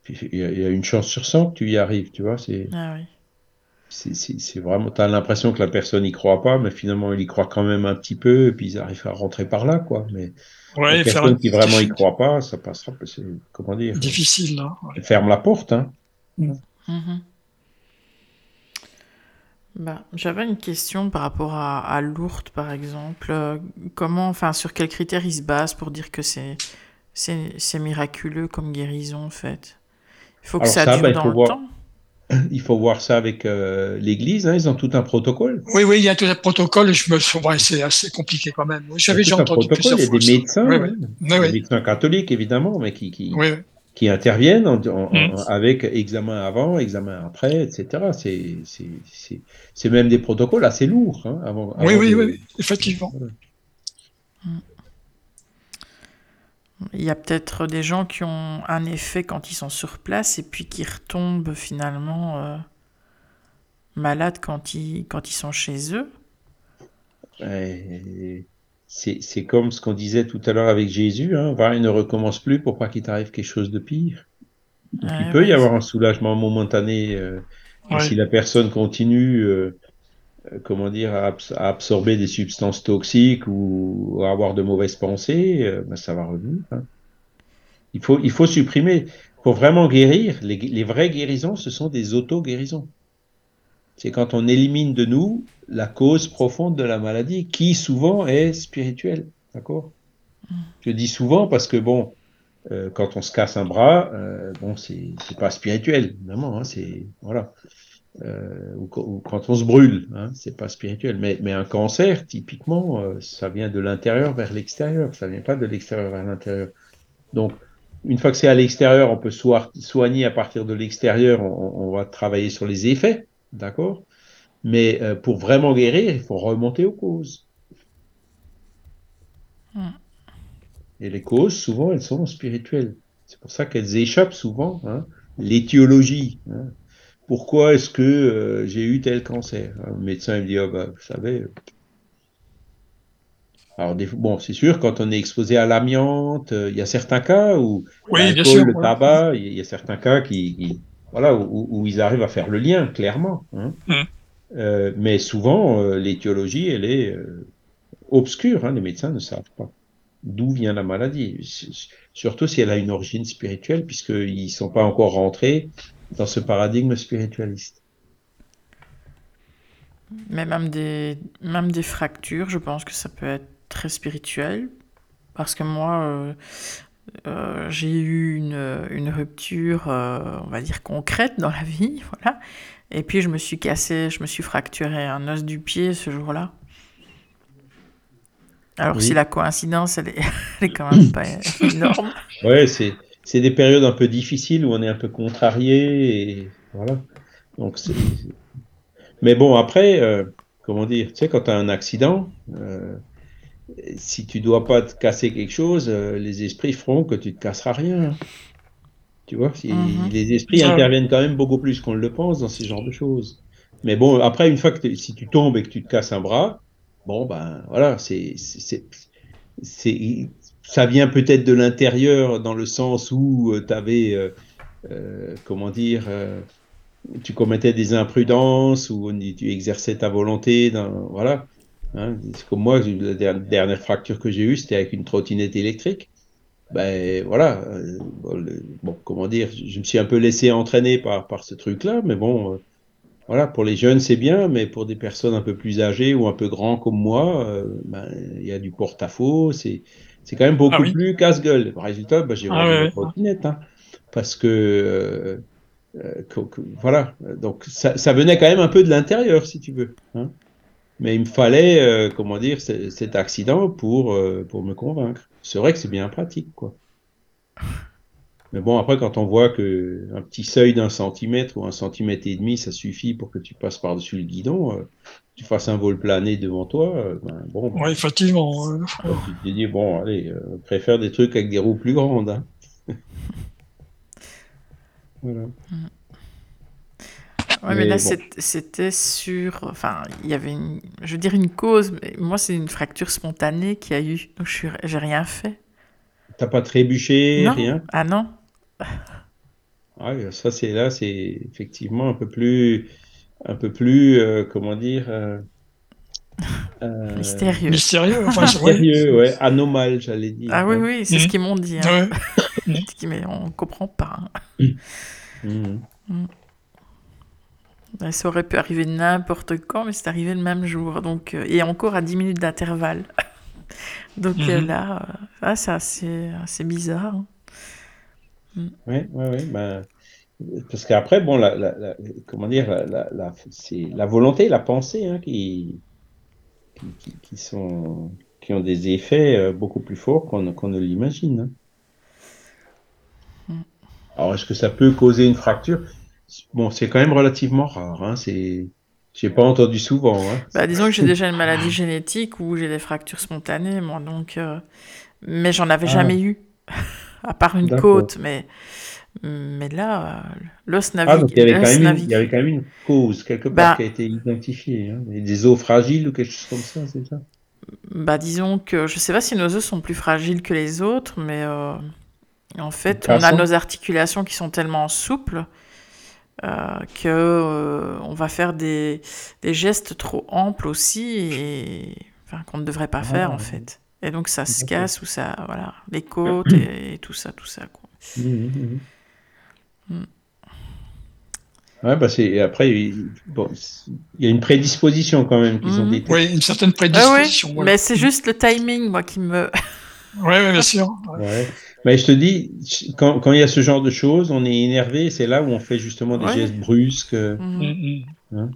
il y, a une chance sur 100 que tu y arrives, tu vois. C'est ah oui. C'est vraiment. Tu as l'impression que la personne n'y croit pas, mais finalement, il y croit quand même un petit peu, et puis ils arrivent à rentrer par là, quoi. Mais Ouais, la personne qui vraiment y croit pas, ça passera. Comment dire Difficile, là. Elle ferme la porte. Hein. Mm. Mm-hmm. Bah, J'avais une question par rapport à, à Lourdes, par exemple. Euh, comment, enfin, sur quels critères il se base pour dire que c'est c'est miraculeux comme guérison, en fait? Il faut que ça, dure bah, dans le temps? Il faut voir ça avec euh, l'Église. Hein, ils ont tout un protocole. Oui, oui, il y a tout un protocole. Je me souviens, c'est assez compliqué quand même. J'avais déjà entendu plusieurs Il y a des médecins, hein. des médecins catholiques évidemment, mais qui, qui, qui interviennent mm. avec examen avant, examen après, etc. C'est même des protocoles assez lourds. Hein, avant, oui, oui, oui, effectivement. Il y a peut-être des gens qui ont un effet quand ils sont sur place et puis qui retombent finalement euh, malades quand ils, quand ils sont chez eux. c'est comme ce qu'on disait tout à l'heure avec Jésus, hein, il ne recommence plus pour pas qu'il t'arrive quelque chose de pire. il peut y avoir un soulagement momentané euh, si la personne continue euh, comment dire, à, absorber des substances toxiques ou à avoir de mauvaises pensées, euh, ben, ça va revenir. Hein. Il, faut, il faut supprimer. Pour vraiment guérir, les, les vraies guérisons, ce sont des auto-guérisons. C'est quand on élimine de nous la cause profonde de la maladie, qui souvent est spirituelle. D'accord? Je dis souvent parce que, bon, euh, quand on se casse un bras, euh, bon, c'est pas spirituel, évidemment. Hein, c'est voilà. Euh, ou, quand on se brûle, hein, c'est pas spirituel. Mais, mais un cancer, typiquement, euh, ça vient de l'intérieur vers l'extérieur, ça vient pas de l'extérieur vers l'intérieur. Donc, une fois que c'est à l'extérieur, on peut soigner à partir de l'extérieur, on, on, va travailler sur les effets, d'accord? Mais euh, pour vraiment guérir, il faut remonter aux causes. Hmm. Et les causes, souvent, elles sont spirituelles. C'est pour ça qu'elles échappent souvent. Hein, L'étiologie, hein, pourquoi est-ce que euh, j'ai eu tel cancer? Le médecin me dit, oh, bah, vous savez. Euh. Alors, bon, c'est sûr, quand on est exposé à l'amiante, euh, il y a certains cas où oui, bien sûr, le tabac, il y a certains cas qui, voilà, où, ils arrivent à faire le lien, clairement. Hein. Hum. mais souvent, l'étiologie, elle est obscure. Hein, les médecins ne savent pas d'où vient la maladie. Surtout si elle a une origine spirituelle, puisqu'ils ne sont pas encore rentrés dans ce paradigme spiritualiste. Mais même des, même des fractures, je pense que ça peut être très spirituel. Parce que moi, euh, euh, j'ai eu une, une rupture, euh, on va dire, concrète dans la vie. Voilà. Et puis, je me suis cassé, je me suis fracturé un os du pied ce jour-là. Alors, si la coïncidence, elle est, elle est quand même pas énorme. Ouais, c'est c'est des périodes un peu difficiles où on est un peu contrarié et voilà. Donc Mais bon, après, euh, comment dire, tu sais, quand tu as un accident, euh, si tu dois pas te casser quelque chose, euh, les esprits feront que tu te casseras rien. Tu vois, si, mhm. les esprits interviennent quand même beaucoup plus qu'on le pense dans ce genre de choses. Mais bon, après, une fois que si tu tombes et que tu te casses un bras, bon, ben voilà, c'est ça vient peut-être de l'intérieur dans le sens où euh, tu avais, euh, euh, comment dire, tu commettais des imprudences ou tu exerçais ta volonté. Voilà. Hein, c'est comme moi, la dernière fracture que j'ai eue, c'était avec une trottinette électrique. Ben voilà, bon, comment dire, je me suis un peu laissé entraîner par, par ce truc-là, mais bon, voilà, pour les jeunes c'est bien, mais pour des personnes un peu plus âgées ou un peu grands comme moi, ben, il y a du porte-à-faux, c'est c'est quand même beaucoup ah plus casse-gueule. Résultat, bah, j'ai ah, ouais, trottinette, hein, parce que, euh, euh, voilà, donc ça, ça, venait quand même un peu de l'intérieur, si tu veux. Hein. Mais il me fallait, euh, comment dire, cet accident pour, pour me convaincre. C'est vrai que c'est bien pratique, quoi. Mais bon, après, quand on voit que un petit seuil d'un centimètre ou un centimètre et demi, ça suffit pour que tu passes par-dessus le guidon, euh, tu fasses un vol plané devant toi, euh, ben, bon. Ben, oui, effectivement. tu te dis, bon, allez, euh, préfère des trucs avec des roues plus grandes. Hein. voilà. Ouais, mais, là, c'était sur. Enfin, il y avait une. Je veux dire, une cause. Mais moi, c'est une fracture spontanée qu'il y a eu. Donc, je j'ai rien fait. T'as pas trébuché, rien? Ah non ça c'est là, c'est effectivement un peu plus, un peu plus, euh, comment dire, euh, euh, mystérieux. Mystérieux, enfin, mystérieux, ouais, anomal, j'allais dire. Ah oui, oui, c'est ce mhm. qu'ils m'ont dit. Hein. mais on comprend pas. Hein. Mhm. Mhm. Ça aurait pu arriver n'importe quand, mais c'est arrivé le même jour. Donc, et encore à 10 minutes d'intervalle. donc là, ah, c'est assez, bizarre. Hein. Oui, oui, oui. Ben, parce qu'après, bon, la, la, comment dire, la, c'est la volonté, la pensée hein, qui, qui, qui, sont, qui ont des effets euh, beaucoup plus forts qu'on ne l'imagine. Hein. Mm. Alors, est-ce que ça peut causer une fracture? Bon, c'est quand même relativement rare. Hein, c'est, j'ai pas entendu souvent. Hein. Bah, disons que j'ai déjà une maladie génétique où j'ai des fractures spontanées, moi, donc, euh, mais j'en avais ah. jamais eu, à part une côte, mais mais là, l'os navigue. Ah, il y, avait quand même une, il y avait quand même une cause quelque part bah qui a été identifiée. Hein. Des os fragiles ou quelque chose comme ça, c'est ça? Bah, Disons que je ne sais pas si nos os sont plus fragiles que les autres, mais euh, en fait, on a nos articulations qui sont tellement souples euh, que euh, on va faire des, des, gestes trop amples aussi et enfin, qu'on ne devrait pas faire en ah. fait. Et donc ça se casse ou ça, voilà, les côtes et, tout ça, tout ça. Quoi. Mmh, mmh, mmh. Mm. Ouais, bah c'est après bon, il y a une prédisposition quand même qu'ils ont dit. Mm. Oui, une certaine prédisposition. Mais c'est juste le timing moi qui me. oui, bien sûr. Mais je te dis, quand, quand, il y a ce genre de choses, on est énervé, c'est là où on fait justement des gestes brusques. Mm. Hein.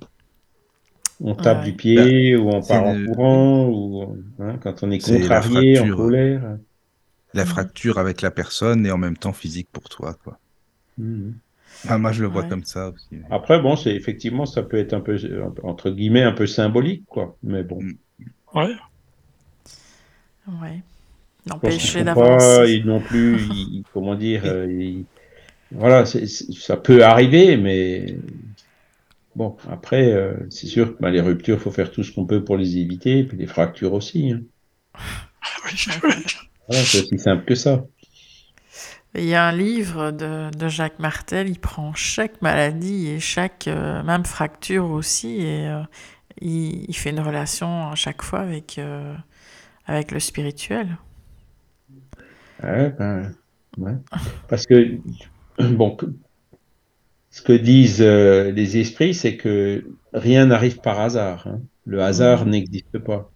on tape du pied, ou on part en courant, ou hein, quand on est contrarié, en colère. La fracture avec la personne et en même temps physique pour toi, quoi. Mhm. Ah, moi, je le vois comme ça aussi. Après, bon, c'est effectivement, ça peut être un peu, entre guillemets, un peu symbolique, quoi. Mais bon. Ouais. Ouais. N'empêcher d'avancer. Ils non plus, comment dire, euh, voilà, ça peut arriver, mais bon, après, euh, c'est sûr que bah, les ruptures, il faut faire tout ce qu'on peut pour les éviter, et puis les fractures aussi. Hein. voilà, c'est aussi simple que ça. Il y a un livre de, Jacques Martel, il prend chaque maladie et chaque, euh, même fracture aussi, et euh, il, fait une relation à chaque fois avec, euh, avec le spirituel. Ouais, ben, ouais. Parce que, bon, ce que disent les esprits, c'est que rien n'arrive par hasard. Hein. Le hasard mmh. n'existe pas.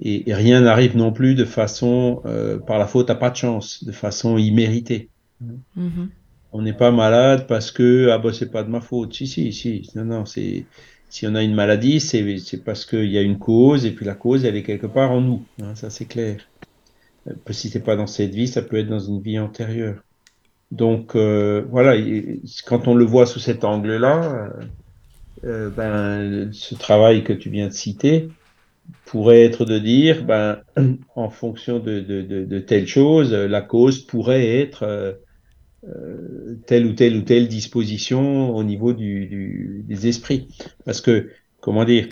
Et, rien n'arrive non plus de façon, euh, par la faute à pas de chance, de façon imméritée. Mm-hmm. On n'est pas malade parce que, ah bah c'est pas de ma faute. Si, si, si. Non, non, c'est, si on a une maladie, c'est, c'est parce qu'il y a une cause, et puis la cause, elle est quelque part en nous. Hein, ça, c'est clair. Euh, si c'est pas dans cette vie, ça peut être dans une vie antérieure. Donc, euh, voilà, quand on le voit sous cet angle-là, euh, ben, ce travail que tu viens de citer, pourrait être de dire, ben, en fonction de, de, de, telle chose, la cause pourrait être euh, euh, telle ou telle ou telle disposition au niveau du, du des esprits. Parce que, comment dire,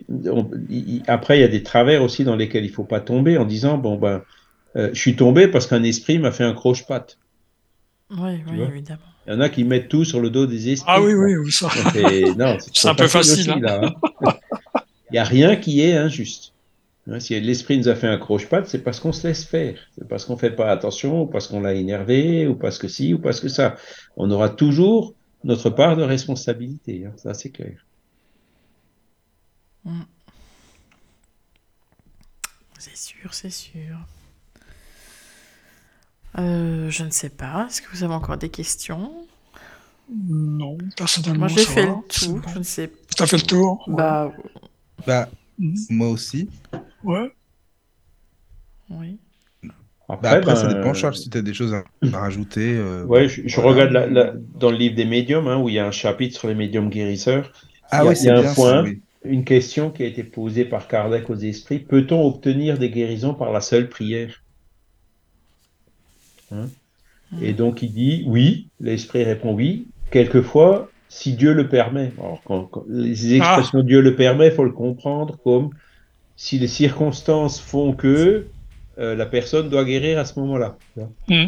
après, il y a des travers aussi dans lesquels il faut pas tomber en disant, bon, ben, euh, je suis tombé parce qu'un esprit m'a fait un croche-patte. Oui, oui, évidemment. Il y en a qui mettent tout sur le dos des esprits. Ah oui, oui, oui, ça. C'est un peu facile. Hein. Il n'y a rien qui est injuste. Hein, si l'esprit nous a fait un croche-patte, c'est parce qu'on se laisse faire. C'est parce qu'on fait pas attention, ou parce qu'on l'a énervé, ou parce que si, ou parce que ça. On aura toujours notre part de responsabilité. Hein, ça, c'est clair. Mm. C'est sûr, c'est sûr. Euh, je ne sais pas. Est-ce que vous avez encore des questions? Non, personnellement. Moi, j'ai fait le tour. Je ne sais. Tu as fait le tour? Bah, bah mm. moi aussi. Ouais. Oui. Après, bah, ça ben, dépend, Charles, si tu as des choses à, rajouter. Euh, ouais, je, regarde dans le livre des médiums, hein, où il y a un chapitre sur les médiums guérisseurs. Ah oui, c'est un point, une question qui a été posée par Kardec aux esprits. Peut-on obtenir des guérisons par la seule prière? Hein? Et donc il dit oui, l'esprit répond oui. Quelquefois, si Dieu le permet. Alors, quand, les expressions ah. Dieu le permet, il faut le comprendre comme si les circonstances font que euh, la personne doit guérir à ce moment-là. Hmm.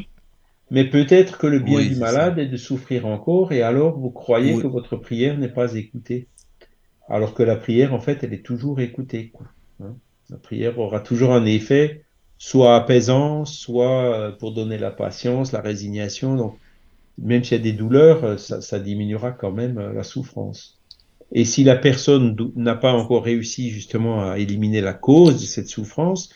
Mais peut-être que le bien du malade est de souffrir encore et alors vous croyez que votre prière n'est pas écoutée. Alors que la prière, en fait, elle est toujours écoutée. Hein. la prière aura toujours un effet, soit apaisant, soit euh, pour donner la patience, la résignation. Donc, même s'il y a des douleurs, euh, ça, diminuera quand même la souffrance. Et si la personne n'a pas encore réussi justement à éliminer la cause de cette souffrance,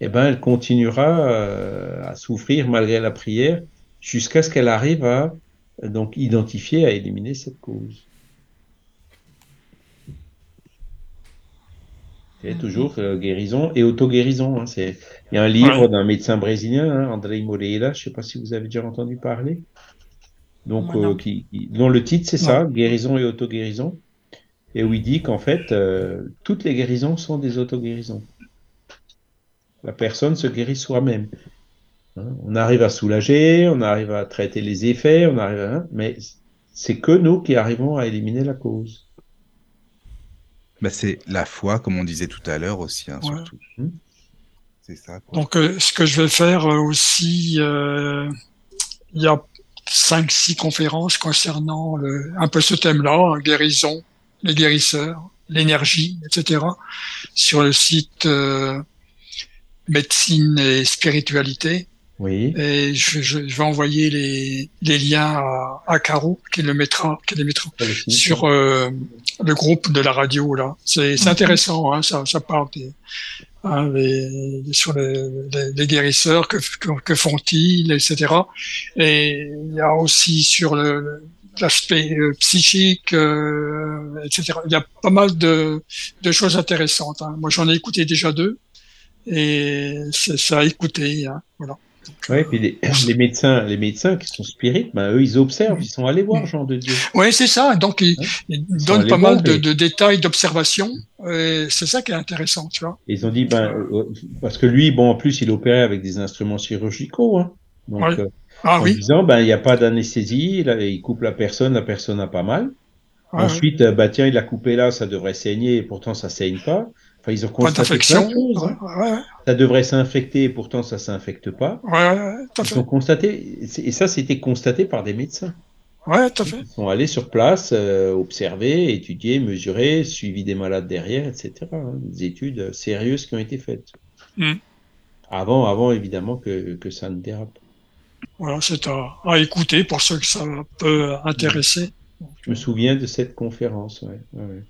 eh ben, elle continuera euh, à souffrir malgré la prière jusqu'à ce qu'elle arrive à donc identifier, à éliminer cette cause. C'est toujours euh, guérison et auto-guérison. Hein, il y a un livre d'un médecin brésilien, hein, André Moreira, je ne sais pas si vous avez déjà entendu parler. Donc, euh, qui, dont le titre c'est ça, guérison et auto-guérison, et où il dit qu'en fait, toutes les guérisons sont des auto-guérisons. La personne se guérit soi-même. Hein, on arrive à soulager, on arrive à traiter les effets, on arrive à... mais c'est que nous qui arrivons à éliminer la cause. Bah, c'est la foi, comme on disait tout à l'heure aussi, hein, surtout. Hmm. C'est ça. Donc, euh, ce que je vais faire euh, aussi, euh, il y a 5-6 conférences concernant le, un peu ce thème-là, hein, guérison, les guérisseurs, l'énergie, etc., sur le site médecine et spiritualité. Oui. Et je, je, je vais envoyer les, les liens à, à Caro, qui le mettra, qui les mettra sur euh, le groupe de la radio là. C'est mhm. intéressant, hein, ça, ça parle des, hein, les, sur les, les, guérisseurs, que, que, font-ils, etc. Et il y a aussi sur le, l'aspect euh, psychique, euh, etc. Il y a pas mal de, de choses intéressantes. Hein. Moi, j'en ai écouté déjà deux et ça a écouté. Hein, voilà. Oui, puis les, les, médecins, les médecins qui sont spirites, ben, eux, ils observent, ils sont allés voir Jean de Dieu. Oui, c'est ça. Donc, ils, donnent pas mal de, de, détails, d'observations. C'est ça qui est intéressant, tu vois. ils ont dit, ben, euh, parce que lui, bon, en plus, il opérait avec des instruments chirurgicaux. Hein. Donc, euh, ah, en oui. disant, ben, il n'y a pas d'anesthésie, il coupe la personne, la personne a pas mal. Ensuite, bah, tiens, il a coupé là, ça devrait saigner, et pourtant ça saigne pas ils ont constaté Ça devrait s'infecter et pourtant ça s'infecte pas. ils ont constaté, et ça c'était constaté par des médecins. Ouais, tout à fait. Ils sont allés sur place, euh, observer, étudier, mesurer, suivi des malades derrière, etc. Hein. des études sérieuses qui ont été faites. Hmm. Avant, avant évidemment que, que, ça ne dérape. Voilà, c'est à, à, écouter pour ceux que ça peut intéresser. Je me souviens de cette conférence. Ouais, ouais.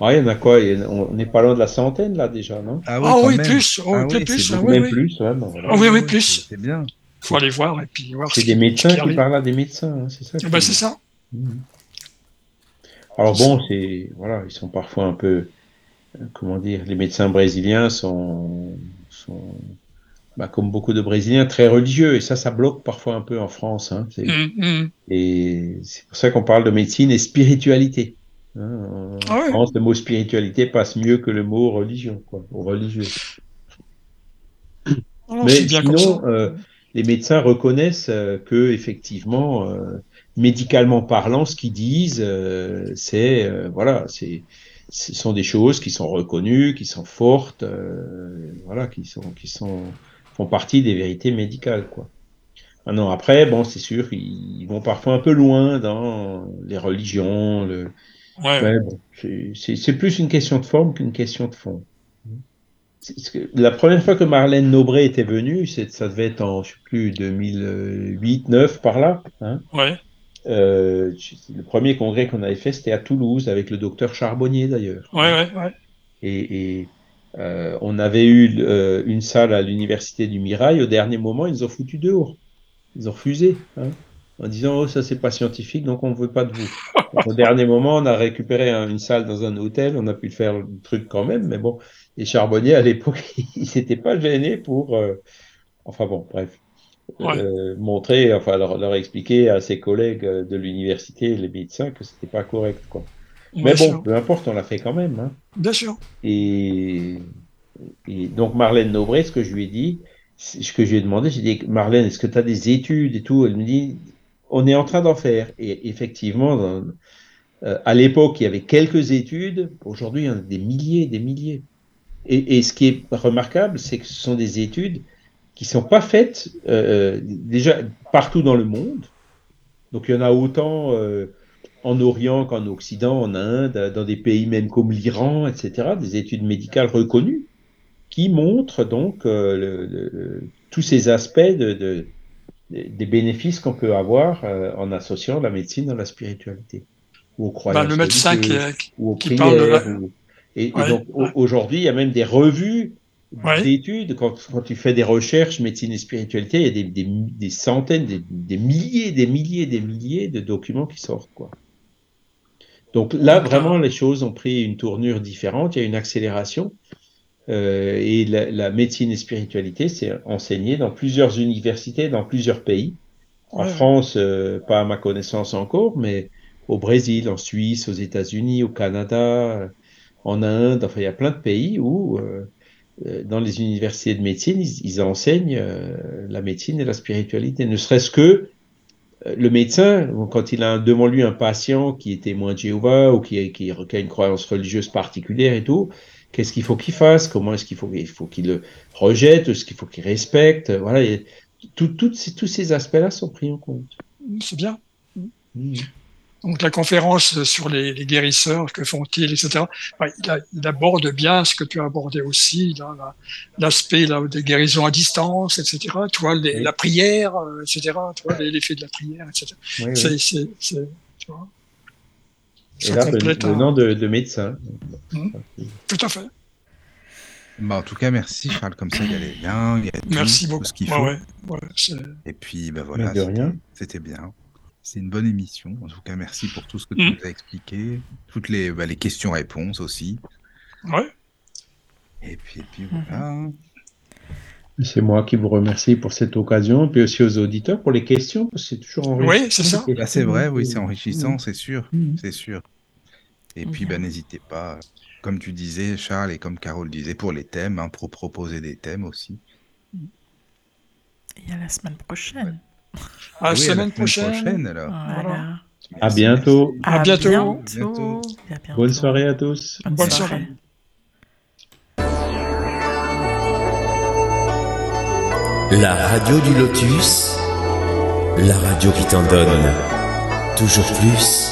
Ah, il y en a quoi? On n'est pas loin de la centaine là déjà, non? Ah oui, ah oui plus, oh, ah, oui, plus, oui, même plus, ouais, ben voilà. oui, oui, plus. C'est bien. Faut aller voir et puis voir. C'est des médecins qui, parlent à des médecins, hein, c'est ça. Ben, c'est ça. Mmh. Alors bon, c'est voilà, ils sont parfois un peu, euh, comment dire, les médecins brésiliens sont, sont bah, comme beaucoup de Brésiliens, très religieux. Et ça, ça bloque parfois un peu en France. Hein, mmh, mmh. Et c'est pour ça qu'on parle de médecine et spiritualité. Hein, en ah France, le mot spiritualité passe mieux que le mot religion, quoi, ou religieux. Ah Mais sinon, euh, les médecins reconnaissent euh, que effectivement, euh, médicalement parlant, ce qu'ils disent, c'est voilà, c'est ce sont des choses qui sont reconnues, qui sont fortes, voilà, qui sont qui sont font partie des vérités médicales, quoi. Maintenant, après, bon, c'est sûr, ils vont parfois un peu loin dans les religions, le, Ouais. c'est plus une question de forme qu'une question de fond. La première fois que Marlène Nobré était venue, ça devait être en, je sais plus, 2008, 9 par là. Hein ouais. Euh, le premier congrès qu'on avait fait, c'était à Toulouse, avec le docteur Charbonnier d'ailleurs. Ouais, ouais, ouais. Et, et euh, on avait eu euh, une salle à l'université du Mirail. Au dernier moment, ils nous ont foutu dehors. Ils ont refusé. Hein en disant oh ça c'est pas scientifique donc on ne veut pas de vous. au dernier moment on a récupéré une salle dans un hôtel, on a pu faire le truc quand même, mais bon Et Charbonnier, à l'époque, il s'était pas gêné pour. Euh, enfin bon, bref. Euh, montrer, enfin leur, leur, expliquer à ses collègues de l'université, les médecins, que c'était pas correct, quoi. Mais bon, peu importe, on l'a fait quand même. Hein. Bien sûr. Et, et, donc Marlène Nobret, ce que je lui ai dit, ce que je lui ai demandé, j'ai dit Marlène, est-ce que tu as des études et tout? Elle me dit, on est en train d'en faire. Et effectivement, dans, euh, à l'époque, il y avait quelques études. Aujourd'hui, il y en a des milliers, des milliers. Et, et ce qui est remarquable, c'est que ce sont des études qui sont pas faites euh, déjà partout dans le monde. Donc il y en a autant euh, en Orient qu'en Occident, en Inde, dans des pays même comme l'Iran, etc. Des études médicales reconnues qui montrent donc euh, le, le, tous ces aspects de, de, des bénéfices qu'on peut avoir euh, en associant la médecine à la spiritualité ou aux croyances. Bah, le médecin qui, ou aux qui parle de la... Et, ouais, et donc ouais. aujourd'hui, il y a même des revues ouais. d'études. Quand, quand, tu fais des recherches médecine et spiritualité, il y a des, des, des centaines, des, des, milliers, des milliers, des milliers de documents qui sortent. Quoi. Donc là, vraiment, les choses ont pris une tournure différente. Il y a une accélération. Euh, et la, la, médecine et spiritualité, c'est enseigné dans plusieurs universités, dans plusieurs pays. En France, euh, pas à ma connaissance encore, mais au Brésil, en Suisse, aux États-Unis, au Canada, en Inde. Enfin, il y a plein de pays où, euh, euh dans les universités de médecine, ils, ils enseignent euh, la médecine et la spiritualité. Ne serait-ce que euh, le médecin, quand il a devant lui un patient qui est témoin de Jéhovah ou qui, qui, qui a une croyance religieuse particulière et tout, qu'est-ce qu'il faut qu'il fasse, comment est-ce qu'il faut, il faut qu'il le rejette, est-ce qu'il faut qu'il respecte, voilà, tout, tout, tous ces aspects-là sont pris en compte. C'est bien. Mmh. Donc la conférence sur les, les guérisseurs, que font-ils, etc. il, il, aborde bien ce que tu as abordé aussi, l'aspect la, des guérisons à distance, etc. Tu vois, les, oui. la prière, euh, etc. Tu vois, l'effet de la prière, etc. Oui, oui. C'est, tu vois. Et là, venant de, de médecin. Mmh. Tout à fait. Bah, en tout cas, merci Charles, comme ça il y a les liens, il y a tout, merci beaucoup. tout ce qu'il faut. Ouais, ouais, Et puis, bah voilà, c'était bien. C'est une bonne émission. En tout cas, merci pour tout ce que tu mmh. nous as expliqué, toutes les, bah, les questions-réponses aussi. Ouais. Et puis, et puis voilà. Mmh. C'est moi qui vous remercie pour cette occasion, puis aussi aux auditeurs pour les questions, parce que c'est toujours enrichissant. Oui, c'est ça. Bah, c'est vrai, oui, c'est enrichissant, c'est sûr, mmh. c'est sûr. Et puis, bah, n'hésitez pas, comme tu disais, Charles, et comme Carole disait, pour les thèmes, hein, pour proposer des thèmes aussi. Il y a la semaine prochaine. À la oui, semaine, la prochaine. prochaine alors. Voilà. À bientôt. À, à bientôt. Bonne soirée à tous. Bonne, Bonne soirée. La radio du lotus, la radio qui t'en donne toujours plus.